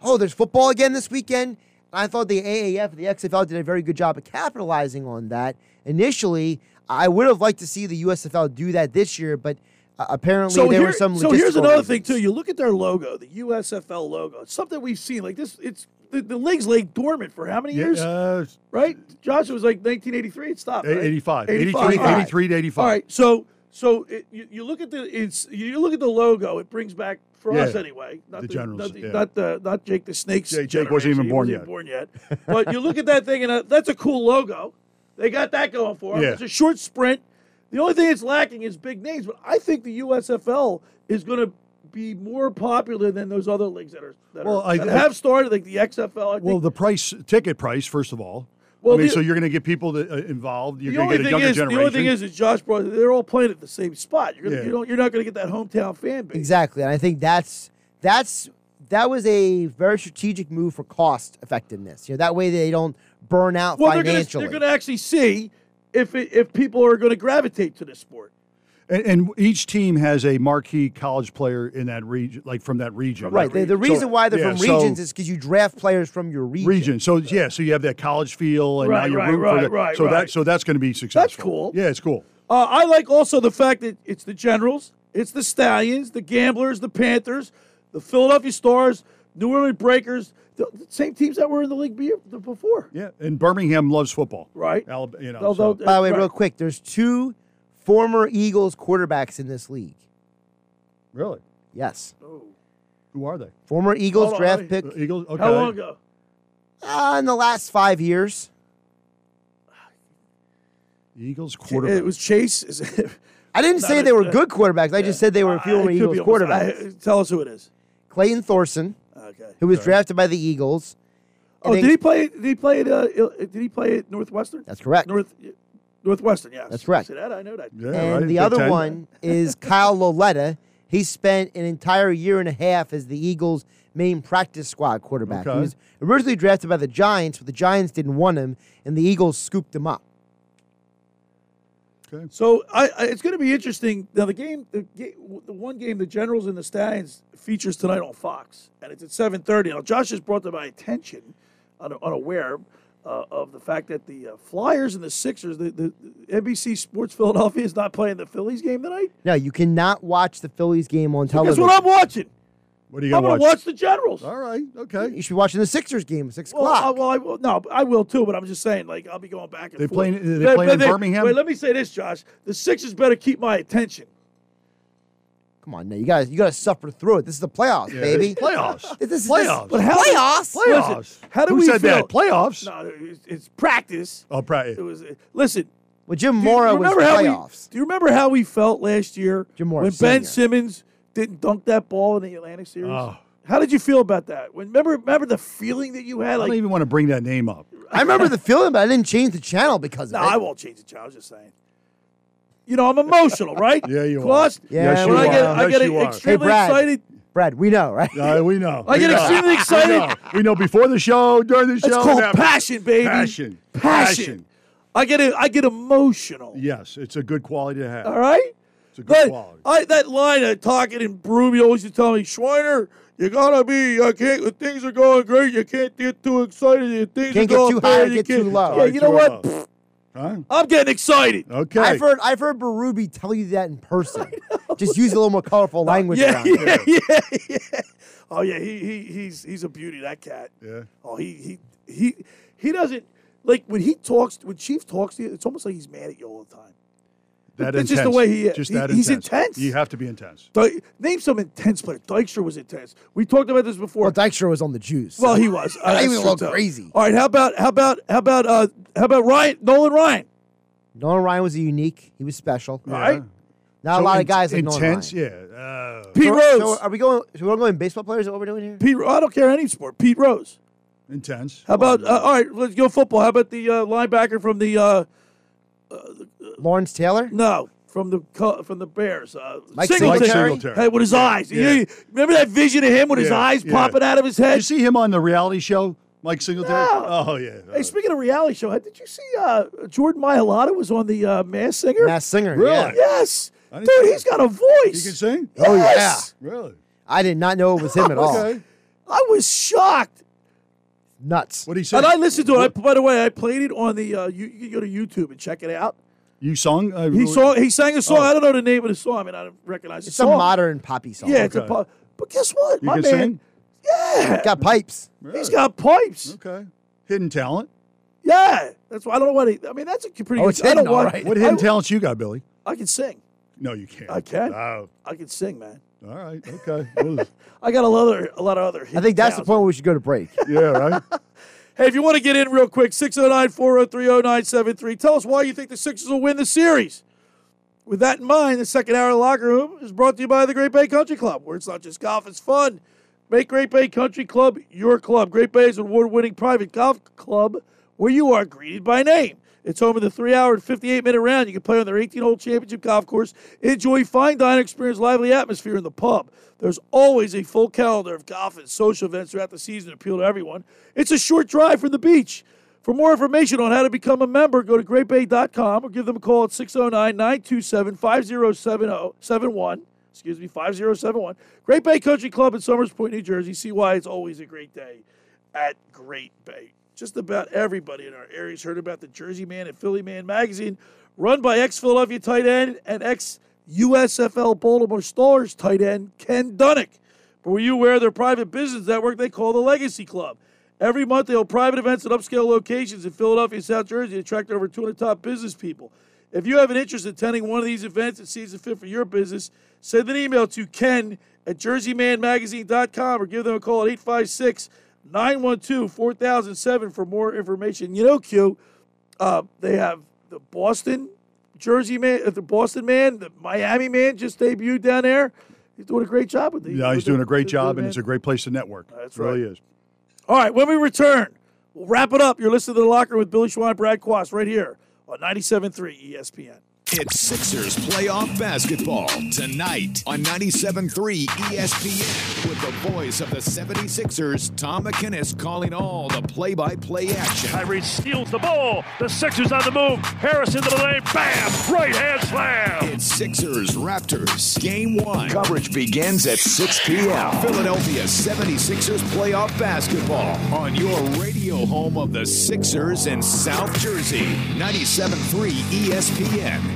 oh, there's football again this weekend. And I thought the AAF and the XFL did a very good job of capitalizing on that. Initially, I would have liked to see the USFL do that this year, but uh, apparently So, there here- were some so here's another reasons. thing too. You look at their logo, the USFL logo. It's something we've seen. Like this, it's the, the league's laid dormant for how many Yeah, years? uh, right, Josh? It was like 1983. It stopped. Right? 85, 85. 83, 83 to 85. All right. So, so it, you, you look at the it's you look at the logo. It brings back for us anyway. Not the Generals, Not, yeah. not the not Jake the Snake's. Jake- Jake wasn't even born wasn't even born yet. but you look at that thing, and uh, that's a cool logo. They got that going for them. Yeah. It's a short sprint. The only thing it's lacking is big names, but I think the USFL is going to be more popular than those other leagues that are that, Well, are, I- that I- have started, like the XFL. I think well, the price ticket price first of all. Well, I mean, the- so you're going to get people that, uh, involved. You're going to get a thing younger is, the generation. only thing is, is Josh brought. They're all playing at the same spot. You're gonna, Yeah. you don't, you're not going to get that hometown fan base. Exactly, and I think that's that's that was a very strategic move for cost effectiveness. You know, that way they don't burn out Well, they're going to financially. they're going to actually see if it, if people are going to gravitate to this sport. And, and each team has a marquee college player in that region, like from that region. right. The, the So- reason why they're yeah, from so- regions is because you draft players from your region. region. So yeah, so you have that college feel, and Right, now you're right, rooting right, for that. right, so right. that so that's going to be successful. That's cool. Yeah, it's cool. Uh, I like also the fact that it's the Generals, it's the Stallions, the Gamblers, the Panthers, the Philadelphia Stars, New Orleans Breakers, the, the same teams that were in the league before. Yeah, and Birmingham loves football. Right. Alab- you know. They'll- so- By the way, Right. real quick, there's two former Eagles quarterbacks in this league. really, Yes, who are they? former Eagles Hold on, draft let pick Uh, Eagles. Okay. How long ago? uh, in the last five years. Eagles quarterback. It was Chase. Is it- I didn't Not say a- they were good quarterbacks. I just said they were former it Eagles almost- quarterbacks. I- tell us who it is. Clayton Thorson, Okay. who was drafted by the Eagles. Oh, And did he play? Did he play at? Uh, did he play at Northwestern? That's correct. North Northwestern. Yes, That's correct. See that? I know that. Yeah, and right, the Big other Ten. one is Kyle Lauletta. He spent an entire year and a half as the Eagles' main practice squad quarterback. He was originally drafted by the Giants, but the Giants didn't want him, and the Eagles scooped him up. Okay. So I, I it's going to be interesting. Now the game, the, the one game, the Generals and the Stallions features tonight on Fox, and it's at seven thirty. Now Josh has brought to my attention, un- unaware uh, of the fact that the uh, Flyers and the Sixers, the, the, the NBC Sports Philadelphia is not playing the Phillies game tonight. No, you cannot watch the Phillies game on Guess television. what I'm watching? What are you I'm going going to to watch? watch the Generals. All right. Okay. You should be watching the Sixers game at six Well, o'clock. I, well, I will, no, I will too. But I'm just saying, like, I'll be going back and They forth. playing- they But- playing but in they- Birmingham? Wait, let me say this, Josh. The Sixers better keep my attention. Come on, now you guys, you got to suffer through it. This is the playoffs, Yeah, baby. it's playoffs. This is Playoffs. But how Playoffs? Playoffs. Listen, how do Who we said feel? that? Playoffs? No, it's, it's practice. Oh, practice. It was. Uh, listen. Well, Jim do you Mora was remember the we- playoffs. do you remember how we felt last year Jim Mora when Ben Simmons didn't dunk that ball in the Atlantic Series? Oh. How did you feel about that? When remember remember the feeling that you had? I had? don't even want to bring that name up. I remember the feeling, but I didn't change the channel because no, of it. I won't change the channel. I was just saying. You know, I'm emotional, right? Yeah, you are. Cost? Yeah, Yes, when you I get, are. I Yes, get you are. Hey, extremely Brad. excited. Brad, we know, right? Uh, we know. I We get know. extremely We excited. know. We know before the show, during the show. That's and called passion, baby. Passion. Passion. I get it. I get emotional. Yes, it's a good quality to have. All right. It's a good But quality. I, that line of talking in Broom, you always used to tell me, Schweiner, you gotta be. I can't. When things are going great, you can't get too excited. If things Can't are get going too bad, high or you get too can't- low. Yeah, you know Too what? Low. Huh? I'm getting excited. Okay. I've heard I've heard Baruby tell you that in person. Just use a little more colorful uh, language. Yeah, around it. yeah, yeah, yeah. Oh yeah, he, he he's he's a beauty. That cat. Yeah. Oh, he he he he doesn't like when he talks. When Chief talks to you, it's almost like he's mad at you all the time. That It's just the way he is. Just He- that he's intense. intense. You have to be intense. Dy- name some intense player. Dykstra was intense. We talked about this before. Well, Dykstra was on the juice. Well, he was. Uh, he that's was a true, little too. crazy. All right, how about how about how about uh how about Ryan Nolan Ryan? Nolan Ryan was a unique. He was special. All right. Not So a lot in- of guys like Nolan intense. Ryan. Yeah. Uh, Pete So- Rose. So are we going? So we're going baseball players? Is what we're doing here? Pete. I don't care any sport. Pete Rose. intense. How about uh, all right? Let's go football. How about the uh, linebacker from the uh, Lawrence Taylor. no from the Co- from the Bears? Uh, Mike Singletary. Singletary. Hey, with his eyes. Yeah. You- remember that vision of him with his Yeah, eyes yeah. popping out of his Did head? you see him on the reality show, Mike Singletary? No. Oh yeah. Hey, speaking of reality show, did you see uh, Jordan Mailata was on the uh, Masked Singer? Masked Singer. Really? Yeah. Yes, I dude, didn't see he's got a voice. You can sing? Oh yeah. Yes. Really? I did not know it was him at all. Okay. I was shocked. Nuts. What do you say? And I listened to it. I, by the way, I played it on the. Uh, you, you can go to YouTube and check it out. You sung? Uh, He saw. He sang a song. Oh. I don't know the name of the song. I mean, I don't recognize it. It's the a song. modern poppy song. Yeah, it's a Okay. pop. But guess what, You my can man? sing? Yeah, Got pipes. he's got pipes. Okay. Hidden talent. Yeah, that's why I don't know what he. I mean, that's a pretty. Oh, good, it's I don't all want. right. What hidden I, talents you got, Billy? I can sing. No, you can't. I can. Oh, I can sing, man. All right. Okay. Well, I got a lot of a lot of other. I think that's the point where we should go to break. yeah, right. Hey, if you want to get in real quick, 609 403 0973. Tell us why you think the Sixers will win the series. With that in mind, the second hour of the locker room is brought to you by the Great Bay Country Club, where it's not just golf, it's fun. Make Great Bay Country Club your club. Great Bay is an award winning private golf club where you are greeted by name. It's home of the three hour and 58 minute round. You can play on their 18 hole championship golf course, enjoy fine dining, experience lively atmosphere in the pub. There's always a full calendar of golf and social events throughout the season to appeal to everyone. It's a short drive from the beach. For more information on how to become a member, go to greatbay.com or give them a call at 609 927 5071. Excuse me, 5071. Great Bay Country Club in Somers Point, New Jersey. See why it's always a great day at Great Bay. Just about everybody in our area's heard about the Jersey Man and Philly Man magazine, run by ex Philadelphia tight end and ex USFL Baltimore Stars tight end Ken Dunek. But were you aware their private business network they call the Legacy Club? Every month they hold private events at upscale locations in Philadelphia and South Jersey to attract over 200 top business people. If you have an interest in attending one of these events that sees it fit for your business, send an email to ken at jerseymanmagazine.com or give them a call at 856 912 4007 for more information. You know, Q, uh, they have the Boston Jersey man, uh, the Boston man, the Miami man just debuted down there. He's doing a great job with the. Yeah, he's doing the- a great job, and man. it's a great place to network. That's it really right. is. All right, when we return, we'll wrap it up. You're listening to The Locker with Billy Schweim, Brad Quast, right here on 97.3 ESPN. It's Sixers playoff basketball tonight on 97.3 ESPN with the voice of the 76ers, Tom McGinnis, calling all the play-by-play action. Kyrie steals the ball. The Sixers on the move. Harris into the lane. Bam! Right hand slam. It's Sixers Raptors Game 1. Coverage begins at 6 p.m. Philadelphia 76ers playoff basketball on your radio home of the Sixers in South Jersey. 97.3 ESPN.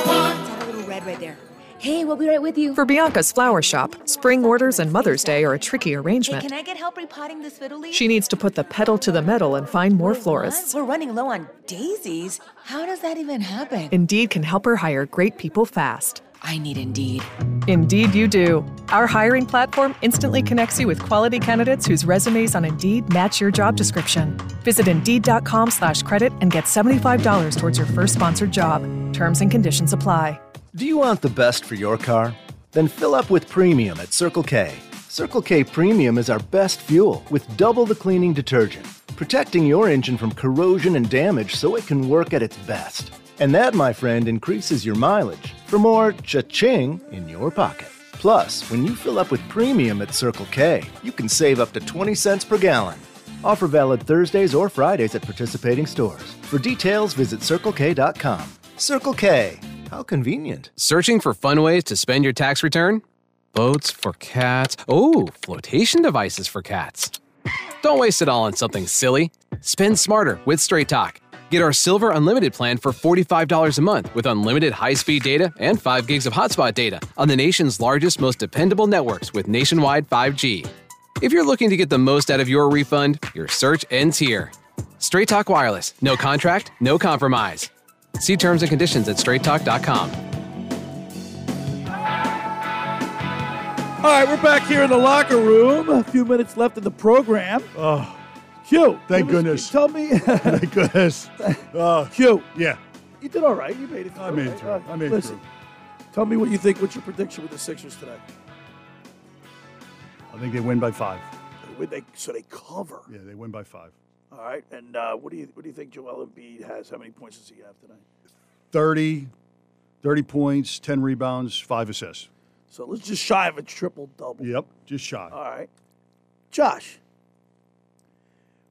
right there. Hey, we'll be right with you. For Bianca's flower shop, spring orders and Mother's Day are a tricky Hey, arrangement. can I get help repotting this fiddle leaf? She needs to put the pedal to the metal and find more florists. We're running low on daisies. How does that even happen? Indeed can help her hire great people fast. I need Indeed. Indeed, you do. Our hiring platform instantly connects you with quality candidates whose resumes on Indeed match your job description. Visit Indeed.com slash credit and get $75 towards your first sponsored job. Terms and conditions apply. Do you want the best for your car? Then fill up with premium at Circle K. Circle K Premium is our best fuel with double the cleaning detergent, protecting your engine from corrosion and damage so it can work at its best. And that, my friend, increases your mileage for more cha-ching in your pocket. Plus, when you fill up with premium at Circle K, you can save up to 20 cents per gallon. Offer valid Thursdays or Fridays at participating stores. For details, visit CircleK.com. Circle K. How convenient. Searching for fun ways to spend your tax return? Boats for cats. Oh, flotation devices for cats. Don't waste it all on something silly. Spend smarter with Straight Talk. Get our Silver Unlimited plan for $45 a month with unlimited high speed data and 5 gigs of hotspot data on the nation's largest, most dependable networks with nationwide 5G. If you're looking to get the most out of your refund, your search ends here. Straight Talk Wireless. No contract, no compromise. See terms and conditions at straighttalk.com. All right, we're back here in the locker room. A few minutes left in the program. Oh, Q. thank give us- goodness. Tell me. Thank goodness. Oh, Q. yeah. You did all right. You made it through. I made it through. Uh, I made it listen, Tell me what you think. What's your prediction with the Sixers today? I think they win by five. Would they, so they cover. Yeah, they win by five. All right. And uh, what do you what do you think Joel Embiid has? How many points does he have tonight? 30, 30 points, 10 rebounds, five assists. So let's just shy of a triple double. Yep, just shy. All right. Josh.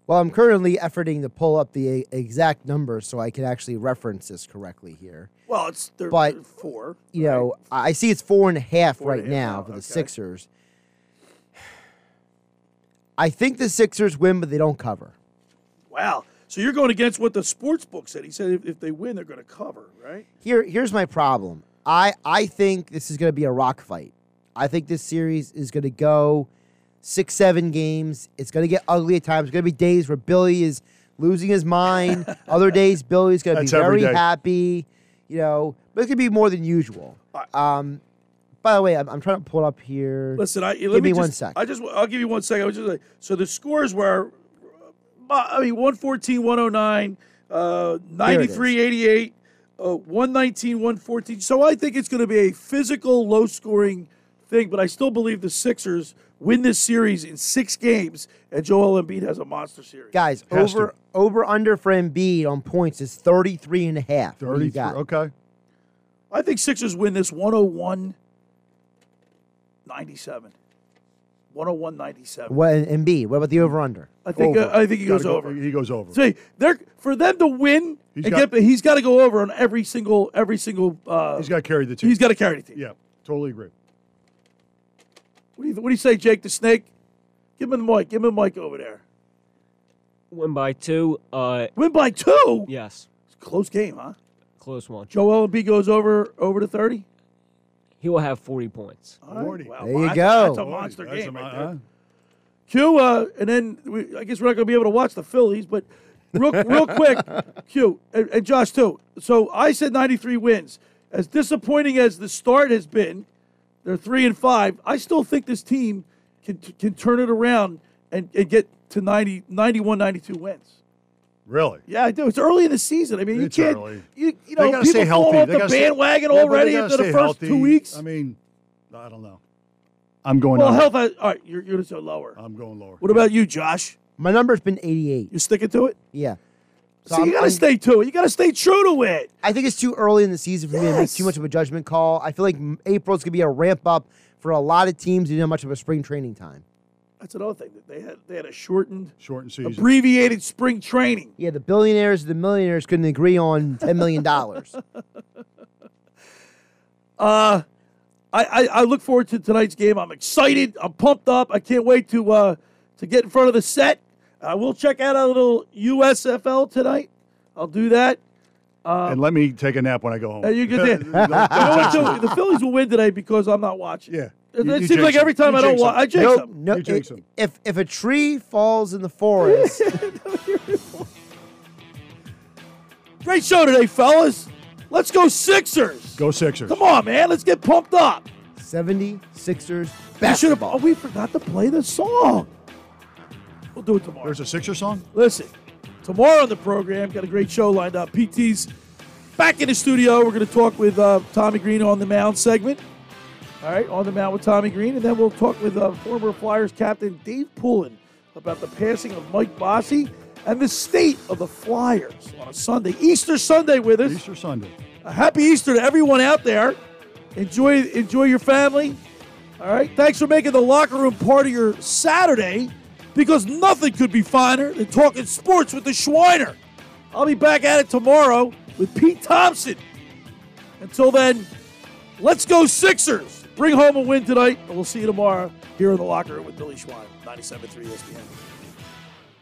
Well, I'm currently efforting to pull up the exact numbers so I can actually reference this correctly here. Well, it's they're, But- they're four. You know, I see it's four and a half Four right a half now now, for the okay. Sixers. I think the Sixers win, but they don't cover. Wow. So you're going against what the sports book said. He said if, if they win, they're going to cover, right? Here, here's my problem. I I think this is going to be a rock fight. I think this series is going to go six, seven games. It's going to get ugly at times. It's going to be days where Billy is losing his mind. Other days, Billy's going to be very day. happy. You know, but it's going to be more than usual. Um, by the way, I'm, I'm trying to pull up here. Listen, I, give let me, me, one just, sec. I just I'll give you one second. I was just like, so the scores were, I mean, 114, 109, uh, 93, 88, uh, 119, 114. So I think it's going to be a physical, low scoring thing, but I still believe the Sixers win this series in six games, and Joel Embiid has a monster series. Guys, Has over over under for Embiid on points is 33 and a half. What do you 33, got? okay. I think Sixers win this 101 97. 101.97. What and B? What about the over under? I think uh, I think he Gotta goes go- over. he goes over. See, they're for them to win He's and got- get, he's got to go over on every single every single. Uh, He's got to carry the team. he's got to carry the team. Yeah, totally agree. What do you What do you say, Jake the Snake? Give him the mic. Give him the mic over there. Win by two. Uh, Win by two. yes, Close game, huh? close one. Joel Embiid goes over over to thirty. He will have forty points. Forty. Wow, There you that's, go. That's a monster That's game a right mon- there. Q, uh, and then we, I guess we're not going to be able to watch the Phillies, but real, real quick, Q, and, and Josh too. So I said 93 wins. As disappointing as the start has been, they're three and five. I still think this team can can turn it around and, and get to 90, 91, 92 wins. Really? Yeah, I do. It's early in the season. I mean, It's you can't. early. You, you They know, gotta people stay fall healthy. off They the gotta stay- bandwagon Yeah, already after the first healthy. two weeks. I mean, I don't know. I'm going lower. well, health. Has, all right, you're you're so lower. I'm going lower. What about you, Josh? My number's been 88. You sticking to it? Yeah. So you got to stay to it. You got to stay true to it. I think it's too early in the season for me to make too much of a judgment call. I feel like April's going to be a ramp up for a lot of teams who didn't have much of a spring training time. That's another thing that they had. They had a shortened, shortened season, abbreviated spring training. Yeah, the billionaires and the millionaires couldn't agree on $10 million. Uh, I, I I look forward to tonight's game. I'm excited. I'm pumped up. I can't wait to uh to get in front of the set. Uh, we'll check out a little USFL tonight. I'll do that. Uh, and let me take a nap when I go home. You get there. You know what, too? the Phillies will win today because I'm not watching. Yeah. It, You- it you seems like every time I don't jinx watch. I jinx Nope, them. no, You jinx it- 'em. if, if a tree falls in the forest, Great show today, fellas. Let's go Sixers. Go Sixers. Come on, man. Let's get pumped up. 76ers We should Oh, we forgot to play the song. We'll do it tomorrow. There's a Sixer song? Listen, tomorrow on the program, got a great show lined up. PT's back in the studio. We're going to talk with uh, Tommy Green on the mound segment. All right, on the mound with Tommy Green, and then we'll talk with uh, former Flyers captain Dave Poulin about the passing of Mike Bossy and the state of the Flyers on a Sunday, Easter Sunday, with us. Easter Sunday. A happy Easter to everyone out there. Enjoy, enjoy your family. All right. Thanks for making the locker room part of your Saturday, because nothing could be finer than talking sports with the Schweiner. I'll be back at it tomorrow with Pete Thompson. Until then, let's go Sixers. Bring home a win tonight, and we'll see you tomorrow here in the locker room with Billy Schweim, 97.3 ESPN.